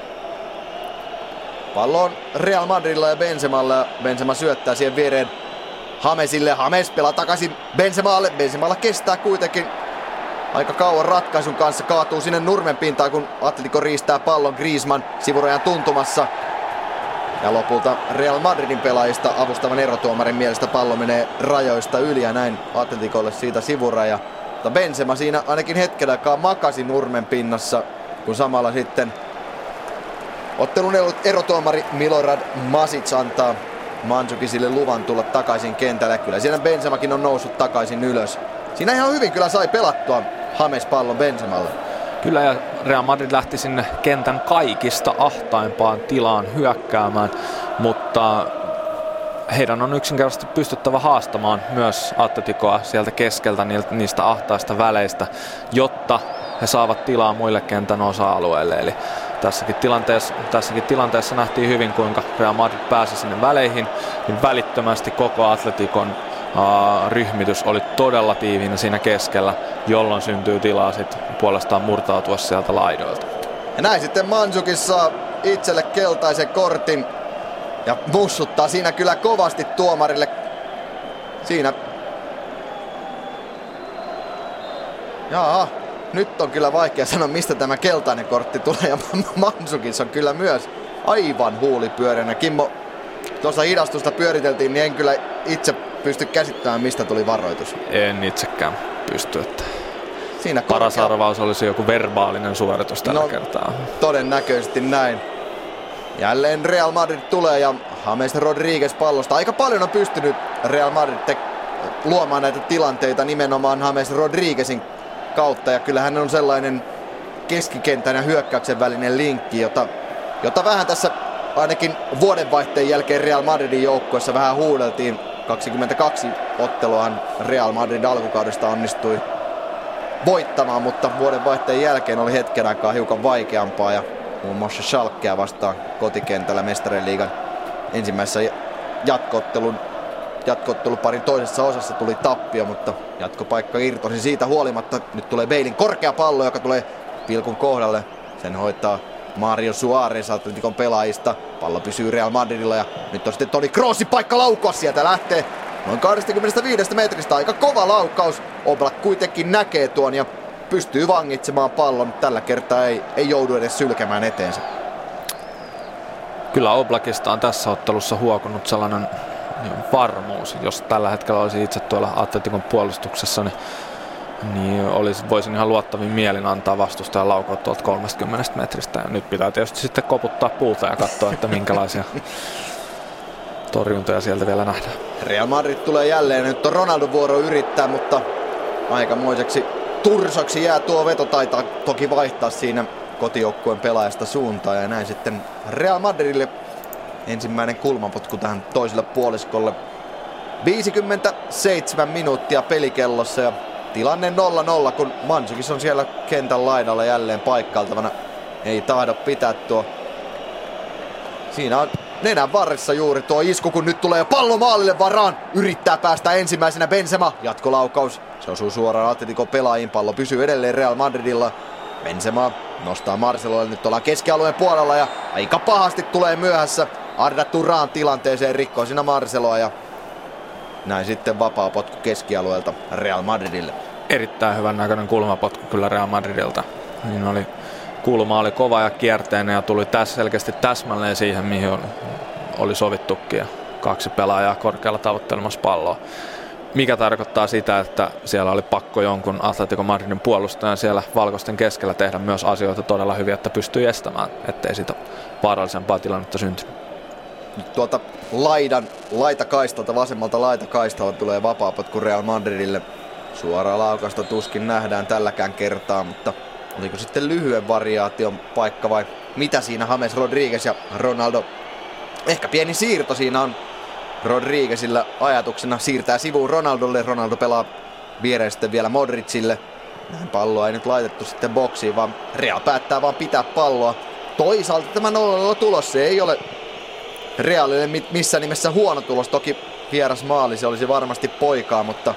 Speaker 2: Pallo on Real Madridilla ja Benzemalla Benzema syöttää siihen viereen Hamesille. Hames pelaa takaisin Benzemaalle. Benzemalla kestää kuitenkin aika kauan ratkaisun kanssa. Kaatuu sinne nurmen pintaan, kun Atletico riistää pallon Griezmann sivurajan tuntumassa. Ja lopulta Real Madridin pelaajista avustavan erotuomarin mielestä pallo menee rajoista yli ja näin Atleticolle siitä sivuraja. Mutta Benzema siinä ainakin aikaa makasi nurmen pinnassa, kun samalla sitten ottelun erotuomari Milorad Masic antaa Mansukisille luvan tulla takaisin kentälle. Kyllä siinä Benzemakin on noussut takaisin ylös. Siinä ihan hyvin kyllä sai pelattua Hames pallon Benzemalle.
Speaker 3: Kyllä ja Real Madrid lähti sinne kentän kaikista ahtaimpaan tilaan hyökkäämään, mutta heidän on yksinkertaisesti pystyttävä haastamaan myös Atleticoa sieltä keskeltä niistä ahtaista väleistä, jotta he saavat tilaa muille kentän osa-alueille. Eli tässäkin tilanteessa, tässäkin tilanteessa nähtiin hyvin, kuinka Real Madrid pääsi sinne väleihin, niin välittömästi koko Atletikon uh, ryhmitys oli todella tiiviinä siinä keskellä, jolloin syntyy tilaa sitten puolestaan murtautua sieltä laidoilta.
Speaker 2: Ja näin sitten Mansukin saa itselle keltaisen kortin ja mussuttaa siinä kyllä kovasti tuomarille. Siinä Jaa, nyt on kyllä vaikea sanoa, mistä tämä keltainen kortti tulee. Ja Mansukis on kyllä myös aivan huulipyöränä. Kimmo, tuossa hidastusta pyöriteltiin, niin en kyllä itse pysty käsittämään, mistä tuli varoitus.
Speaker 3: En itsekään pysty, että Siinä korkea... Paras arvaus olisi joku verbaalinen suoritus tällä no, kertaa.
Speaker 2: Todennäköisesti näin. Jälleen Real Madrid tulee ja James Rodriguez pallosta. Aika paljon on pystynyt Real Madrid te- luomaan näitä tilanteita nimenomaan James Rodriguezin kautta. Ja kyllähän on sellainen keskikentän ja hyökkäyksen välinen linkki, jota, jota vähän tässä ainakin vuodenvaihteen jälkeen Real Madridin joukkoissa vähän huudeltiin. 22 otteluahan Real Madrid alkukaudesta onnistui voittamaan, mutta vuodenvaihteen jälkeen oli hetken aikaa hiukan vaikeampaa ja muun muassa Schalkea vastaan kotikentällä mestarien liigan ensimmäisessä jatkoottelun jatkootteluparin toisessa osassa tuli tappio, mutta jatkopaikka irtosi siitä huolimatta. Nyt tulee Beilin korkea pallo, joka tulee pilkun kohdalle. Sen hoitaa Mario Suarez Atletikon pelaajista. Pallo pysyy Real Madridilla ja nyt on sitten Toni Kroosin paikka laukoa. Sieltä lähtee noin 25 metristä. Aika kova laukaus. Oblak kuitenkin näkee tuon ja pystyy vangitsemaan pallon. Tällä kertaa ei, ei joudu edes sylkemään eteensä.
Speaker 3: Kyllä Oblakista on tässä ottelussa huokunut sellainen varmuus. Jos tällä hetkellä olisi itse tuolla Atletikon puolustuksessa, niin, niin olisi, voisin ihan luottavin mielin antaa vastustajan laukoa tuolta 30 metristä. Ja nyt pitää tietysti sitten koputtaa puuta ja katsoa, että minkälaisia torjuntoja sieltä vielä nähdään.
Speaker 2: Real Madrid tulee jälleen. Nyt on Ronaldo vuoro yrittää, mutta aikamoiseksi tursaksi jää tuo veto. Taitaa toki vaihtaa siinä kotijoukkueen pelaajasta suuntaan. Ja näin sitten Real Madridille ensimmäinen kulmapotku tähän toiselle puoliskolle. 57 minuuttia pelikellossa ja tilanne 0-0, kun Mansukis on siellä kentän laidalla jälleen paikkailtavana. Ei tahdo pitää tuo. Siinä on nenän varressa juuri tuo isku, kun nyt tulee pallo maalille varaan. Yrittää päästä ensimmäisenä Benzema. Jatkolaukaus. Se osuu suoraan Atletico pelaajiin. Pallo pysyy edelleen Real Madridilla. Benzema nostaa Marcelolle. Nyt ollaan keskialueen puolella ja aika pahasti tulee myöhässä. Arda Turan tilanteeseen rikkoo siinä Marceloa ja näin sitten vapaa potku keskialueelta Real Madridille.
Speaker 3: Erittäin hyvän näköinen kulmapotku kyllä Real Madridilta. Niin oli, kulma oli kova ja kierteinen ja tuli tässä selkeästi täsmälleen siihen, mihin oli, oli sovittukin. Ja kaksi pelaajaa korkealla tavoittelemassa palloa. Mikä tarkoittaa sitä, että siellä oli pakko jonkun Atletico Madridin puolustajan siellä valkoisten keskellä tehdä myös asioita todella hyvin, että pystyy estämään, ettei sitä vaarallisempaa tilannetta syntynyt.
Speaker 2: Nyt tuolta laidan laitakaistalta, vasemmalta laitakaistalta tulee vapaapotku Real Madridille. Suoraa laukasta tuskin nähdään tälläkään kertaa, mutta oliko sitten lyhyen variaation paikka vai mitä siinä James Rodriguez ja Ronaldo? Ehkä pieni siirto siinä on Rodriguezilla ajatuksena siirtää sivuun Ronaldolle. Ronaldo pelaa viereen sitten vielä Modricille. Näin palloa ei nyt laitettu sitten boksiin, vaan Real päättää vaan pitää palloa. Toisaalta tämä 0 tulos, se ei ole Realille missä nimessä huono tulos. Toki vieras maali, se olisi varmasti poikaa, mutta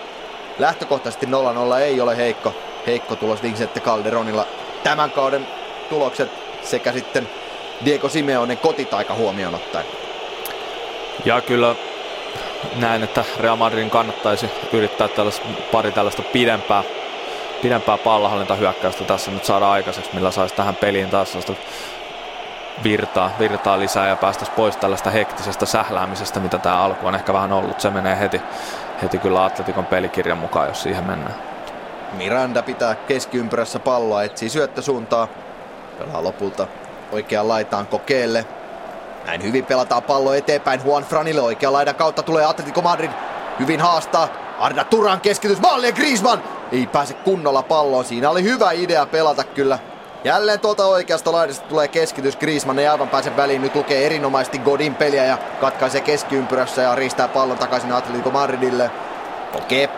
Speaker 2: lähtökohtaisesti 0-0 ei ole heikko, heikko tulos Vincente Calderonilla. Tämän kauden tulokset sekä sitten Diego Simeonen kotitaika huomioon ottaen.
Speaker 3: Ja kyllä näen, että Real Madridin kannattaisi yrittää tällaista, pari tällaista pidempää, pidempää pallohallintahyökkäystä tässä nyt saada aikaiseksi, millä saisi tähän peliin taas virtaa, virtaa lisää ja päästäisiin pois tällaista hektisestä sähläämisestä, mitä tämä alku on ehkä vähän ollut. Se menee heti, heti kyllä Atletikon pelikirjan mukaan, jos siihen mennään.
Speaker 2: Miranda pitää keskiympyrässä palloa, etsii syöttösuuntaa. Pelaa lopulta oikeaan laitaan kokeelle. Näin hyvin pelataan pallo eteenpäin Juan Franille. Oikean laidan kautta tulee Atletico Madrid. Hyvin haastaa. Arda Turan keskitys. Malli Griezmann ei pääse kunnolla palloon. Siinä oli hyvä idea pelata kyllä Jälleen tuolta oikeasta laidasta tulee keskitys. Griezmann ei aivan pääse väliin. Nyt lukee erinomaisesti Godin peliä ja katkaisee keskiympyrässä ja riistää pallon takaisin Atletico Madridille. Okei. Okay.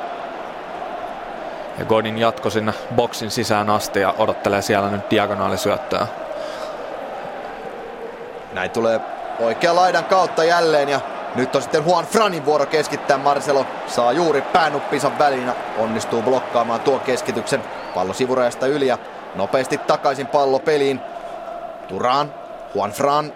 Speaker 3: Ja Godin jatko sinne boksin sisään asti ja odottelee siellä nyt diagonaalisyöttöä.
Speaker 2: Näin tulee oikea laidan kautta jälleen ja nyt on sitten Juan Franin vuoro keskittää. Marcelo saa juuri päänuppinsa väliin onnistuu blokkaamaan tuon keskityksen. Pallo sivurajasta yli ja Nopeasti takaisin pallo peliin. Turan, Juan Fran.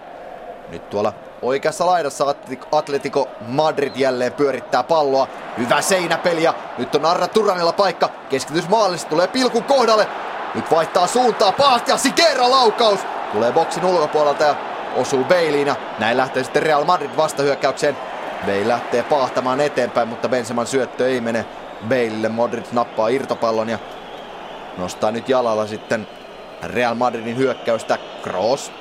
Speaker 2: Nyt tuolla oikeassa laidassa Atletico Madrid jälleen pyörittää palloa. Hyvä seinäpeli ja nyt on Arra Turanilla paikka. Keskitys maalissa tulee pilkun kohdalle. Nyt vaihtaa suuntaa pahasti ja Sikera laukaus. Tulee boksin ulkopuolelta ja osuu ja näin lähtee sitten Real Madrid vastahyökkäykseen. Bale lähtee pahtamaan eteenpäin, mutta Benzeman syöttö ei mene Baleille. Modric nappaa irtopallon ja Nostaa nyt jalalla sitten Real Madridin hyökkäystä. Kroos.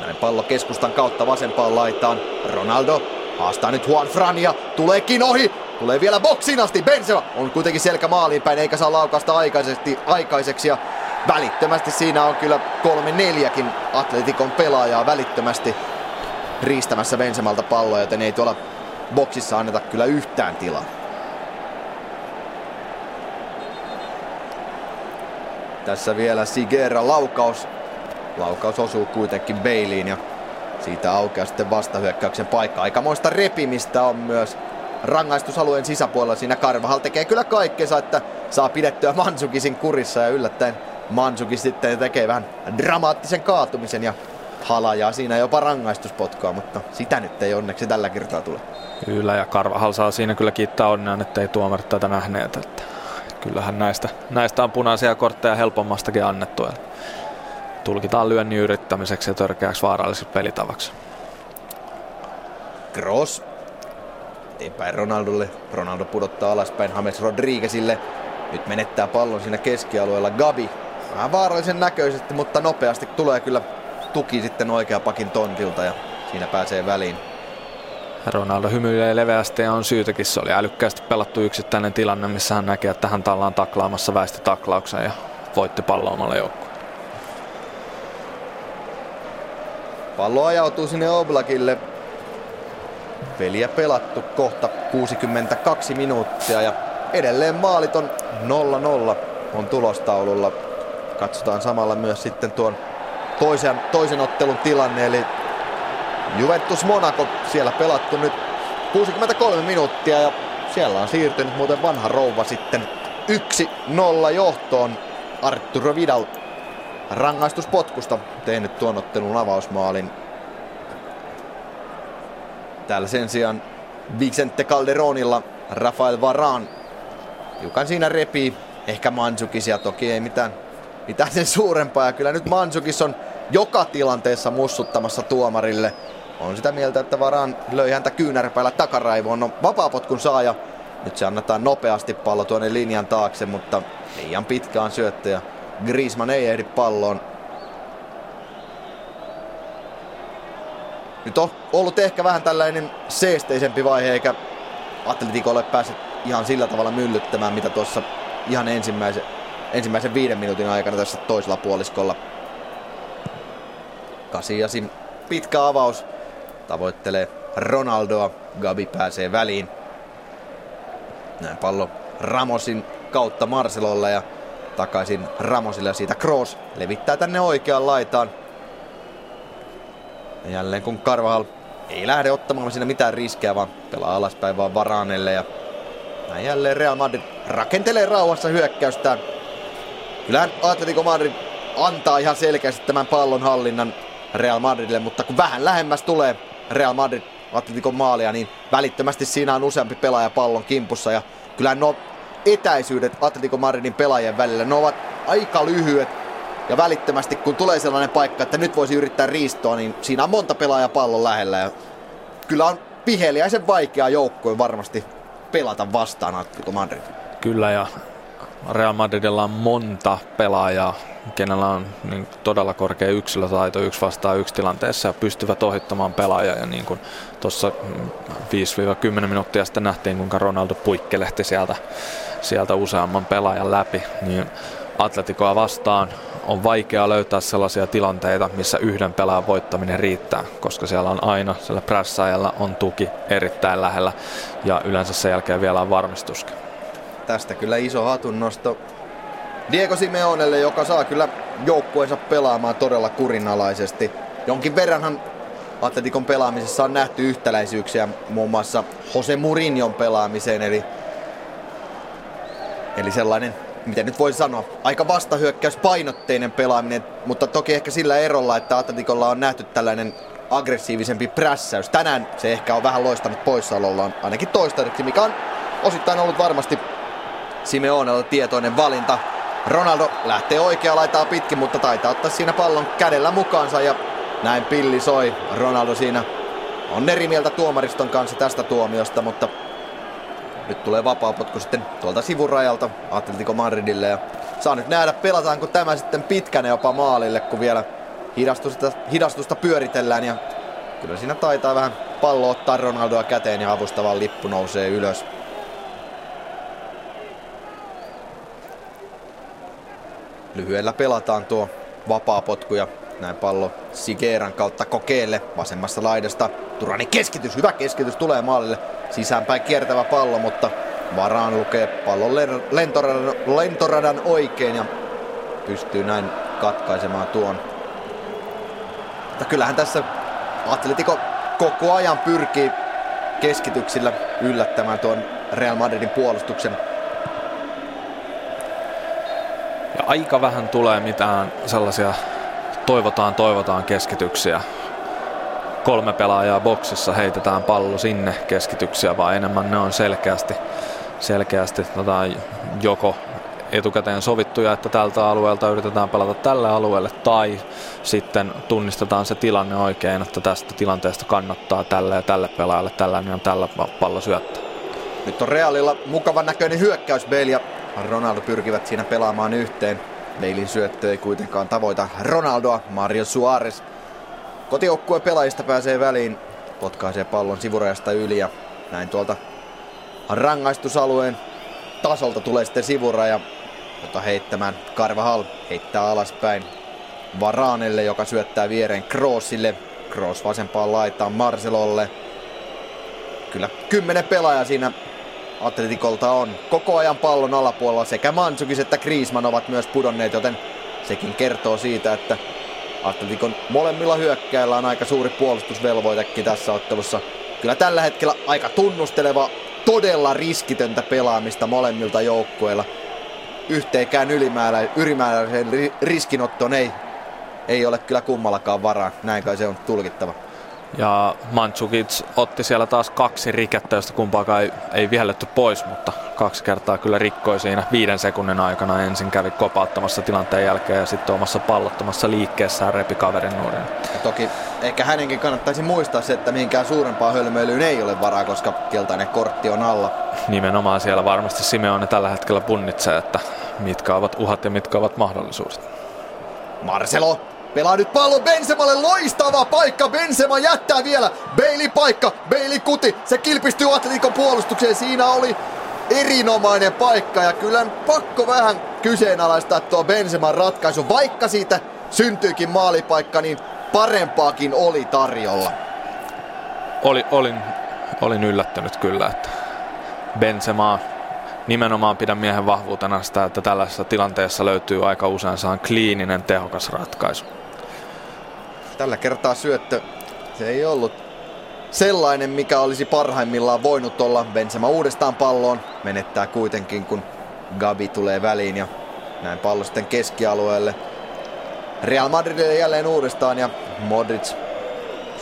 Speaker 2: Näin pallo keskustan kautta vasempaan laitaan. Ronaldo haastaa nyt Juan Frania. Tuleekin ohi. Tulee vielä boksin asti. Benzema on kuitenkin selkä maaliin päin eikä saa laukasta aikaisesti, aikaiseksi. Ja välittömästi siinä on kyllä kolme neljäkin Atletikon pelaajaa välittömästi riistämässä Benzemalta palloa, joten ei tuolla boksissa anneta kyllä yhtään tilaa. Tässä vielä Sigera laukaus. Laukaus osuu kuitenkin Beiliin ja siitä aukeaa sitten vastahyökkäyksen paikka. Aikamoista repimistä on myös rangaistusalueen sisäpuolella. Siinä Karvahal tekee kyllä kaikkensa, että saa pidettyä Mansukisin kurissa ja yllättäen Mansukis sitten tekee vähän dramaattisen kaatumisen ja halajaa siinä jopa rangaistuspotkua, mutta sitä nyt ei onneksi tällä kertaa tule.
Speaker 3: Kyllä, ja Karvahal saa siinä kyllä kiittää onnea, että ei tuomarit tätä nähneet. Että kyllähän näistä, näistä on punaisia kortteja helpommastakin annettu. Tulkitaan lyönnin yrittämiseksi ja törkeäksi vaaralliseksi pelitavaksi.
Speaker 2: Cross. Eteenpäin Ronaldolle. Ronaldo pudottaa alaspäin James Rodriguezille. Nyt menettää pallon siinä keskialueella Gabi. Vähän vaarallisen näköisesti, mutta nopeasti tulee kyllä tuki sitten oikea pakin tontilta ja siinä pääsee väliin
Speaker 3: Ronaldo hymyilee leveästi ja on syytäkin. Se oli älykkäästi pelattu yksittäinen tilanne, missä hän näkee, että hän ollaan taklaamassa väisti taklauksen ja voitti pallo omalle joukkueelle.
Speaker 2: Pallo ajautuu sinne Oblakille. Peliä pelattu kohta 62 minuuttia ja edelleen maaliton 0-0 on tulostaululla. Katsotaan samalla myös sitten tuon toisen, toisen ottelun tilanne, eli Juventus Monaco siellä pelattu nyt 63 minuuttia ja siellä on siirtynyt muuten vanha rouva sitten 1-0 johtoon. Arturo Vidal rangaistuspotkusta tehnyt tuon ottelun avausmaalin. Täällä sen sijaan Vicente Calderonilla Rafael Varan hiukan siinä repii. Ehkä Mansukisia toki ei mitään, mitään sen suurempaa. Ja kyllä nyt Mansukis on joka tilanteessa mussuttamassa tuomarille. On sitä mieltä, että Varan löi häntä kyynärpäällä takaraivoon. No vapaapotkun saaja. Nyt se annetaan nopeasti pallo tuonne linjan taakse, mutta liian pitkään syöttö ja Griezmann ei ehdi palloon. Nyt on ollut ehkä vähän tällainen seesteisempi vaihe, eikä Atletico ole päässyt ihan sillä tavalla myllyttämään, mitä tuossa ihan ensimmäisen, ensimmäisen viiden minuutin aikana tässä toisella puoliskolla. Kasiasin pitkä avaus tavoittelee Ronaldoa. Gabi pääsee väliin. Näin pallo Ramosin kautta Marcelolle ja takaisin Ramosille ja siitä Kroos levittää tänne oikeaan laitaan. Ja jälleen kun Karvahal ei lähde ottamaan siinä mitään riskejä, vaan pelaa alaspäin vaan Varanelle ja näin jälleen Real Madrid rakentelee rauhassa hyökkäystään. Kyllähän Atletico Madrid antaa ihan selkeästi tämän pallon hallinnan Real Madridille, mutta kun vähän lähemmäs tulee Real Madrid Atletico maalia, niin välittömästi siinä on useampi pelaaja pallon kimpussa. Ja kyllä no etäisyydet Atletico Madridin pelaajien välillä, ne ovat aika lyhyet. Ja välittömästi kun tulee sellainen paikka, että nyt voisi yrittää riistoa, niin siinä on monta pelaajaa pallon lähellä. Ja kyllä on viheliäisen vaikea joukkue varmasti pelata vastaan Atletico Madrid.
Speaker 3: Kyllä ja Real Madridilla on monta pelaajaa, kenellä on niin todella korkea yksilötaito yksi vastaan yksi tilanteessa ja pystyvät ohittamaan pelaajaa. Ja niin kuin tuossa 5-10 minuuttia sitten nähtiin, kuinka Ronaldo puikkelehti sieltä, sieltä useamman pelaajan läpi, niin Atleticoa vastaan on vaikea löytää sellaisia tilanteita, missä yhden pelaajan voittaminen riittää, koska siellä on aina, siellä prässäajalla on tuki erittäin lähellä ja yleensä sen jälkeen vielä on varmistuskin.
Speaker 2: Tästä kyllä iso hatunnosto Diego Simeonelle, joka saa kyllä joukkueensa pelaamaan todella kurinalaisesti. Jonkin verranhan Atletikon pelaamisessa on nähty yhtäläisyyksiä muun muassa Jose Mourinhon pelaamiseen, eli, eli sellainen, miten nyt voi sanoa, aika vastahyökkäyspainotteinen pelaaminen, mutta toki ehkä sillä erolla, että Atletikolla on nähty tällainen aggressiivisempi prässäys. Tänään se ehkä on vähän loistanut poissaolollaan, ainakin toistaiseksi, mikä on osittain ollut varmasti Simeonella tietoinen valinta. Ronaldo lähtee oikea laitaa pitkin, mutta taitaa ottaa siinä pallon kädellä mukaansa ja näin pilli soi. Ronaldo siinä on eri mieltä tuomariston kanssa tästä tuomiosta, mutta nyt tulee vapaapotku sitten tuolta sivurajalta Atletico Madridille ja saa nyt nähdä pelataanko tämä sitten pitkänä jopa maalille, kun vielä hidastusta, hidastusta pyöritellään ja kyllä siinä taitaa vähän pallo ottaa Ronaldoa käteen ja avustavan lippu nousee ylös. Lyhyellä pelataan tuo vapaapotku ja näin pallo Sigeran kautta kokeelle vasemmassa laidasta. Turani keskitys, hyvä keskitys tulee maalille. Sisäänpäin kiertävä pallo, mutta Varaan lukee pallon lentoradan, lentoradan oikein ja pystyy näin katkaisemaan tuon. Mutta kyllähän tässä Atletico koko ajan pyrkii keskityksillä yllättämään tuon Real Madridin puolustuksen
Speaker 3: aika vähän tulee mitään sellaisia toivotaan, toivotaan keskityksiä. Kolme pelaajaa boksissa heitetään pallo sinne keskityksiä, vaan enemmän ne on selkeästi, selkeästi tota, joko etukäteen sovittuja, että tältä alueelta yritetään pelata tälle alueelle, tai sitten tunnistetaan se tilanne oikein, että tästä tilanteesta kannattaa tälle ja tälle pelaajalle tällainen on tällä pallo syöttää.
Speaker 2: Nyt on Realilla mukavan näköinen hyökkäys Bale ja Ronaldo pyrkivät siinä pelaamaan yhteen. Beilin syöttö ei kuitenkaan tavoita Ronaldoa. Mario Suarez kotijoukkueen pelaajista pääsee väliin. Potkaisee pallon sivurajasta yli ja näin tuolta rangaistusalueen tasolta tulee sitten sivuraja. Mutta heittämään Karvahal heittää alaspäin Varanelle, joka syöttää viereen Kroosille. Kroos vasempaan laitaan Marcelolle. kyllä kymmenen pelaajaa siinä Atletikolta on koko ajan pallon alapuolella. Sekä Mansukis että Griezmann ovat myös pudonneet, joten sekin kertoo siitä, että Atletikon molemmilla hyökkäillä on aika suuri puolustusvelvoitekin tässä ottelussa. Kyllä tällä hetkellä aika tunnusteleva, todella riskitöntä pelaamista molemmilta joukkueilla. Yhteenkään ylimääräiseen riskinottoon ei, ei ole kyllä kummallakaan varaa. Näin kai se on tulkittava.
Speaker 3: Ja Mandzukic otti siellä taas kaksi rikettä, josta kumpaakaan ei, ei vihelletty pois, mutta kaksi kertaa kyllä rikkoi siinä viiden sekunnin aikana. Ensin kävi kopauttamassa tilanteen jälkeen ja sitten omassa pallottomassa liikkeessään repi kaverin nuorin.
Speaker 2: Ja toki ehkä hänenkin kannattaisi muistaa se, että mihinkään suurempaa hölmöilyyn ei ole varaa, koska keltainen kortti on alla.
Speaker 3: Nimenomaan siellä varmasti Simeone tällä hetkellä punnitsee, että mitkä ovat uhat ja mitkä ovat mahdollisuudet.
Speaker 2: Marcelo Pelaa nyt pallon Benzemalle, loistava paikka, Benzema jättää vielä, Bailey paikka, Bailey kuti, se kilpistyy Atletikon puolustukseen, siinä oli erinomainen paikka. Ja kyllä pakko vähän kyseenalaistaa tuo Benzeman ratkaisu, vaikka siitä syntyykin maalipaikka, niin parempaakin oli tarjolla.
Speaker 3: Oli, olin, olin yllättynyt kyllä, että Benzema nimenomaan pidän miehen vahvuutena sitä, että tällaisessa tilanteessa löytyy aika usein saan kliininen tehokas ratkaisu.
Speaker 2: Tällä kertaa syöttö, se ei ollut sellainen, mikä olisi parhaimmillaan voinut olla. Benzema uudestaan palloon, menettää kuitenkin, kun Gabi tulee väliin ja näin pallo sitten keskialueelle. Real Madridille jälleen uudestaan ja Modric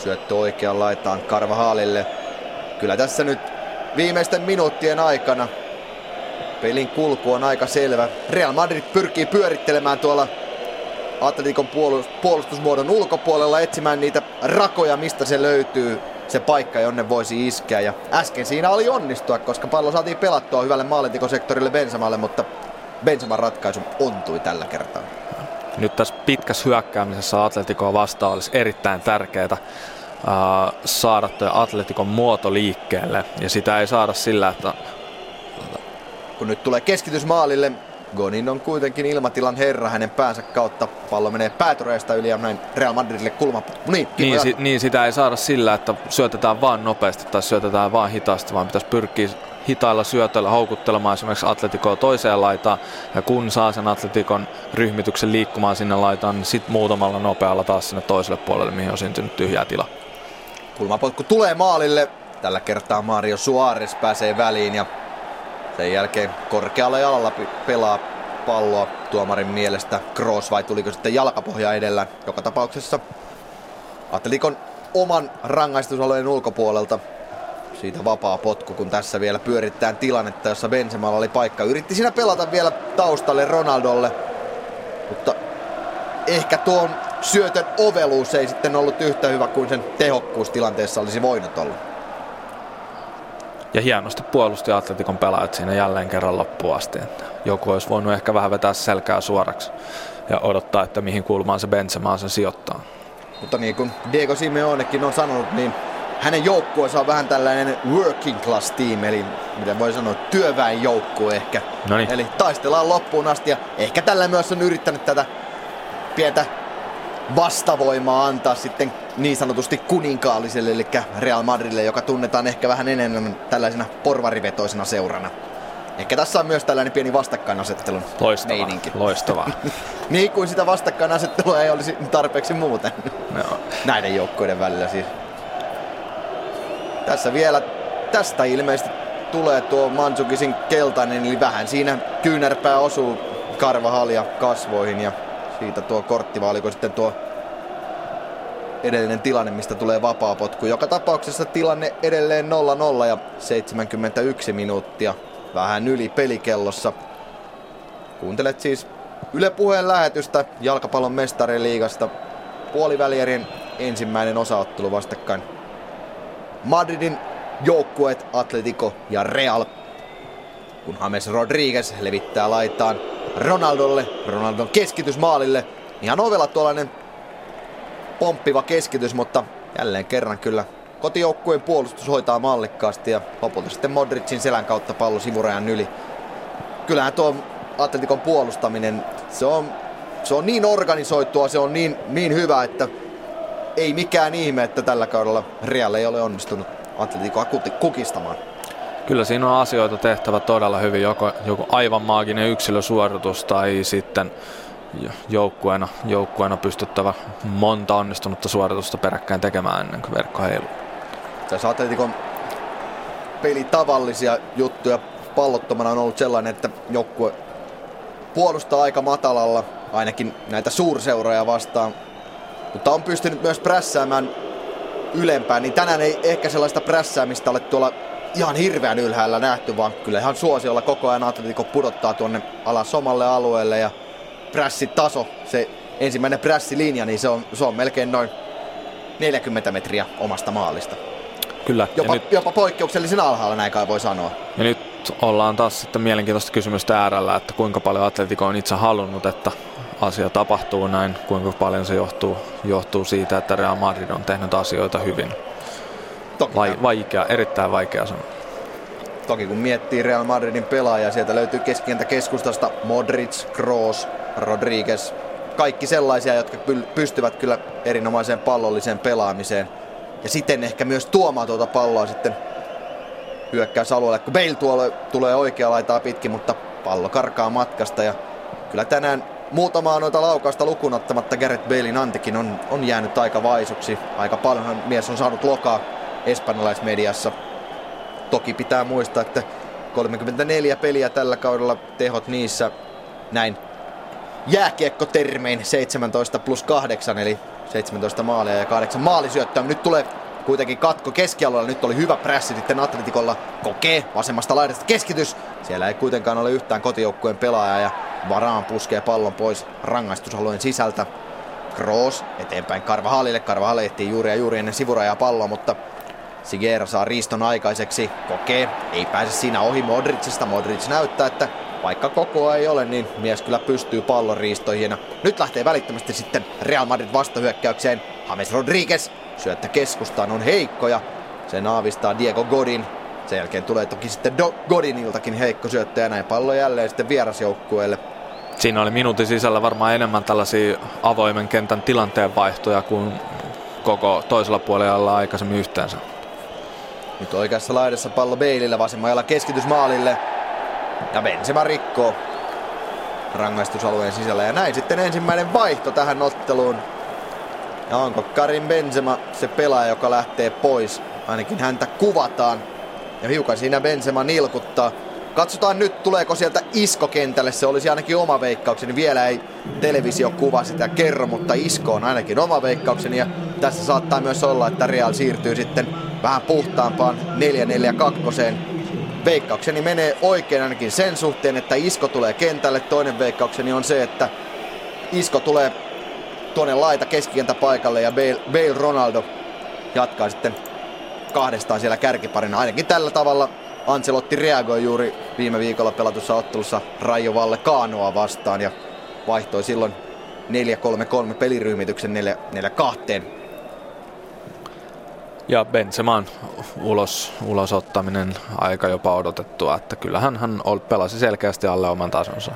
Speaker 2: syöttö oikean laitaan Carvajalille. Kyllä tässä nyt viimeisten minuuttien aikana pelin kulku on aika selvä. Real Madrid pyrkii pyörittelemään tuolla Atletikon puolustusmuodon ulkopuolella etsimään niitä rakoja, mistä se löytyy se paikka, jonne voisi iskeä. Ja äsken siinä oli onnistua, koska pallo saatiin pelattua hyvälle maalintikosektorille Benzemalle, mutta Benzeman ratkaisu ontui tällä kertaa.
Speaker 3: Nyt tässä pitkässä hyökkäämisessä Atletikoa vastaan olisi erittäin tärkeää uh, saada tuo Atletikon muoto liikkeelle. Ja sitä ei saada sillä, että...
Speaker 2: Kun nyt tulee keskitys maalille, Gonin on kuitenkin ilmatilan herra hänen päänsä kautta. Pallo menee päätyreistä yli ja näin Real Madridille kulma.
Speaker 3: Niin, niin, si- niin, sitä ei saada sillä, että syötetään vaan nopeasti tai syötetään vaan hitaasti, vaan pitäisi pyrkiä hitailla syötöillä houkuttelemaan esimerkiksi Atletikoa toiseen laitaan. Ja kun saa sen Atletikon ryhmityksen liikkumaan sinne laitaan, niin sitten muutamalla nopealla taas sinne toiselle puolelle, mihin on syntynyt tyhjää tila.
Speaker 2: Kulmapotku tulee maalille. Tällä kertaa Mario Suarez pääsee väliin ja sen jälkeen korkealla jalalla pelaa palloa tuomarin mielestä Cross vai tuliko sitten jalkapohja edellä. Joka tapauksessa Atletikon oman rangaistusalueen ulkopuolelta siitä vapaa potku, kun tässä vielä pyörittää tilannetta, jossa Benzemalla oli paikka. Yritti siinä pelata vielä taustalle Ronaldolle, mutta ehkä tuon syötön oveluus ei sitten ollut yhtä hyvä kuin sen tehokkuustilanteessa olisi voinut olla.
Speaker 3: Ja hienosti puolusti Atletikon pelaajat siinä jälleen kerran loppuun asti. Että joku olisi voinut ehkä vähän vetää selkää suoraksi ja odottaa, että mihin kulmaan se Benzema sen sijoittaa.
Speaker 2: Mutta niin kuin Diego Simeonekin on sanonut, niin hänen joukkueensa on vähän tällainen working class team, eli miten voi sanoa, työväenjoukkue ehkä.
Speaker 3: Noniin.
Speaker 2: Eli taistellaan loppuun asti ja ehkä tällä myös on yrittänyt tätä pientä vastavoimaa antaa sitten niin sanotusti kuninkaalliselle, eli Real Madridille, joka tunnetaan ehkä vähän enemmän tällaisena porvarivetoisena seurana. Ehkä tässä on myös tällainen pieni vastakkainasettelun
Speaker 3: loistavaa, meininki. Loistavaa.
Speaker 2: niin kuin sitä vastakkainasettelua ei olisi tarpeeksi muuten. No. Näiden joukkoiden välillä siis. Tässä vielä tästä ilmeisesti tulee tuo Mansukisin keltainen, eli vähän siinä kyynärpää osuu Karvahalia kasvoihin ja siitä tuo kortti, vai oliko sitten tuo edellinen tilanne, mistä tulee vapaa potku. Joka tapauksessa tilanne edelleen 0-0 ja 71 minuuttia vähän yli pelikellossa. Kuuntelet siis Yle Puheen lähetystä jalkapallon mestariliigasta. Puolivälierien ensimmäinen osaottelu vastakkain. Madridin joukkueet Atletico ja Real. Kun James Rodriguez levittää laitaan Ronaldolle, Ronaldon keskitys maalille. Ihan ovella tuollainen pomppiva keskitys, mutta jälleen kerran kyllä kotijoukkueen puolustus hoitaa mallikkaasti ja lopulta sitten Modricin selän kautta pallo sivurajan yli. Kyllähän tuo Atletikon puolustaminen, se on, se on niin organisoitua, se on niin, niin hyvä, että ei mikään ihme, että tällä kaudella Real ei ole onnistunut Atleticoa kukistamaan.
Speaker 3: Kyllä siinä on asioita tehtävä todella hyvin, joko, joku aivan maaginen yksilösuoritus tai sitten joukkueena, joukkueena pystyttävä monta onnistunutta suoritusta peräkkäin tekemään ennen kuin verkko heiluu.
Speaker 2: Tässä Atletikon peli tavallisia juttuja pallottomana on ollut sellainen, että joukkue puolustaa aika matalalla, ainakin näitä suurseuroja vastaan, mutta on pystynyt myös prässäämään ylempään, niin tänään ei ehkä sellaista prässäämistä ole tuolla ihan hirveän ylhäällä nähty, vaan kyllä ihan suosiolla koko ajan Atletico pudottaa tuonne alas omalle alueelle ja prässitaso, se ensimmäinen prässilinja, niin se on, se on melkein noin 40 metriä omasta maalista.
Speaker 3: Kyllä.
Speaker 2: Jopa, nyt, jopa poikkeuksellisen alhaalla näin kai voi sanoa.
Speaker 3: Ja nyt ollaan taas sitten mielenkiintoista kysymystä äärellä, että kuinka paljon Atletico on itse halunnut, että asia tapahtuu näin, kuinka paljon se johtuu, johtuu siitä, että Real Madrid on tehnyt asioita hyvin. Toki Vai, vaikea, erittäin vaikea sanoa.
Speaker 2: Toki kun miettii Real Madridin pelaajia, sieltä löytyy keskientä keskustasta Modric, Kroos, Rodriguez. Kaikki sellaisia, jotka pystyvät kyllä erinomaiseen pallolliseen pelaamiseen. Ja sitten ehkä myös tuomaan tuota palloa sitten hyökkäysalueelle, kun Bale tuolle, tulee oikea laitaa pitkin, mutta pallo karkaa matkasta ja kyllä tänään muutamaa noita laukausta lukunottamatta Gareth Balein antikin on, on jäänyt aika vaisuksi. Aika paljon mies on saanut lokaa espanjalaismediassa. Toki pitää muistaa, että 34 peliä tällä kaudella tehot niissä näin jääkiekkotermein 17 plus 8 eli 17 maalia ja 8 maalisyöttöä. Nyt tulee kuitenkin katko keskialueella. Nyt oli hyvä prässi sitten Atletikolla. Kokee vasemmasta laidasta keskitys. Siellä ei kuitenkaan ole yhtään kotijoukkueen pelaajaa ja Varaan puskee pallon pois rangaistusalueen sisältä. Kroos eteenpäin Karvahalille. Karvahalle ehtii juuri ja juuri ennen sivurajaa palloa, mutta Sigera saa riiston aikaiseksi. Kokee, ei pääse siinä ohi Modricista. Modric näyttää, että vaikka koko ei ole, niin mies kyllä pystyy pallon riistoihin. Nyt lähtee välittömästi sitten Real Madrid vastahyökkäykseen. James Rodriguez syöttä keskustaan on heikko ja sen aavistaa Diego Godin. Sen jälkeen tulee toki sitten Do- Godiniltakin heikko syöttö ja näin pallo jälleen sitten vierasjoukkueelle.
Speaker 3: Siinä oli minuutin sisällä varmaan enemmän tällaisia avoimen kentän tilanteen vaihtoja kuin koko toisella puolella aikaisemmin yhteensä.
Speaker 2: Nyt oikeassa laidassa pallo Beilille, vasemmalla keskitys maalille. Ja Benzema rikkoo rangaistusalueen sisällä. Ja näin sitten ensimmäinen vaihto tähän otteluun. Ja onko Karin Benzema se pelaaja, joka lähtee pois? Ainakin häntä kuvataan. Ja hiukan siinä Benzema nilkuttaa. Katsotaan nyt, tuleeko sieltä iskokentälle. Se olisi ainakin oma veikkaukseni. Vielä ei televisiokuva sitä kerro, mutta isko on ainakin oma veikkaukseni. Ja tässä saattaa myös olla, että Real siirtyy sitten vähän puhtaampaan 4-4-2. Veikkaukseni menee oikein ainakin sen suhteen, että Isko tulee kentälle. Toinen veikkaukseni on se, että Isko tulee tuonne laita keskikentä paikalle ja Bale, Bale Ronaldo jatkaa sitten kahdestaan siellä kärkiparina. Ainakin tällä tavalla Ancelotti reagoi juuri viime viikolla pelatussa ottelussa Raio Valle Kaanoa vastaan ja vaihtoi silloin 4-3-3 peliryhmityksen 4-4-2.
Speaker 3: Ja Benzeman ulos, ulosottaminen aika jopa odotettua, että kyllähän hän pelasi selkeästi alle oman tasonsa.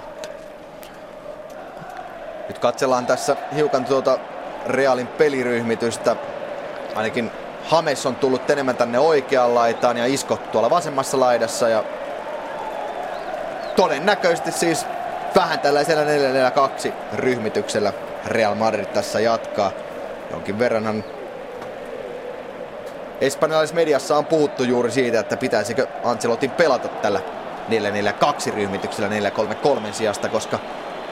Speaker 2: Nyt katsellaan tässä hiukan tuota Realin peliryhmitystä. Ainakin Hames on tullut enemmän tänne oikeaan laitaan ja Isko tuolla vasemmassa laidassa. Ja todennäköisesti siis vähän tällaisella 4-4-2 ryhmityksellä Real Madrid tässä jatkaa. Jonkin verranhan espanjalaismediassa on puhuttu juuri siitä, että pitäisikö Ancelotin pelata tällä 4-4-2 ryhmityksellä 4-3-3 sijasta, koska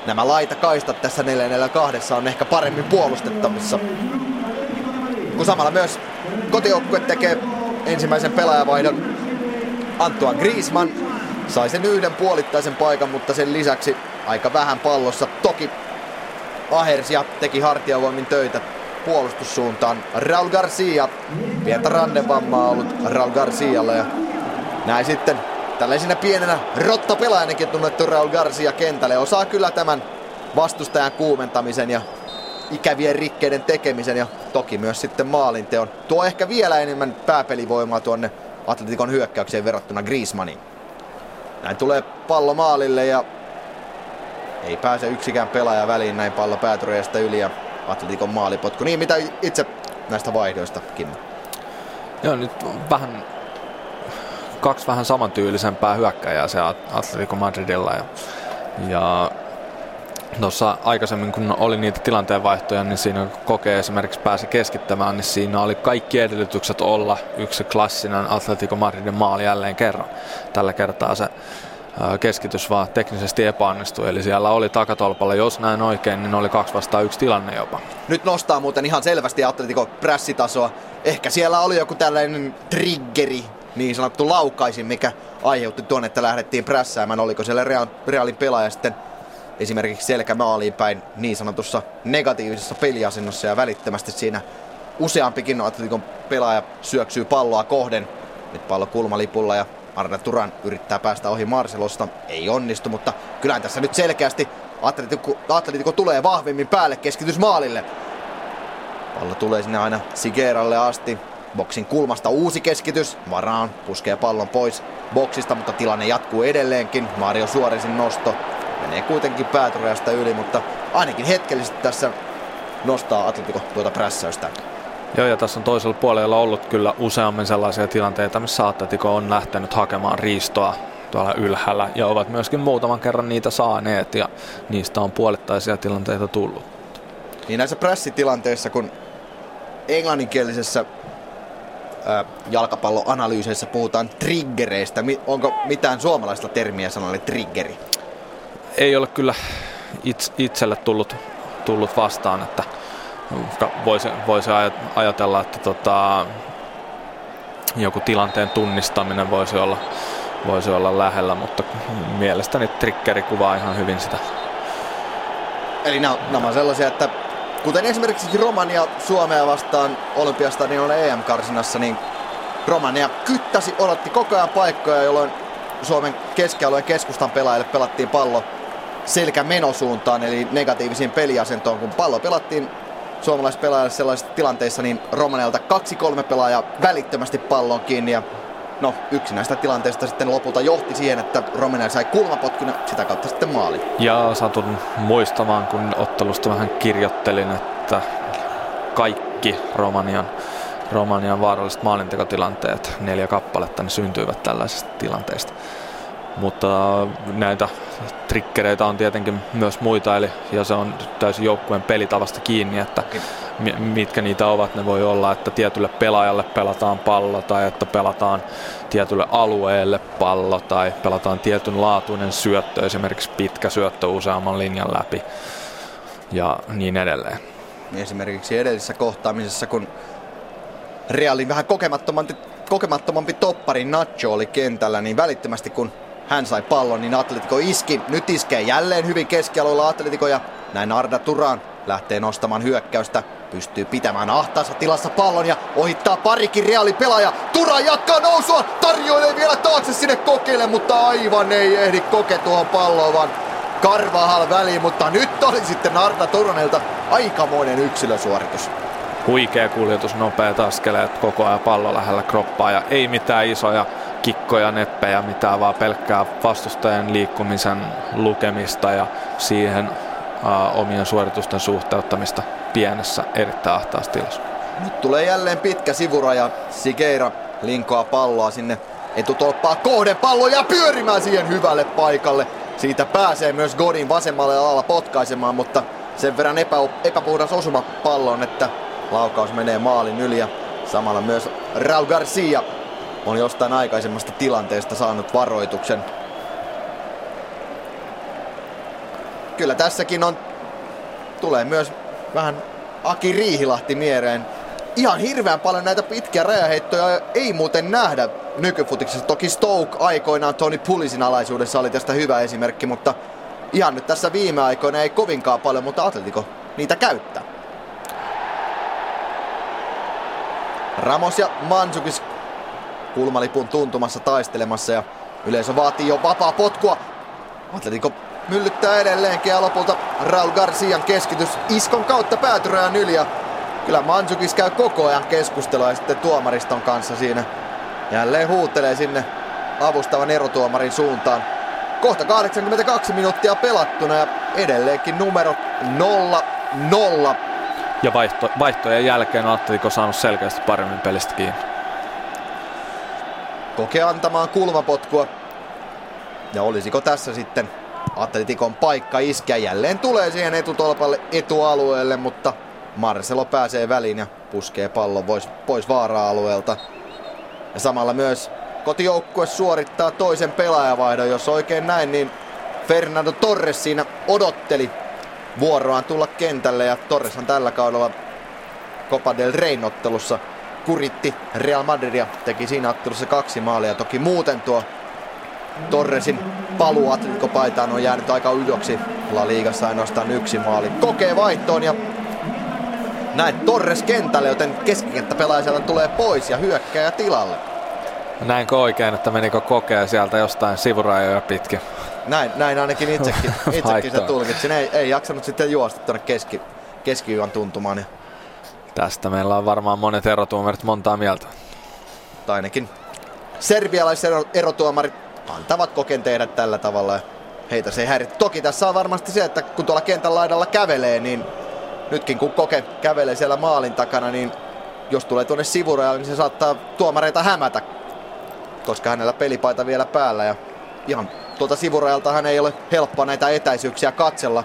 Speaker 2: nämä laitakaistat tässä 442 on ehkä paremmin puolustettavissa. Kun samalla myös kotijoukkue tekee ensimmäisen pelaajavaihdon Antoine Griezmann sai sen yhden puolittaisen paikan, mutta sen lisäksi aika vähän pallossa. Toki Ahersia teki hartiavoimin töitä puolustussuuntaan. Raul Garcia, pientä rannevammaa ollut Raul Garcialle ja näin sitten Tällaisena pienenä rottapelaajanakin tunnettu Raul Garcia kentälle osaa kyllä tämän vastustajan kuumentamisen ja ikävien rikkeiden tekemisen ja toki myös sitten maalinteon. Tuo ehkä vielä enemmän pääpelivoimaa tuonne Atletikon hyökkäykseen verrattuna Griezmanniin. Näin tulee pallo maalille ja ei pääse yksikään pelaaja väliin näin pallo päätyreestä yli ja Atletikon maalipotku. Niin mitä itse näistä vaihdoista, Kimmo?
Speaker 3: Joo, nyt vähän kaksi vähän samantyylisempää hyökkäjää se Atletico Madridilla ja, ja tuossa aikaisemmin, kun oli niitä tilanteenvaihtoja, niin siinä kokee esimerkiksi pääsi keskittämään, niin siinä oli kaikki edellytykset olla yksi klassinen Atletico Madridin maali jälleen kerran. Tällä kertaa se keskitys vaan teknisesti epäonnistui. Eli siellä oli takatolpalla, jos näin oikein, niin oli kaksi vastaan yksi tilanne jopa.
Speaker 2: Nyt nostaa muuten ihan selvästi Atletico prässitasoa. Ehkä siellä oli joku tällainen triggeri, niin sanottu laukaisin, mikä aiheutti tuonne, että lähdettiin prässäämään. Oliko siellä Realin pelaaja sitten esimerkiksi selkämaaliin päin niin sanotussa negatiivisessa peliasennossa ja välittömästi siinä useampikin Atletikon pelaaja syöksyy palloa kohden. Nyt pallo kulmalipulla ja Arne Turan yrittää päästä ohi Marcelosta. Ei onnistu, mutta kyllähän tässä nyt selkeästi Atletico, Atletico tulee vahvemmin päälle keskitys maalille. Pallo tulee sinne aina Sigeralle asti. Boksin kulmasta uusi keskitys. Varaan puskee pallon pois boksista, mutta tilanne jatkuu edelleenkin. Mario Suorisin nosto menee kuitenkin päätyrajasta yli, mutta ainakin hetkellisesti tässä nostaa Atletico tuota prässäystä.
Speaker 3: Joo, ja tässä on toisella puolella ollut kyllä useammin sellaisia tilanteita, missä Atletico on lähtenyt hakemaan riistoa tuolla ylhäällä ja ovat myöskin muutaman kerran niitä saaneet ja niistä on puolittaisia tilanteita tullut.
Speaker 2: Niin näissä pressitilanteissa, kun englanninkielisessä ää, jalkapalloanalyyseissä puhutaan triggereistä, onko mitään suomalaista termiä sanalle triggeri?
Speaker 3: Ei ole kyllä itselle tullut, tullut vastaan, että voisi, voisi ajatella, että tota, joku tilanteen tunnistaminen voisi olla, voisi olla lähellä, mutta mielestäni triggeri kuvaa ihan hyvin sitä.
Speaker 2: Eli nämä, nämä on sellaisia, että kuten esimerkiksi Romania Suomea vastaan Olympiastadionilla EM-karsinassa, niin Romania kyttäsi, odotti koko ajan paikkoja, jolloin Suomen keskialueen keskustan pelaajille pelattiin pallo selkä menosuuntaan, eli negatiivisiin peliasentoon. Kun pallo pelattiin suomalaispelaajalle sellaisissa tilanteissa, niin Romanialta kaksi-kolme pelaajaa välittömästi pallon kiinni ja no, yksi näistä tilanteista sitten lopulta johti siihen, että Romania sai kulmapotkun ja sitä kautta sitten maali.
Speaker 3: Ja satun muistamaan, kun ottelusta vähän kirjoittelin, että kaikki Romanian, Romanian vaaralliset maalintekotilanteet, neljä kappaletta, ne syntyivät tällaisista tilanteista. Mutta näitä trikkereitä on tietenkin myös muita, eli ja se on täysin joukkueen pelitavasta kiinni, että mitkä niitä ovat. Ne voi olla, että tietylle pelaajalle pelataan pallo tai että pelataan tietylle alueelle pallo tai pelataan tietyn laatuinen syöttö, esimerkiksi pitkä syöttö useamman linjan läpi ja niin edelleen.
Speaker 2: Esimerkiksi edellisessä kohtaamisessa, kun Realin vähän kokemattomampi, kokemattomampi toppari Nacho oli kentällä, niin välittömästi kun hän sai pallon, niin Atletico iski. Nyt iskee jälleen hyvin keskialueella Atletico ja näin Arda Turan lähtee nostamaan hyökkäystä. Pystyy pitämään ahtaassa tilassa pallon ja ohittaa parikin reaali pelaaja. Turan jatkaa nousua, tarjoilee vielä taakse sinne kokeille, mutta aivan ei ehdi koke tuohon palloon, vaan Karvahal väliin, mutta nyt oli sitten Arda Turanelta aikamoinen yksilösuoritus.
Speaker 3: Huikea kuljetus, nopeat askeleet, koko ajan pallo lähellä kroppaa ja ei mitään isoja kikkoja, neppejä, mitään, vaan pelkkää vastustajan liikkumisen lukemista ja siihen uh, omien suoritusten suhteuttamista pienessä erittäin ahtaassa tilassa.
Speaker 2: Nyt tulee jälleen pitkä sivuraja. Sikeira linkoa palloa sinne etutolppaa kohden pallo ja pyörimään siihen hyvälle paikalle. Siitä pääsee myös Godin vasemmalle alalla potkaisemaan, mutta sen verran epä, epäpuhdas osuma palloon, että laukaus menee maalin yli ja samalla myös Raul Garcia on jostain aikaisemmasta tilanteesta saanut varoituksen. Kyllä tässäkin on, tulee myös vähän Aki Riihilahti mieleen. Ihan hirveän paljon näitä pitkiä rajaheittoja ei muuten nähdä nykyfutiksessa. Toki Stoke aikoinaan Tony Pulisin alaisuudessa oli tästä hyvä esimerkki, mutta ihan nyt tässä viime aikoina ei kovinkaan paljon, mutta Atletico niitä käyttää. Ramos ja Mansukis kulmalipun tuntumassa taistelemassa ja yleisö vaatii jo vapaa potkua. Atletico myllyttää edelleenkin ja lopulta Raul Garcian keskitys iskon kautta päätyrajan yli ja kyllä Mansukis käy koko ajan keskustelua ja sitten tuomariston kanssa siinä jälleen huutelee sinne avustavan erotuomarin suuntaan. Kohta 82 minuuttia pelattuna ja edelleenkin numero 0-0.
Speaker 3: Ja vaihto, vaihtojen jälkeen Atletico saanut selkeästi paremmin pelistä kiinni.
Speaker 2: Kokee antamaan kulmapotkua. Ja olisiko tässä sitten Atletikon paikka iskeä. Jälleen tulee siihen etutolpalle etualueelle, mutta Marcelo pääsee väliin ja puskee pallon pois, pois vaara-alueelta. Ja samalla myös kotijoukkue suorittaa toisen pelaajavaihdon. Jos oikein näin, niin Fernando Torres siinä odotteli vuoroaan tulla kentälle ja Torreshan tällä kaudella Copa del Rey-ottelussa kuritti Real Madridia, teki siinä ottelussa kaksi maalia. Toki muuten tuo Torresin paluu Atletico paitaan on jäänyt aika ydoksi. La Ligassa ainoastaan yksi maali. Kokee vaihtoon ja näin Torres kentälle, joten keskikenttäpelaaja sieltä tulee pois ja hyökkää tilalle.
Speaker 3: Näinkö oikein, että menikö kokea sieltä jostain sivurajoja pitkin?
Speaker 2: Näin, näin ainakin itsekin, itsekin se tulkitsin. Ei, ei jaksanut sitten juosta tuonne keski, keskiyön tuntumaan. Ja...
Speaker 3: Tästä meillä on varmaan monet erotuomarit montaa mieltä.
Speaker 2: Tai ainakin serbialaiset erotuomarit antavat koken tehdä tällä tavalla heitä se ei häiritse. Toki tässä on varmasti se, että kun tuolla kentän laidalla kävelee, niin nytkin kun koke kävelee siellä maalin takana, niin jos tulee tuonne sivurajalle, niin se saattaa tuomareita hämätä, koska hänellä pelipaita vielä päällä ja ihan tuolta sivurajalta hän ei ole helppoa näitä etäisyyksiä katsella.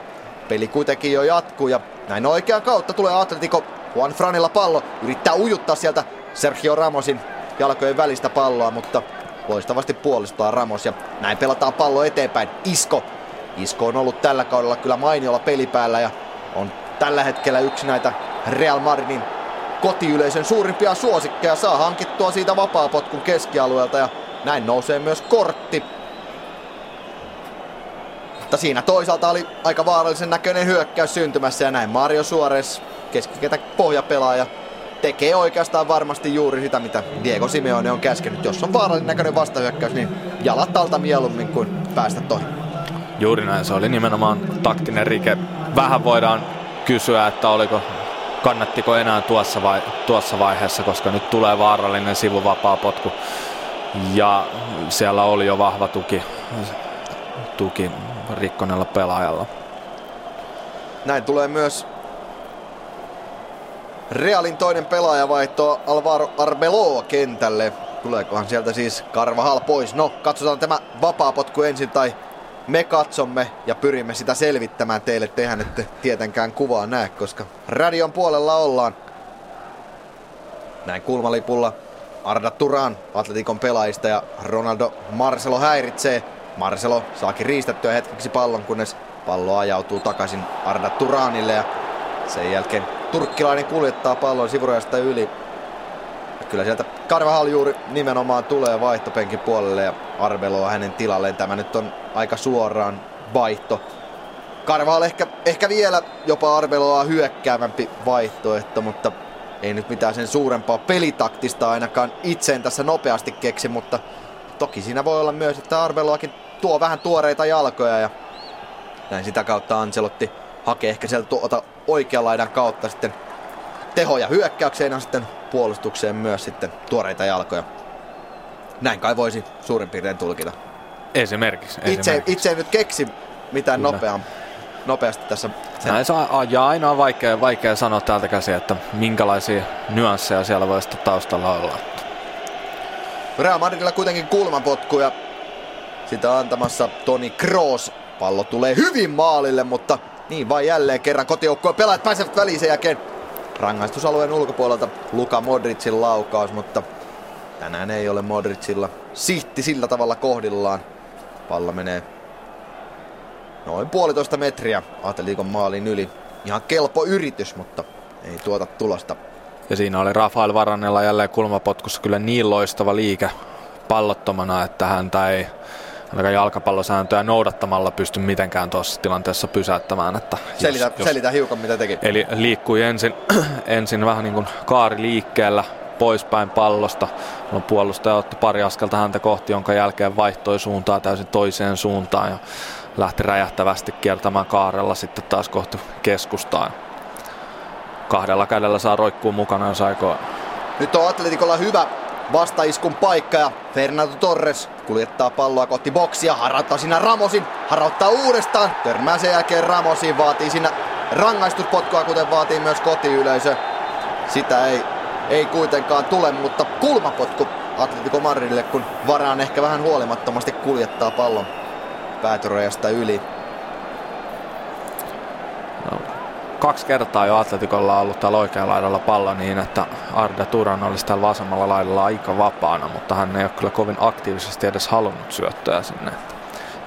Speaker 2: Peli kuitenkin jo jatkuu ja näin oikean kautta tulee Atletico Juan Franilla pallo. Yrittää ujuttaa sieltä Sergio Ramosin jalkojen välistä palloa, mutta loistavasti puolustaa Ramos ja näin pelataan pallo eteenpäin. Isko. Isko on ollut tällä kaudella kyllä mainiolla pelipäällä ja on tällä hetkellä yksi näitä Real Madridin kotiyleisön suurimpia suosikkeja. Saa hankittua siitä vapaapotkun keskialueelta ja näin nousee myös kortti mutta siinä toisaalta oli aika vaarallisen näköinen hyökkäys syntymässä ja näin Mario Suarez, keskiketä pohjapelaaja, tekee oikeastaan varmasti juuri sitä, mitä Diego Simeone on käskenyt. Jos on vaarallinen näköinen vastahyökkäys, niin jalat alta mieluummin kuin päästä toihin.
Speaker 3: Juuri näin, se oli nimenomaan taktinen rike. Vähän voidaan kysyä, että oliko kannattiko enää tuossa, vai, tuossa vaiheessa, koska nyt tulee vaarallinen sivuvapaa potku. Ja siellä oli jo vahva tuki, tuki rikkoneella pelaajalla.
Speaker 2: Näin tulee myös Realin toinen pelaaja vaihto Alvaro Arbeloa kentälle. Tuleekohan sieltä siis Karvahal pois? No, katsotaan tämä vapaapotku ensin tai me katsomme ja pyrimme sitä selvittämään teille. Tehän ette tietenkään kuvaa näe, koska radion puolella ollaan. Näin kulmalipulla Arda Turan Atletikon pelaajista ja Ronaldo Marcelo häiritsee Marcelo saakin riistettyä hetkeksi pallon, kunnes pallo ajautuu takaisin Arda Turanille ja sen jälkeen turkkilainen kuljettaa pallon sivurajasta yli. Ja kyllä sieltä Carvajal juuri nimenomaan tulee vaihtopenkin puolelle ja Arbeloa hänen tilalleen. Tämä nyt on aika suoraan vaihto. Carvajal ehkä, ehkä vielä jopa Arbeloa hyökkäävämpi vaihtoehto, mutta ei nyt mitään sen suurempaa pelitaktista ainakaan itseen tässä nopeasti keksi, mutta toki siinä voi olla myös, että Arbeloakin tuo vähän tuoreita jalkoja ja näin sitä kautta Ancelotti hakee ehkä sieltä tuota oikean laidan kautta sitten tehoja hyökkäykseen ja sitten puolustukseen myös sitten tuoreita jalkoja. Näin kai voisi suurin piirtein tulkita.
Speaker 3: Esimerkiksi.
Speaker 2: Itse,
Speaker 3: esimerkiksi.
Speaker 2: itse en nyt keksi mitään nopeam, nopeasti tässä.
Speaker 3: Sen... Näin saa, ja aina on vaikea, vaikea sanoa täältä käsin, että minkälaisia nyansseja siellä voi sitten taustalla olla.
Speaker 2: Real Madridilla kuitenkin kulmapotku ja sitä antamassa Toni Kroos. Pallo tulee hyvin maalille, mutta niin vain jälleen kerran kotijoukkojen pelaajat pääsevät väliin sen jälkeen rangaistusalueen ulkopuolelta Luka Modricin laukaus, mutta tänään ei ole Modricilla sihti sillä tavalla kohdillaan. Pallo menee noin puolitoista metriä Atletikon maalin yli. Ihan kelpo yritys, mutta ei tuota tulosta.
Speaker 3: Ja siinä oli Rafael Varannella jälleen kulmapotkussa kyllä niin loistava liike pallottomana, että häntä ei ainakaan jalkapallosääntöjä noudattamalla pysty mitenkään tuossa tilanteessa pysäyttämään. Että
Speaker 2: selitä, jos, selitä hiukan mitä teki.
Speaker 3: Eli liikkui ensin, ensin vähän niin kuin kaari liikkeellä poispäin pallosta. No, puolustaja otti pari askelta häntä kohti, jonka jälkeen vaihtoi suuntaa täysin toiseen suuntaan ja lähti räjähtävästi kiertämään kaarella sitten taas kohti keskustaa. Kahdella kädellä saa roikkuu mukana, jos aikoo.
Speaker 2: Nyt on Atletikolla hyvä vastaiskun paikka ja Fernando Torres kuljettaa palloa kohti boksia, harauttaa siinä Ramosin, harauttaa uudestaan, törmää sen jälkeen Ramosin, vaatii siinä rangaistuspotkua, kuten vaatii myös kotiyleisö. Sitä ei, ei kuitenkaan tule, mutta kulmapotku Atletico Madridille, kun varaan ehkä vähän huolimattomasti kuljettaa pallon päätyrajasta yli.
Speaker 3: No, kaksi kertaa jo Atleticolla ollut täällä oikealla laidalla pallo niin, että Arda Turan olisi täällä vasemmalla laidalla aika vapaana, mutta hän ei ole kyllä kovin aktiivisesti edes halunnut syöttöä sinne.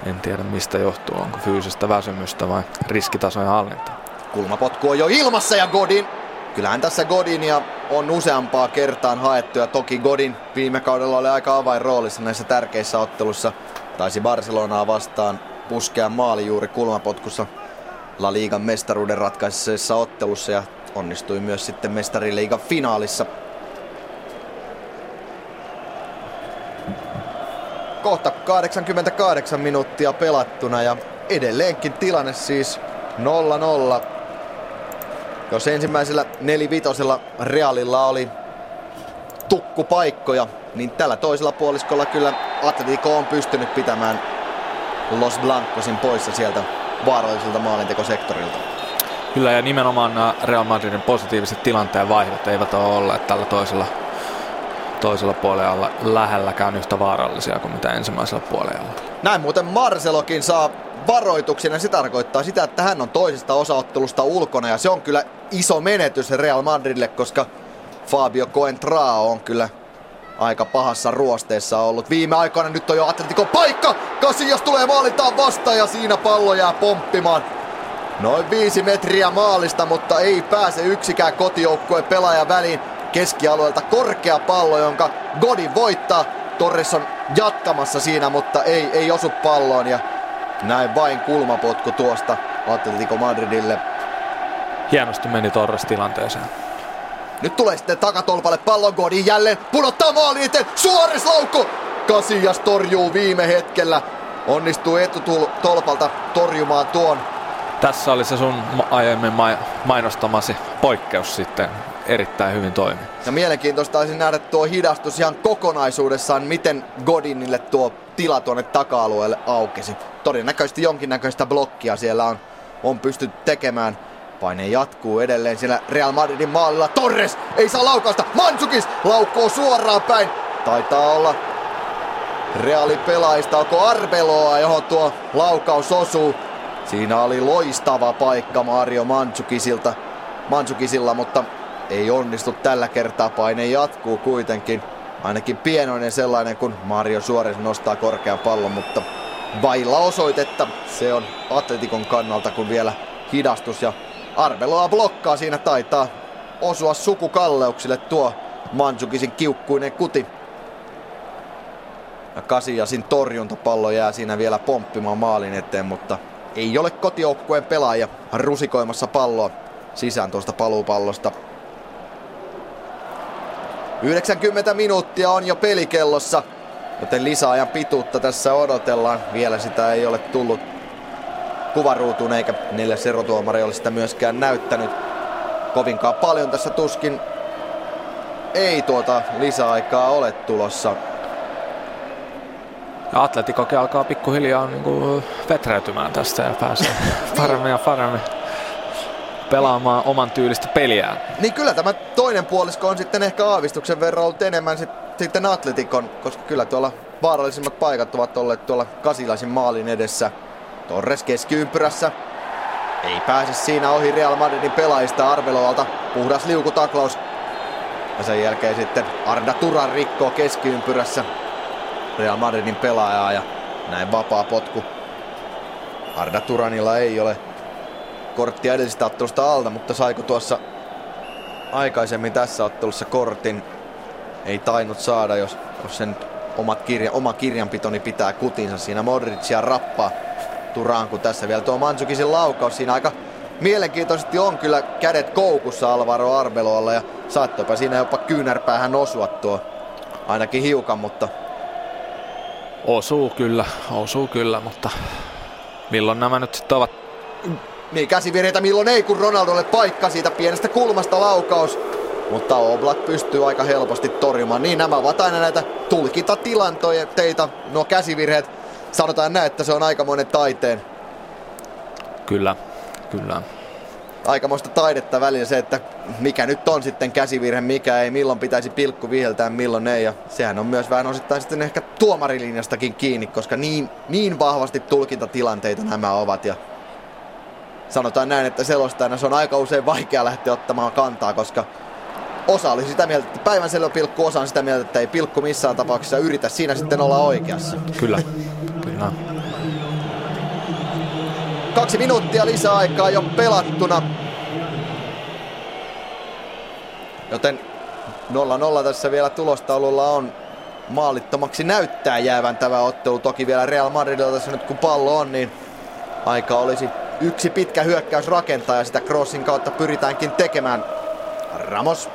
Speaker 3: En tiedä mistä johtuu, onko fyysistä väsymystä vai riskitasojen hallinta.
Speaker 2: Kulmapotku on jo ilmassa ja Godin Kyllähän tässä Godinia on useampaa kertaan haettu ja toki Godin viime kaudella oli aika avainroolissa näissä tärkeissä ottelussa. Taisi Barcelonaa vastaan puskea maali juuri kulmapotkussa La Ligan mestaruuden ratkaisessa ottelussa ja onnistui myös sitten mestariliigan finaalissa. Kohta 88 minuuttia pelattuna ja edelleenkin tilanne siis 0-0 jos ensimmäisellä nelivitosella Realilla oli tukkupaikkoja, niin tällä toisella puoliskolla kyllä Atletico on pystynyt pitämään Los Blancosin poissa sieltä vaaralliselta maalintekosektorilta.
Speaker 3: Kyllä ja nimenomaan nämä Real Madridin positiiviset tilanteen vaihdot eivät ole olleet tällä toisella, toisella puolella lähelläkään yhtä vaarallisia kuin mitä ensimmäisellä puolella.
Speaker 2: Näin muuten Marcelokin saa varoituksena. Se tarkoittaa sitä, että hän on toisesta osaottelusta ulkona ja se on kyllä iso menetys Real Madridille, koska Fabio Coentrao on kyllä aika pahassa ruosteessa ollut viime aikoina. Nyt on jo Atletico paikka! Casillas tulee maalitaan vastaan ja siinä pallo jää pomppimaan. Noin viisi metriä maalista, mutta ei pääse yksikään kotijoukkueen pelaaja väliin. Keskialueelta korkea pallo, jonka Godin voittaa. Torres on jatkamassa siinä, mutta ei, ei osu palloon ja näin vain kulmapotku tuosta Atletico Madridille.
Speaker 3: Hienosti meni Torres tilanteeseen.
Speaker 2: Nyt tulee sitten takatolpalle pallon Godin jälleen. Pudottaa maali eteen. Suores laukku. Casillas torjuu viime hetkellä. Onnistuu etutolpalta torjumaan tuon.
Speaker 3: Tässä oli se sun aiemmin mainostamasi poikkeus sitten erittäin hyvin toimi.
Speaker 2: Ja mielenkiintoista olisi nähdä tuo hidastus ihan kokonaisuudessaan, miten Godinille tuo tila tuonne taka-alueelle aukesi. Todennäköisesti jonkinnäköistä blokkia siellä on, on pystytty tekemään. Paine jatkuu edelleen siellä Real Madridin maalilla. Torres ei saa laukausta. Mansukis laukkoo suoraan päin. Taitaa olla Reali pelaista. Onko Arbeloa, johon tuo laukaus osuu. Siinä oli loistava paikka Mario Mansukisilta, Mansukisilla, mutta ei onnistu tällä kertaa. Paine jatkuu kuitenkin. Ainakin pienoinen sellainen, kun Mario Suores nostaa korkean pallon, mutta vailla osoitetta. Se on Atletikon kannalta, kun vielä hidastus ja Arbeloa blokkaa. Siinä taitaa osua sukukalleuksille tuo Mansukisin kiukkuinen kuti. Ja Kasiasin torjuntapallo jää siinä vielä pomppimaan maalin eteen, mutta ei ole kotijoukkueen pelaaja rusikoimassa palloa sisään tuosta paluupallosta. 90 minuuttia on jo pelikellossa, joten lisäajan pituutta tässä odotellaan. Vielä sitä ei ole tullut kuvaruutuun eikä neljäs erotuomari ole sitä myöskään näyttänyt. Kovinkaan paljon tässä tuskin ei tuota lisäaikaa ole tulossa.
Speaker 3: Ja Atleticokin alkaa pikkuhiljaa niin kuin vetreytymään tästä ja pääsee paremmin ja paremmin pelaamaan oman tyylistä peliään.
Speaker 2: Niin kyllä tämä toinen puolisko on sitten ehkä aavistuksen verran ollut enemmän sit, sitten Atletikon, koska kyllä tuolla vaarallisimmat paikat ovat olleet tuolla Kasilaisin maalin edessä. Torres keskiympyrässä. Ei pääse siinä ohi Real Madridin pelaajista Arbeloalta. Puhdas liukutaklaus. Ja sen jälkeen sitten Arda Turan rikkoo keskiympyrässä Real Madridin pelaajaa ja näin vapaa potku. Arda Turanilla ei ole korttia edellisestä ottelusta alta, mutta saiko tuossa aikaisemmin tässä ottelussa kortin? Ei tainnut saada, jos, jos sen omat kirja, oma kirjanpitoni pitää kutinsa siinä Modricia rappaa Turaan, kun tässä vielä tuo Mansukisin laukaus siinä aika mielenkiintoisesti on kyllä kädet koukussa Alvaro Arbeloalla ja saattoipa siinä jopa kyynärpäähän osua tuo ainakin hiukan, mutta
Speaker 3: Osuu kyllä, osuu kyllä, mutta milloin nämä nyt sitten ovat
Speaker 2: niin käsivirheitä milloin ei, kun Ronaldolle paikka siitä pienestä kulmasta laukaus. Mutta Oblak pystyy aika helposti torjumaan. Niin nämä ovat aina näitä tulkintatilanteita, nuo käsivirheet. Sanotaan näin, että se on aikamoinen taiteen.
Speaker 3: Kyllä, kyllä.
Speaker 2: aikamoista taidetta välillä se, että mikä nyt on sitten käsivirhe, mikä ei, milloin pitäisi pilkku viheltää, milloin ei. Ja sehän on myös vähän osittain sitten ehkä tuomarilinjastakin kiinni, koska niin, niin vahvasti tulkintatilanteita nämä ovat. Ja sanotaan näin, että selostajana se on aika usein vaikea lähteä ottamaan kantaa, koska osa oli sitä mieltä, että päivän selvä pilkku, osa on sitä mieltä, että ei pilkku missään tapauksessa yritä siinä sitten olla oikeassa.
Speaker 3: Kyllä, kyllä.
Speaker 2: Kaksi minuuttia lisäaikaa jo pelattuna. Joten 0-0 tässä vielä tulostaululla on. Maalittomaksi näyttää jäävän tämä ottelu. Toki vielä Real Madridilla tässä nyt kun pallo on, niin aika olisi yksi pitkä hyökkäys rakentaa ja sitä crossin kautta pyritäänkin tekemään. Ramos.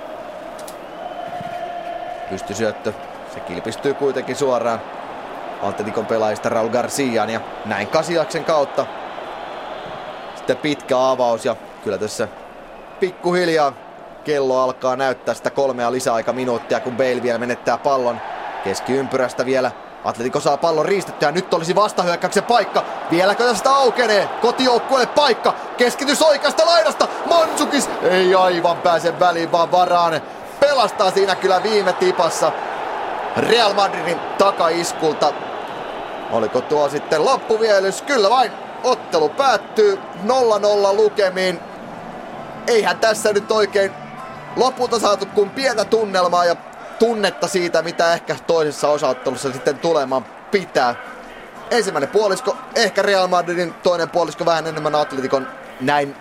Speaker 2: Pystysyöttö. Se kilpistyy kuitenkin suoraan Atletikon pelaajista Raul Garciaan ja näin Kasiaksen kautta sitten pitkä avaus ja kyllä tässä pikkuhiljaa kello alkaa näyttää sitä kolmea lisäaikaminuuttia, kun Bale vielä menettää pallon keskiympyrästä vielä. Atletico saa pallon riistettyä, nyt olisi vastahyökkäyksen paikka. Vieläkö tästä aukenee? Kotijoukkueelle paikka. Keskitys oikeasta laidasta. Mansukis ei aivan pääse väliin, vaan varaan. Pelastaa siinä kyllä viime tipassa. Real Madridin takaiskulta. Oliko tuo sitten loppuvielys? Kyllä vain Ottelu päättyy 0-0 lukemiin. Eihän tässä nyt oikein lopulta saatu kuin pientä tunnelmaa ja tunnetta siitä, mitä ehkä toisessa osaottelussa sitten tulemaan pitää. Ensimmäinen puolisko, ehkä Real Madridin, toinen puolisko vähän enemmän Atletikon näin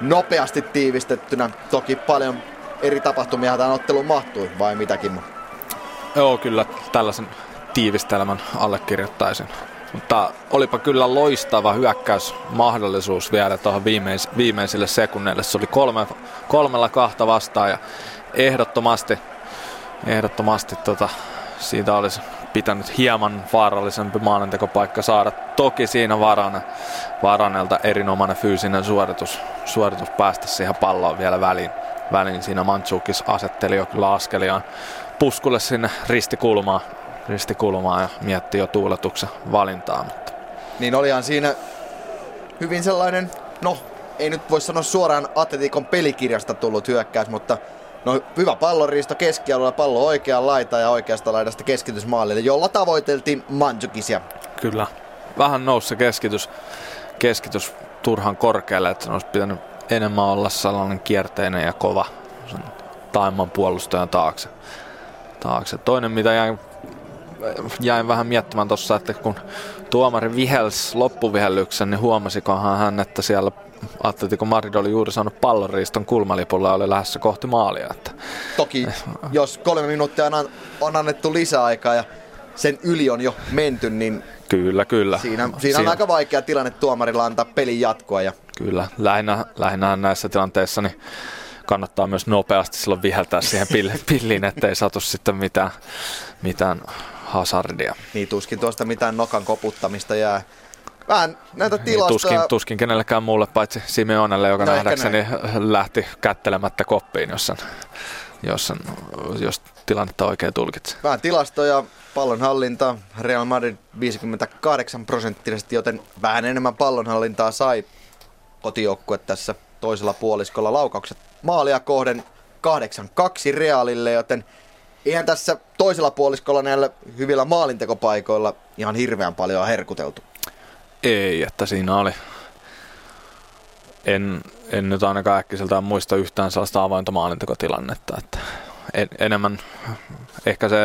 Speaker 2: nopeasti tiivistettynä. Toki paljon eri tapahtumia tähän otteluun mahtui, vai mitäkin?
Speaker 3: Joo, kyllä tällaisen tiivistelmän allekirjoittaisin. Mutta olipa kyllä loistava hyökkäysmahdollisuus vielä tuohon viimeis- viimeisille sekunneille. Se oli kolme, kolmella kahta vastaan ja ehdottomasti, ehdottomasti tota, siitä olisi pitänyt hieman vaarallisempi maalintekopaikka saada. Toki siinä Varane, Varanelta erinomainen fyysinen suoritus, suoritus päästä siihen palloon vielä väliin. Väliin. Siinä Mantsukis asetteli jo kyllä askeliaan puskulle sinne ristikulmaan ristikulmaa ja mietti jo tuuletuksen valintaa. Mutta.
Speaker 2: Niin olihan siinä hyvin sellainen, no ei nyt voi sanoa suoraan Atletikon pelikirjasta tullut hyökkäys, mutta no hyvä pallonriisto keskialueella, pallo oikeaan laita ja oikeasta laidasta keskitysmaalille, jolla tavoiteltiin Manjukisia.
Speaker 3: Kyllä. Vähän nousi se keskitys, keskitys turhan korkealle, että se olisi pitänyt enemmän olla sellainen kierteinen ja kova sen Taiman puolustajan taakse. taakse. Toinen, mitä jäi jäin vähän miettimään tuossa, että kun tuomari vihels loppuvihellyksen, niin huomasikohan hän, että siellä Atletico Madrid oli juuri saanut pallonriiston kulmalipulla ja oli lähdössä kohti maalia. Että...
Speaker 2: Toki, jos kolme minuuttia on annettu lisäaikaa ja sen yli on jo menty, niin
Speaker 3: Kyllä, kyllä.
Speaker 2: Siinä, siinä, siinä on aika vaikea tilanne tuomarilla antaa pelin jatkoa. Ja...
Speaker 3: Kyllä, lähinnä, lähinnä näissä tilanteissa niin kannattaa myös nopeasti silloin viheltää siihen pilliin, ettei satu sitten mitään, mitään hazardia.
Speaker 2: Niin, tuskin tuosta mitään nokan koputtamista jää. Vähän näitä niin, tilastoja.
Speaker 3: Tuskin, tuskin kenellekään muulle, paitsi Simeonelle, joka no nähdäkseni lähti kättelemättä koppiin, jos, sen, jos, sen, jos tilannetta oikein tulkitsee.
Speaker 2: Vähän tilastoja, pallonhallinta, Real Madrid 58 prosenttisesti, joten vähän enemmän pallonhallintaa sai kotijoukkue tässä toisella puoliskolla laukaukset maalia kohden 8-2 Realille, joten eihän tässä toisella puoliskolla näillä hyvillä maalintekopaikoilla ihan hirveän paljon herkuteltu.
Speaker 3: Ei, että siinä oli. En, en nyt ainakaan äkkiseltään muista yhtään sellaista avointa maalintekotilannetta. Että en, enemmän ehkä se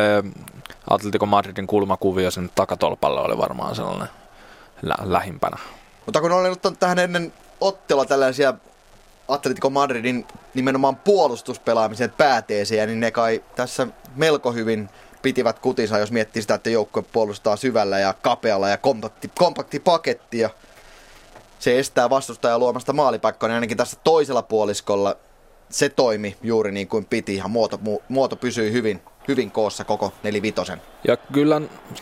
Speaker 3: Atletico Madridin kulmakuvio sen takatolpalle oli varmaan sellainen lä- lähimpänä.
Speaker 2: Mutta kun olen ottanut tähän ennen ottelua tällaisia Atletico Madridin nimenomaan puolustuspelaamisen pääteesejä, niin ne kai tässä melko hyvin pitivät kutinsa, jos miettii sitä, että joukkue puolustaa syvällä ja kapealla ja kompakti, kompakti paketti ja se estää vastustajan luomasta maalipaikkaa, niin ainakin tässä toisella puoliskolla se toimi juuri niin kuin piti ja muoto, muoto pysyi hyvin, hyvin koossa koko nelivitosen.
Speaker 3: Ja kyllä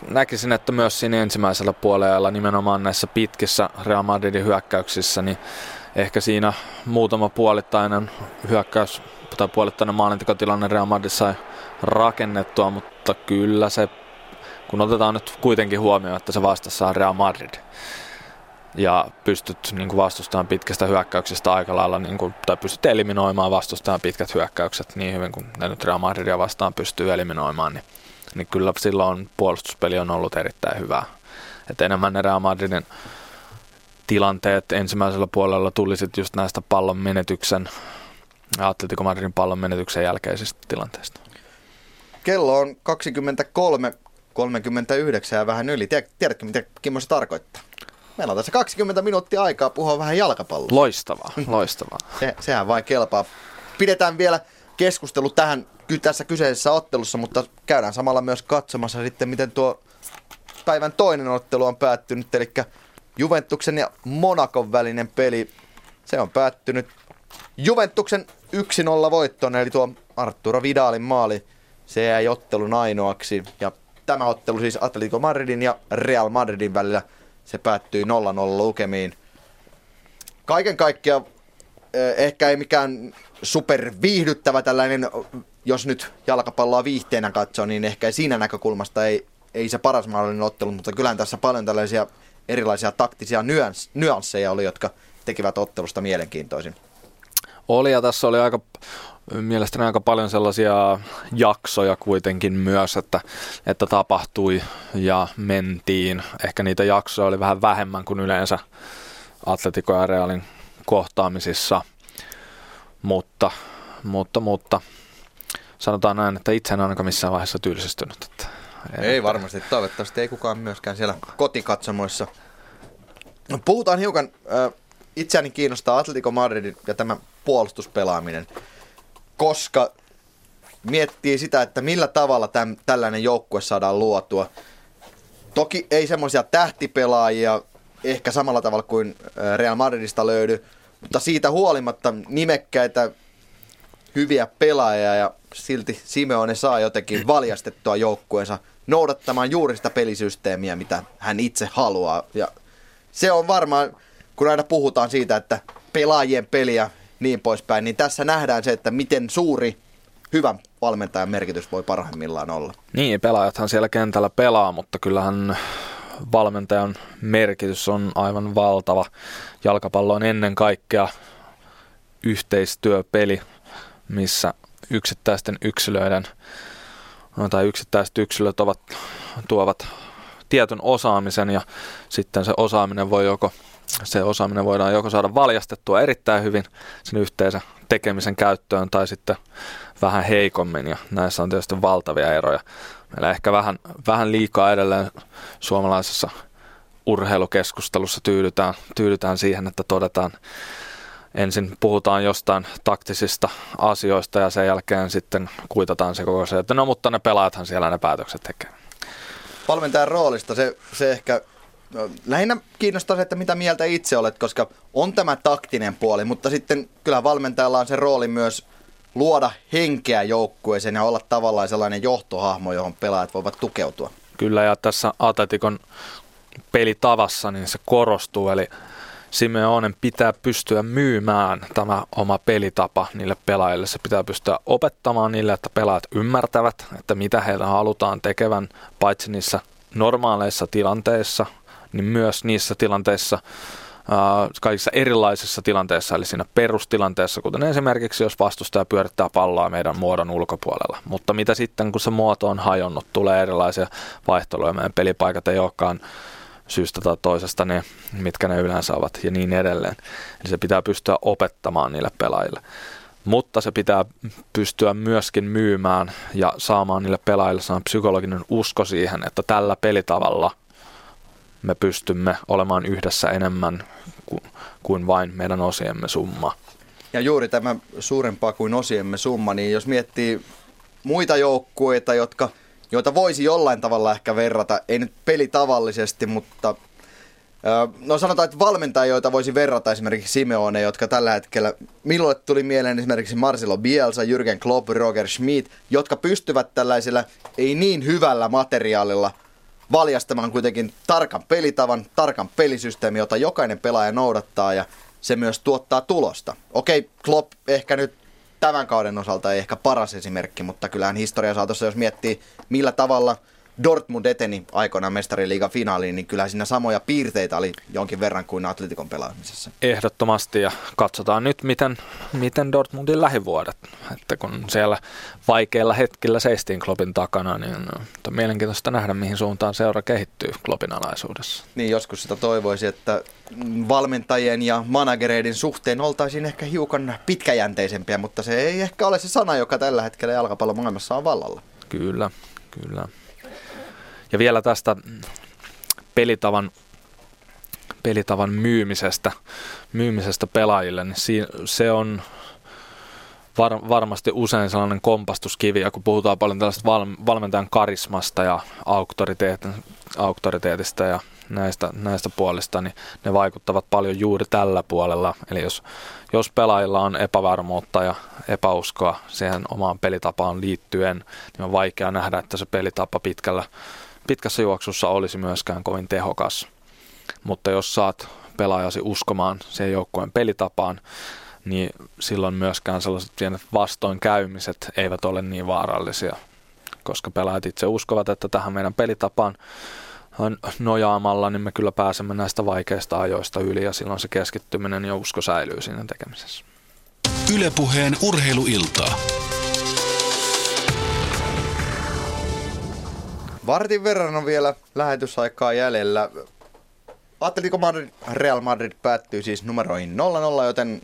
Speaker 3: näkisin, että myös siinä ensimmäisellä puolella nimenomaan näissä pitkissä Real Madridin hyökkäyksissä, niin ehkä siinä muutama puolittainen hyökkäys tai puolittainen maalintekotilanne Real Madrid sai rakennettua, mutta kyllä se, kun otetaan nyt kuitenkin huomioon, että se vastassa on Real Madrid, ja pystyt niin kuin vastustamaan pitkästä hyökkäyksestä aika lailla, niin kuin, tai pystyt eliminoimaan vastustamaan pitkät hyökkäykset niin hyvin kuin ne nyt Real Madridia vastaan pystyy eliminoimaan, niin, niin kyllä silloin puolustuspeli on ollut erittäin hyvää. Et enemmän ne Real Madridin tilanteet ensimmäisellä puolella tuli sitten just näistä pallon menetyksen, Atletico Madridin pallon menetyksen jälkeisistä tilanteista.
Speaker 2: Kello on 23 39 ja vähän yli. Tiedätkö, mitä Kimmo se tarkoittaa? Meillä on tässä 20 minuuttia aikaa puhua vähän jalkapalloa.
Speaker 3: Loistavaa, loistavaa.
Speaker 2: Se, sehän vain kelpaa. Pidetään vielä keskustelu tähän tässä kyseisessä ottelussa, mutta käydään samalla myös katsomassa sitten, miten tuo päivän toinen ottelu on päättynyt. Eli Juventuksen ja Monakon välinen peli, se on päättynyt Juventuksen 1-0 voittoon, eli tuo Arturo Vidalin maali, se jäi ottelun ainoaksi. Ja tämä ottelu siis Atletico Madridin ja Real Madridin välillä, se päättyi 0-0 lukemiin. Kaiken kaikkiaan eh, ehkä ei mikään super viihdyttävä tällainen, jos nyt jalkapalloa viihteenä katsoo, niin ehkä siinä näkökulmasta ei, ei se paras mahdollinen ottelu, mutta kyllähän tässä paljon tällaisia erilaisia taktisia nyans, nyansseja oli, jotka tekivät ottelusta mielenkiintoisin.
Speaker 3: Oli ja tässä oli aika mielestäni aika paljon sellaisia jaksoja kuitenkin myös, että, että tapahtui ja mentiin. Ehkä niitä jaksoja oli vähän vähemmän kuin yleensä Atletico ja Realin kohtaamisissa, mutta, mutta, mutta sanotaan näin, että itse en ainakaan missään vaiheessa tylsistynyt. Että
Speaker 2: ei varmasti, toivottavasti ei kukaan myöskään siellä kotikatsomoissa. No, puhutaan hiukan, itseäni kiinnostaa Atletico Madrid ja tämä puolustuspelaaminen koska miettii sitä, että millä tavalla täm, tällainen joukkue saadaan luotua. Toki ei semmoisia tähtipelaajia ehkä samalla tavalla kuin Real Madridista löydy, mutta siitä huolimatta nimekkäitä hyviä pelaajia ja silti Simeone saa jotenkin valjastettua joukkueensa noudattamaan juuri sitä pelisysteemiä, mitä hän itse haluaa. Ja se on varmaan, kun aina puhutaan siitä, että pelaajien peliä niin poispäin, niin tässä nähdään se, että miten suuri hyvän valmentajan merkitys voi parhaimmillaan olla.
Speaker 3: Niin, pelaajathan siellä kentällä pelaa, mutta kyllähän valmentajan merkitys on aivan valtava. Jalkapallo on ennen kaikkea yhteistyöpeli, missä yksittäisten yksilöiden no, tai yksittäiset yksilöt ovat, tuovat tietyn osaamisen ja sitten se osaaminen voi joko se osaaminen voidaan joko saada valjastettua erittäin hyvin sen yhteisen tekemisen käyttöön tai sitten vähän heikommin ja näissä on tietysti valtavia eroja. Meillä ehkä vähän, vähän liikaa edelleen suomalaisessa urheilukeskustelussa tyydytään, tyydytään siihen, että todetaan ensin puhutaan jostain taktisista asioista ja sen jälkeen sitten kuitataan se koko se, että no mutta ne pelaajathan siellä ne päätökset tekee.
Speaker 2: Valmentajan roolista se, se ehkä lähinnä kiinnostaa se, että mitä mieltä itse olet, koska on tämä taktinen puoli, mutta sitten kyllä valmentajalla on se rooli myös luoda henkeä joukkueeseen ja olla tavallaan sellainen johtohahmo, johon pelaajat voivat tukeutua.
Speaker 3: Kyllä, ja tässä Atletikon pelitavassa niin se korostuu, eli Simeonen pitää pystyä myymään tämä oma pelitapa niille pelaajille. Se pitää pystyä opettamaan niille, että pelaajat ymmärtävät, että mitä heillä halutaan tekevän, paitsi niissä normaaleissa tilanteissa – niin myös niissä tilanteissa, kaikissa erilaisissa tilanteissa, eli siinä perustilanteessa, kuten esimerkiksi jos vastustaja pyörittää palloa meidän muodon ulkopuolella. Mutta mitä sitten, kun se muoto on hajonnut, tulee erilaisia vaihteluja, meidän pelipaikat ei olekaan syystä tai toisesta ne, mitkä ne yleensä ovat ja niin edelleen. Eli se pitää pystyä opettamaan niille pelaajille. Mutta se pitää pystyä myöskin myymään ja saamaan niille pelaajille psykologinen usko siihen, että tällä pelitavalla – me pystymme olemaan yhdessä enemmän kuin vain meidän osiemme summa.
Speaker 2: Ja juuri tämä suurempaa kuin osiemme summa, niin jos miettii muita joukkueita, jotka, joita voisi jollain tavalla ehkä verrata, ei nyt pelitavallisesti, mutta No sanotaan, että valmentajia, joita voisi verrata esimerkiksi Simeone, jotka tällä hetkellä, minulle tuli mieleen esimerkiksi Marcelo Bielsa, Jürgen Klopp, Roger Schmidt, jotka pystyvät tällaisella ei niin hyvällä materiaalilla valjastamaan kuitenkin tarkan pelitavan, tarkan pelisysteemi, jota jokainen pelaaja noudattaa ja se myös tuottaa tulosta. Okei, Klopp ehkä nyt tämän kauden osalta ei ehkä paras esimerkki, mutta kyllähän historia saatossa, jos miettii millä tavalla Dortmund eteni aikoinaan mestariliigan finaaliin, niin kyllä siinä samoja piirteitä oli jonkin verran kuin Atletikon pelaamisessa.
Speaker 3: Ehdottomasti ja katsotaan nyt, miten, miten Dortmundin lähivuodet, että kun siellä vaikeilla hetkillä seistiin Klopin takana, niin on mielenkiintoista nähdä, mihin suuntaan seura kehittyy Klopin alaisuudessa.
Speaker 2: Niin, joskus sitä toivoisi, että valmentajien ja managereiden suhteen oltaisiin ehkä hiukan pitkäjänteisempiä, mutta se ei ehkä ole se sana, joka tällä hetkellä jalkapallon maailmassa on vallalla.
Speaker 3: Kyllä, kyllä. Ja vielä tästä pelitavan, pelitavan myymisestä, myymisestä pelaajille, niin se on var, varmasti usein sellainen kompastuskivi, ja kun puhutaan paljon tällaista val, valmentajan karismasta ja auktoriteet, auktoriteetista ja näistä, näistä puolista, niin ne vaikuttavat paljon juuri tällä puolella. Eli jos, jos pelaajilla on epävarmuutta ja epäuskoa siihen omaan pelitapaan liittyen, niin on vaikea nähdä, että se pelitapa pitkällä pitkässä juoksussa olisi myöskään kovin tehokas. Mutta jos saat pelaajasi uskomaan sen joukkueen pelitapaan, niin silloin myöskään sellaiset pienet vastoinkäymiset eivät ole niin vaarallisia, koska pelaajat itse uskovat, että tähän meidän pelitapaan nojaamalla, niin me kyllä pääsemme näistä vaikeista ajoista yli ja silloin se keskittyminen ja usko säilyy siinä tekemisessä.
Speaker 1: Ylepuheen urheiluiltaa.
Speaker 2: Vartin verran on vielä lähetysaikaa jäljellä. Atletico Madrid, Real Madrid päättyy siis numeroihin 0-0, joten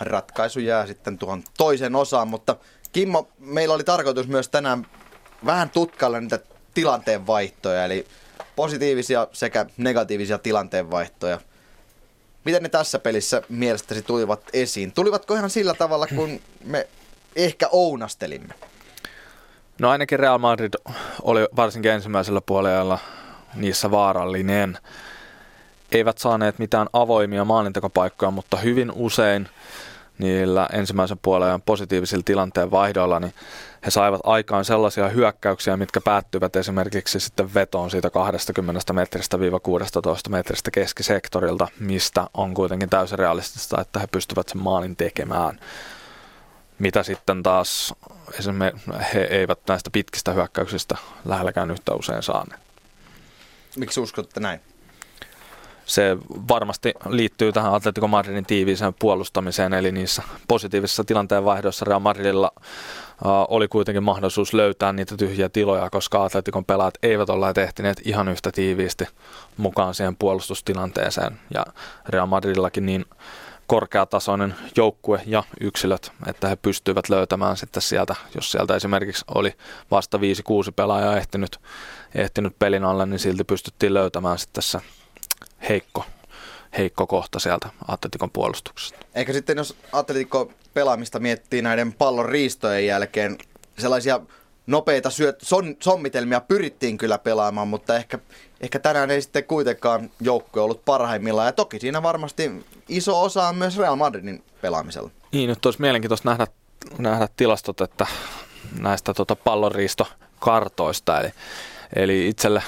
Speaker 2: ratkaisu jää sitten tuohon toisen osaan. Mutta Kimmo, meillä oli tarkoitus myös tänään vähän tutkailla niitä tilanteen vaihtoja, eli positiivisia sekä negatiivisia tilanteen vaihtoja. Miten ne tässä pelissä mielestäsi tulivat esiin? Tulivatko ihan sillä tavalla, kun me ehkä ounastelimme?
Speaker 3: No ainakin Real Madrid oli varsinkin ensimmäisellä puolella niissä vaarallinen. Eivät saaneet mitään avoimia maalintekopaikkoja, mutta hyvin usein niillä ensimmäisen puolen positiivisilla tilanteen vaihdoilla, niin he saivat aikaan sellaisia hyökkäyksiä, mitkä päättyvät esimerkiksi sitten vetoon siitä 20 metristä 16 metristä keskisektorilta, mistä on kuitenkin täysin realistista, että he pystyvät sen maalin tekemään. Mitä sitten taas esimerkiksi he eivät näistä pitkistä hyökkäyksistä lähelläkään yhtä usein saaneet.
Speaker 2: Miksi uskotte näin?
Speaker 3: Se varmasti liittyy tähän Atletico Madridin tiiviiseen puolustamiseen, eli niissä positiivisissa tilanteen vaihdoissa Real Madridilla oli kuitenkin mahdollisuus löytää niitä tyhjiä tiloja, koska Atleticon pelaat eivät ole ehtineet ihan yhtä tiiviisti mukaan siihen puolustustilanteeseen. Ja Real Madridillakin niin korkeatasoinen joukkue ja yksilöt, että he pystyivät löytämään sitten sieltä, jos sieltä esimerkiksi oli vasta 5-6 pelaajaa ehtinyt, ehtinyt pelin alle, niin silti pystyttiin löytämään sitten se heikko, heikko kohta sieltä Atletikon puolustuksesta.
Speaker 2: Eikä sitten jos Atletikko pelaamista miettii näiden pallon riistojen jälkeen, sellaisia nopeita syöt, son, sommitelmia pyrittiin kyllä pelaamaan, mutta ehkä, ehkä tänään ei sitten kuitenkaan joukkue ollut parhaimmillaan. Ja toki siinä varmasti iso osa on myös Real Madridin pelaamisella.
Speaker 3: Niin, nyt olisi mielenkiintoista nähdä, nähdä tilastot, että näistä tota pallonriistokartoista. Eli, eli itselle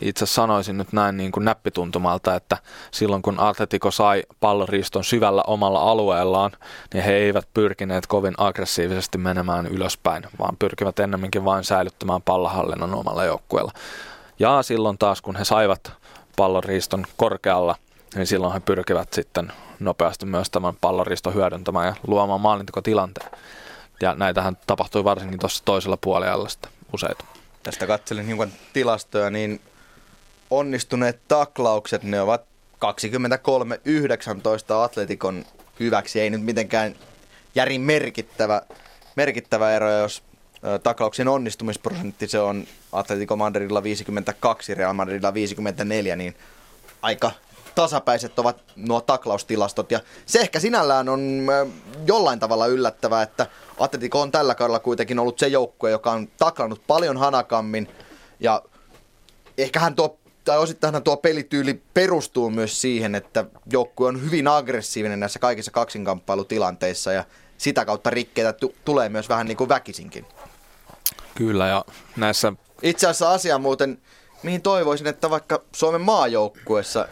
Speaker 3: itse sanoisin nyt näin niin kuin näppituntumalta, että silloin kun Atletico sai pallonriiston syvällä omalla alueellaan, niin he eivät pyrkineet kovin aggressiivisesti menemään ylöspäin, vaan pyrkivät ennemminkin vain säilyttämään pallohallinnon omalla joukkueella. Ja silloin taas kun he saivat pallonriiston korkealla, niin silloin he pyrkivät sitten nopeasti myös tämän pallonriiston hyödyntämään ja luomaan maalintekotilanteen. Ja näitähän tapahtui varsinkin tuossa toisella puolella useita.
Speaker 2: Tästä katselin hiukan tilastoja, niin onnistuneet taklaukset, ne ovat 23-19 Atletikon hyväksi. Ei nyt mitenkään järin merkittävä, merkittävä ero, jos taklauksen onnistumisprosentti se on Atletico Madridilla 52, Real Madridilla 54, niin aika tasapäiset ovat nuo taklaustilastot. Ja se ehkä sinällään on jollain tavalla yllättävää, että Atletico on tällä kaudella kuitenkin ollut se joukkue, joka on taklannut paljon hanakammin. Ja hän tuo tai osittain tuo pelityyli perustuu myös siihen, että joukkue on hyvin aggressiivinen näissä kaikissa kaksinkamppailutilanteissa ja sitä kautta rikkeitä t- tulee myös vähän niin kuin väkisinkin.
Speaker 3: Kyllä ja näissä...
Speaker 2: Itse asiassa asia muuten, mihin toivoisin, että vaikka Suomen maajoukkuessa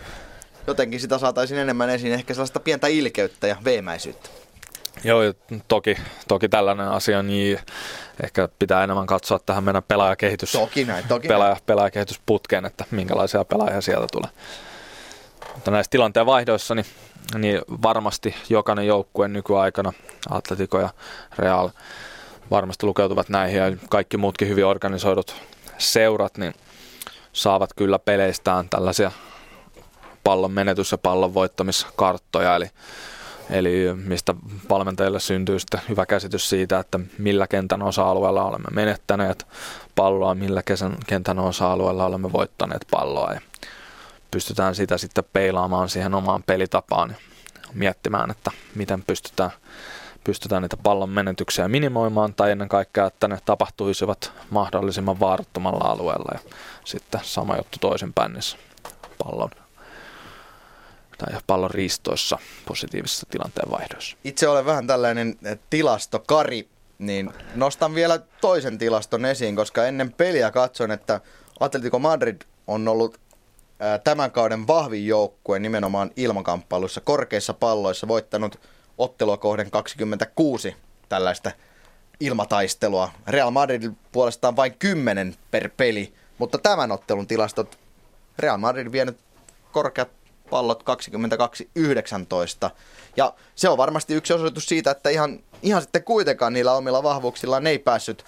Speaker 2: jotenkin sitä saataisiin enemmän esiin, ehkä sellaista pientä ilkeyttä ja veemäisyyttä.
Speaker 3: Joo, toki, toki tällainen asia, niin ehkä pitää enemmän katsoa tähän meidän pelaajakehitys,
Speaker 2: toki näin, toki
Speaker 3: pelaaja,
Speaker 2: näin.
Speaker 3: pelaajakehitysputkeen, että minkälaisia pelaajia sieltä tulee. Mutta näissä tilanteen vaihdoissa, niin, niin varmasti jokainen joukkue nykyaikana, Atletico ja Real, varmasti lukeutuvat näihin ja kaikki muutkin hyvin organisoidut seurat, niin saavat kyllä peleistään tällaisia pallon menetys- ja pallon voittamiskarttoja, eli, eli mistä valmentajille syntyy sitten hyvä käsitys siitä, että millä kentän osa-alueella olemme menettäneet palloa, millä kesän, kentän osa-alueella olemme voittaneet palloa. Ja pystytään sitä sitten peilaamaan siihen omaan pelitapaan ja miettimään, että miten pystytään, pystytään niitä pallon menetyksiä minimoimaan tai ennen kaikkea, että ne tapahtuisivat mahdollisimman vaarattomalla alueella ja sitten sama juttu toisinpäin niissä pallon tai pallon riistoissa positiivisissa tilanteen vaihdoissa.
Speaker 2: Itse olen vähän tällainen eh, tilastokari, niin nostan vielä toisen tilaston esiin, koska ennen peliä katson, että Atletico Madrid on ollut tämän kauden vahvin joukkue nimenomaan ilmakamppailuissa, korkeissa palloissa, voittanut ottelua kohden 26 tällaista ilmataistelua. Real Madrid puolestaan vain 10 per peli, mutta tämän ottelun tilastot Real Madrid vienyt korkeat pallot 22-19. Ja se on varmasti yksi osoitus siitä, että ihan, ihan sitten kuitenkaan niillä omilla vahvuuksillaan ei päässyt,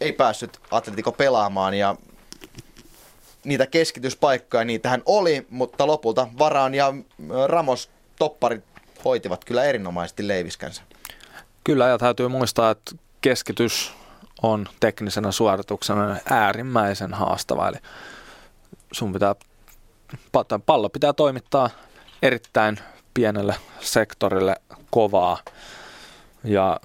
Speaker 2: ei päässyt Atletico pelaamaan. Ja niitä keskityspaikkoja, niitähän oli, mutta lopulta Varaan ja Ramos topparit hoitivat kyllä erinomaisesti leiviskänsä.
Speaker 3: Kyllä, ja täytyy muistaa, että keskitys on teknisenä suorituksena äärimmäisen haastava. Eli sun pitää, pallo pitää toimittaa erittäin pienelle sektorille kovaa ja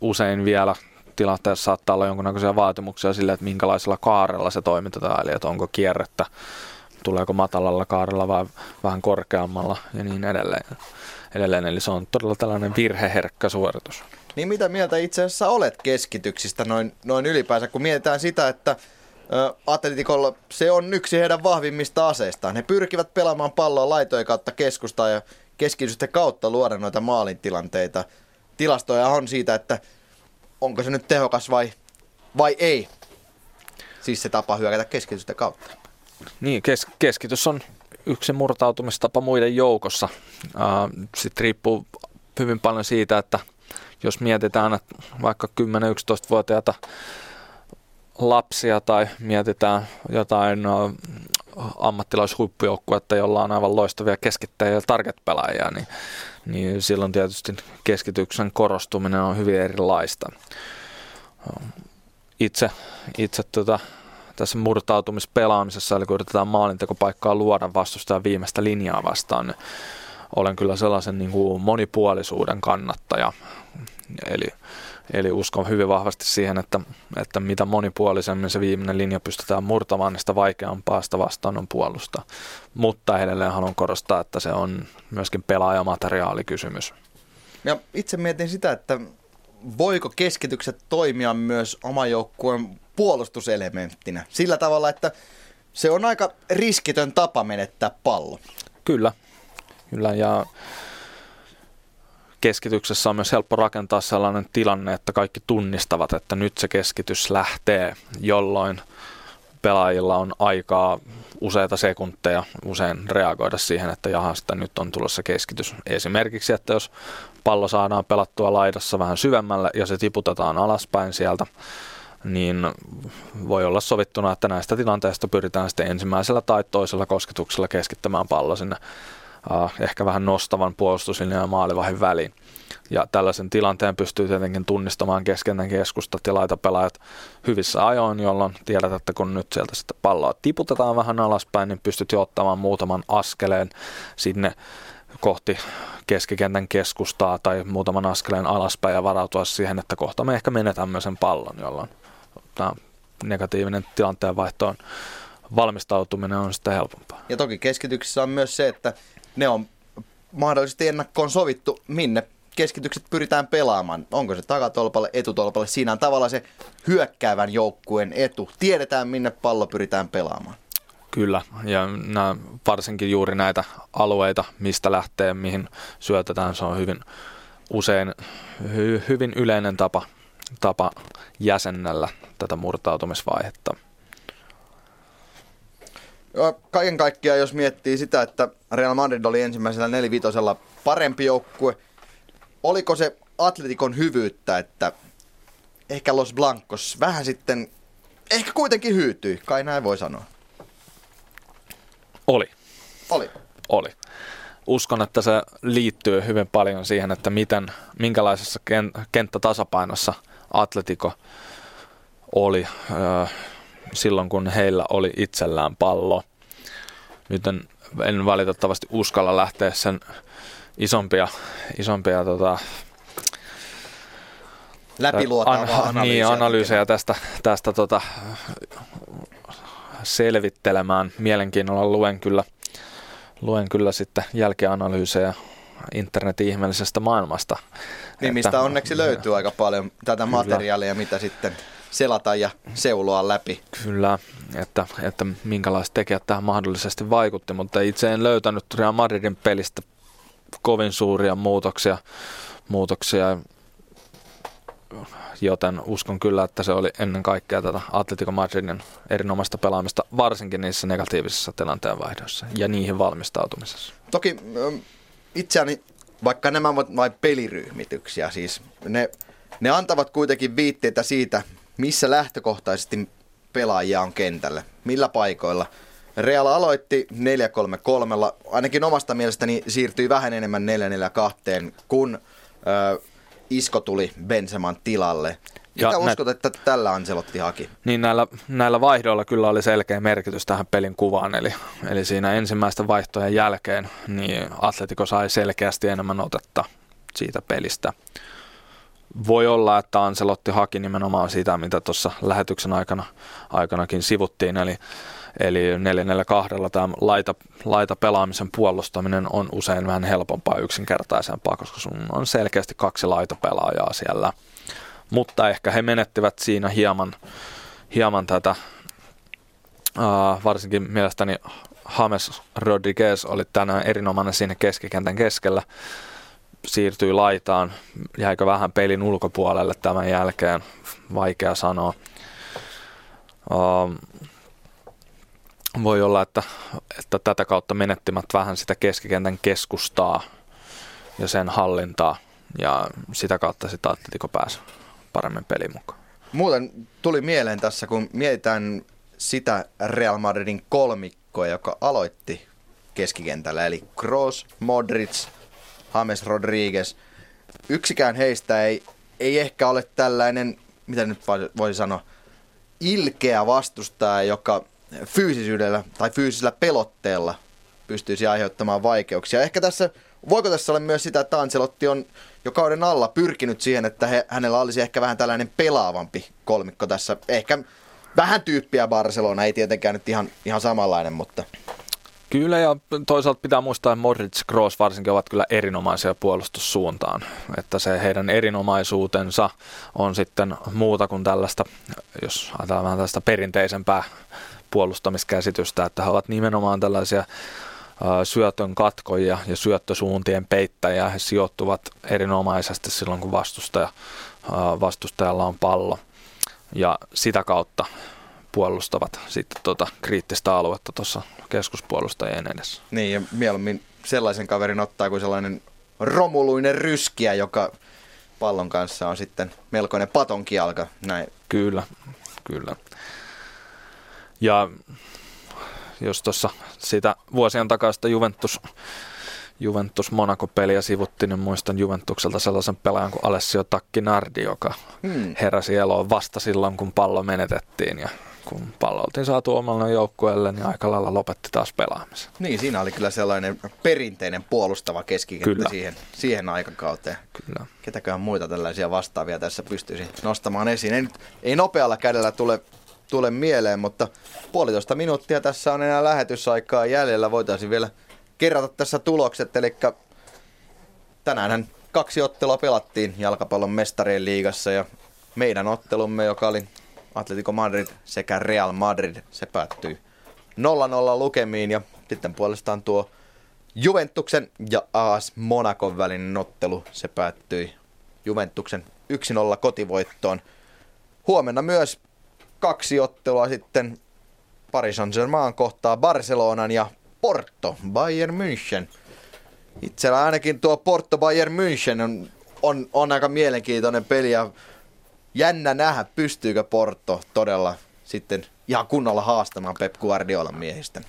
Speaker 3: usein vielä tilanteessa saattaa olla jonkunnäköisiä vaatimuksia sille, että minkälaisella kaarella se toimitetaan, eli että onko kierrettä, tuleeko matalalla kaarella vai vähän korkeammalla ja niin edelleen. edelleen. Eli se on todella tällainen virheherkkä suoritus.
Speaker 2: Niin mitä mieltä itse asiassa olet keskityksistä noin, noin ylipäänsä, kun mietitään sitä, että Atletikolla se on yksi heidän vahvimmista aseistaan. He pyrkivät pelaamaan palloa laitojen kautta keskustaa ja keskitysten kautta luoda noita maalintilanteita. Tilastoja on siitä, että onko se nyt tehokas vai, vai ei. Siis se tapa hyökätä keskitystä kautta.
Speaker 3: Niin, kes- keskitys on yksi murtautumistapa muiden joukossa. Sitten riippuu hyvin paljon siitä, että jos mietitään, että vaikka 10-11-vuotiaita lapsia tai mietitään jotain ammattilaishuippujoukkuetta, jolla on aivan loistavia keskittäjiä ja target-pelaajia, niin niin silloin tietysti keskityksen korostuminen on hyvin erilaista. Itse, itse tota, tässä murtautumispelaamisessa, eli kun yritetään maalintekopaikkaa luoda vastustajan viimeistä linjaa vastaan, niin olen kyllä sellaisen niin kuin monipuolisuuden kannattaja. Eli, eli uskon hyvin vahvasti siihen, että, että mitä monipuolisemmin se viimeinen linja pystytään murtamaan, niin sitä vaikeampaa sitä vastaan on puolusta. Mutta edelleen haluan korostaa, että se on myöskin pelaajamateriaalikysymys.
Speaker 2: Ja itse mietin sitä, että voiko keskitykset toimia myös oman joukkueen puolustuselementtinä sillä tavalla, että se on aika riskitön tapa menettää pallo.
Speaker 3: Kyllä, kyllä ja keskityksessä on myös helppo rakentaa sellainen tilanne, että kaikki tunnistavat, että nyt se keskitys lähtee, jolloin pelaajilla on aikaa useita sekunteja usein reagoida siihen, että jaha, sitä nyt on tulossa keskitys. Esimerkiksi, että jos pallo saadaan pelattua laidassa vähän syvemmälle ja se tiputetaan alaspäin sieltä, niin voi olla sovittuna, että näistä tilanteista pyritään sitten ensimmäisellä tai toisella kosketuksella keskittämään pallo sinne uh, ehkä vähän nostavan puolustuslinjan ja maalivahin väliin. Ja tällaisen tilanteen pystyy tietenkin tunnistamaan kesken keskustat ja laitapelaajat hyvissä ajoin, jolloin tiedät, että kun nyt sieltä sitä palloa tiputetaan vähän alaspäin, niin pystyt jo ottamaan muutaman askeleen sinne kohti keskikentän keskustaa tai muutaman askeleen alaspäin ja varautua siihen, että kohta me ehkä menetämme sen pallon, jolloin tämä negatiivinen tilanteenvaihto on valmistautuminen on sitä helpompaa.
Speaker 2: Ja toki keskityksissä on myös se, että ne on mahdollisesti ennakkoon sovittu, minne keskitykset pyritään pelaamaan. Onko se takatolpalle, etutolpalle? Siinä on tavallaan se hyökkäävän joukkueen etu. Tiedetään, minne pallo pyritään pelaamaan.
Speaker 3: Kyllä, ja nämä, varsinkin juuri näitä alueita, mistä lähtee, mihin syötetään, se on hyvin usein hy, hyvin yleinen tapa, tapa jäsennellä tätä murtautumisvaihetta.
Speaker 2: Kaiken kaikkiaan, jos miettii sitä, että Real Madrid oli ensimmäisellä nelivitosella parempi joukkue, oliko se Atletikon hyvyyttä, että ehkä Los Blancos vähän sitten, ehkä kuitenkin hyytyi, kai näin voi sanoa.
Speaker 3: Oli.
Speaker 2: Oli.
Speaker 3: Oli. Uskon, että se liittyy hyvin paljon siihen, että miten, minkälaisessa kenttätasapainossa Atletico oli ö, silloin, kun heillä oli itsellään pallo. Nyt en, en valitettavasti uskalla lähteä sen isompia, isompia tota,
Speaker 2: läpiluotaavaa
Speaker 3: an, analyysiä, niin, analyysejä tästä, tästä tota, selvittelemään. Mielenkiinnolla luen kyllä, luen kyllä sitten jälkianalyysejä internetin ihmeellisestä maailmasta.
Speaker 2: Niin, mistä onneksi löytyy aika paljon tätä kyllä. materiaalia, mitä sitten selata ja seuloa läpi.
Speaker 3: Kyllä, että, että minkälaiset tekijät tähän mahdollisesti vaikutti, mutta itse en löytänyt Real Madridin pelistä kovin suuria muutoksia, muutoksia joten uskon kyllä, että se oli ennen kaikkea tätä Atletico Madridin erinomaista pelaamista, varsinkin niissä negatiivisissa tilanteenvaihdoissa ja niihin valmistautumisessa.
Speaker 2: Toki itseäni, vaikka nämä ovat vain peliryhmityksiä, siis ne, ne antavat kuitenkin viitteitä siitä, missä lähtökohtaisesti pelaajia on kentällä, millä paikoilla. Real aloitti 4-3-3, ainakin omasta mielestäni siirtyi vähän enemmän 4-4-2, kun ö, Isko tuli Benseman tilalle. Mitä ja uskot, nä- että tällä Ancelotti haki?
Speaker 3: Niin näillä, näillä vaihdoilla kyllä oli selkeä merkitys tähän pelin kuvaan. Eli, eli siinä ensimmäisten vaihtojen jälkeen niin Atletico sai selkeästi enemmän otetta siitä pelistä. Voi olla, että Ancelotti haki nimenomaan sitä, mitä tuossa lähetyksen aikana, aikanakin sivuttiin, eli Eli 442 tämä laita, laita pelaamisen puolustaminen on usein vähän helpompaa yksinkertaisempaa, koska sun on selkeästi kaksi laita pelaajaa siellä. Mutta ehkä he menettivät siinä hieman, hieman tätä, varsinkin mielestäni James Rodriguez oli tänään erinomainen siinä keskikentän keskellä siirtyi laitaan, jäikö vähän pelin ulkopuolelle tämän jälkeen, vaikea sanoa. Voi olla, että, että tätä kautta menettimät vähän sitä keskikentän keskustaa ja sen hallintaa ja sitä kautta sitä Atletico pääsi paremmin peliin mukaan.
Speaker 2: Muuten tuli mieleen tässä, kun mietitään sitä Real Madridin kolmikkoa, joka aloitti keskikentällä, eli Kroos, Modric, James Rodriguez. Yksikään heistä ei, ei ehkä ole tällainen, mitä nyt voisi sanoa, ilkeä vastustaja, joka fyysisyydellä tai fyysisellä pelotteella pystyisi aiheuttamaan vaikeuksia. Ehkä tässä, voiko tässä olla myös sitä, että Ancelotti on jo kauden alla pyrkinyt siihen, että he, hänellä olisi ehkä vähän tällainen pelaavampi kolmikko tässä. Ehkä vähän tyyppiä Barcelona, ei tietenkään nyt ihan, ihan samanlainen, mutta...
Speaker 3: Kyllä ja toisaalta pitää muistaa, että Modric Kroos varsinkin ovat kyllä erinomaisia puolustussuuntaan. Että se heidän erinomaisuutensa on sitten muuta kuin tällaista, jos ajatellaan vähän tällaista perinteisempää puolustamiskäsitystä, että he ovat nimenomaan tällaisia syötön katkoja ja syöttösuuntien peittäjiä. He sijoittuvat erinomaisesti silloin, kun vastustaja, vastustajalla on pallo. Ja sitä kautta puolustavat sitten tuota kriittistä aluetta tuossa keskuspuolustajien edessä.
Speaker 2: Niin, ja mieluummin sellaisen kaverin ottaa kuin sellainen romuluinen ryskiä, joka pallon kanssa on sitten melkoinen patonkialka. Näin.
Speaker 3: Kyllä, kyllä. Ja jos tuossa sitä vuosien takaista Juventus, Juventus Monaco-peliä sivuttiin, niin muistan Juventukselta sellaisen pelaajan kuin Alessio Takkinardi, joka hmm. heräsi eloon vasta silloin, kun pallo menetettiin ja kun pallo oltiin saatu omalle joukkueelle, niin aika lailla lopetti taas pelaamisen.
Speaker 2: Niin, siinä oli kyllä sellainen perinteinen puolustava keskikenttä siihen, siihen aikakauteen.
Speaker 3: Kyllä.
Speaker 2: Ketäköhän muita tällaisia vastaavia tässä pystyisi nostamaan esiin. Ei, ei nopealla kädellä tule tule mieleen, mutta puolitoista minuuttia tässä on enää lähetysaikaa jäljellä. Voitaisiin vielä kerrata tässä tulokset, eli tänään kaksi ottelua pelattiin jalkapallon mestarien liigassa ja meidän ottelumme, joka oli Atletico Madrid sekä Real Madrid, se päättyi 0-0 lukemiin ja sitten puolestaan tuo Juventuksen ja AS Monakon välinen ottelu. Se päättyi Juventuksen 1-0 kotivoittoon. Huomenna myös kaksi ottelua sitten Paris Saint-Germain kohtaa Barcelonan ja Porto, Bayern München. Itsellä ainakin tuo Porto Bayern München on, on, on aika mielenkiintoinen peli ja jännä nähdä, pystyykö Porto todella sitten ihan kunnolla haastamaan Pep Guardiolan miehistä.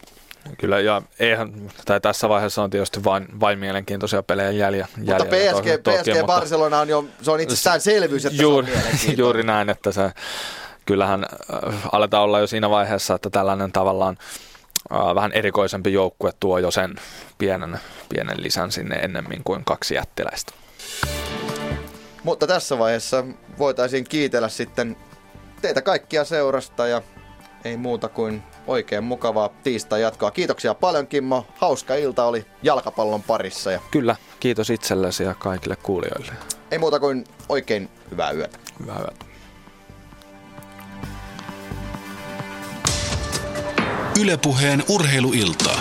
Speaker 3: Kyllä, ja eihän, tai tässä vaiheessa on tietysti vain, vain mielenkiintoisia pelejä jäljellä.
Speaker 2: Mutta PSG, toki, PSG mutta Barcelona on jo, se on selvyys, että
Speaker 3: juuri,
Speaker 2: se on
Speaker 3: juuri näin, että se, kyllähän äh, aletaan olla jo siinä vaiheessa, että tällainen tavallaan äh, vähän erikoisempi joukkue tuo jo sen pienen, pienen lisän sinne ennemmin kuin kaksi jättiläistä.
Speaker 2: Mutta tässä vaiheessa voitaisiin kiitellä sitten teitä kaikkia seurasta ja ei muuta kuin oikein mukavaa tiistai jatkoa. Kiitoksia paljon Kimmo. Hauska ilta oli jalkapallon parissa. Ja...
Speaker 3: Kyllä, kiitos itsellesi ja kaikille kuulijoille.
Speaker 2: Ei muuta kuin oikein hyvää yötä.
Speaker 3: Hyvää yötä.
Speaker 1: Ylepuheen urheiluiltaa.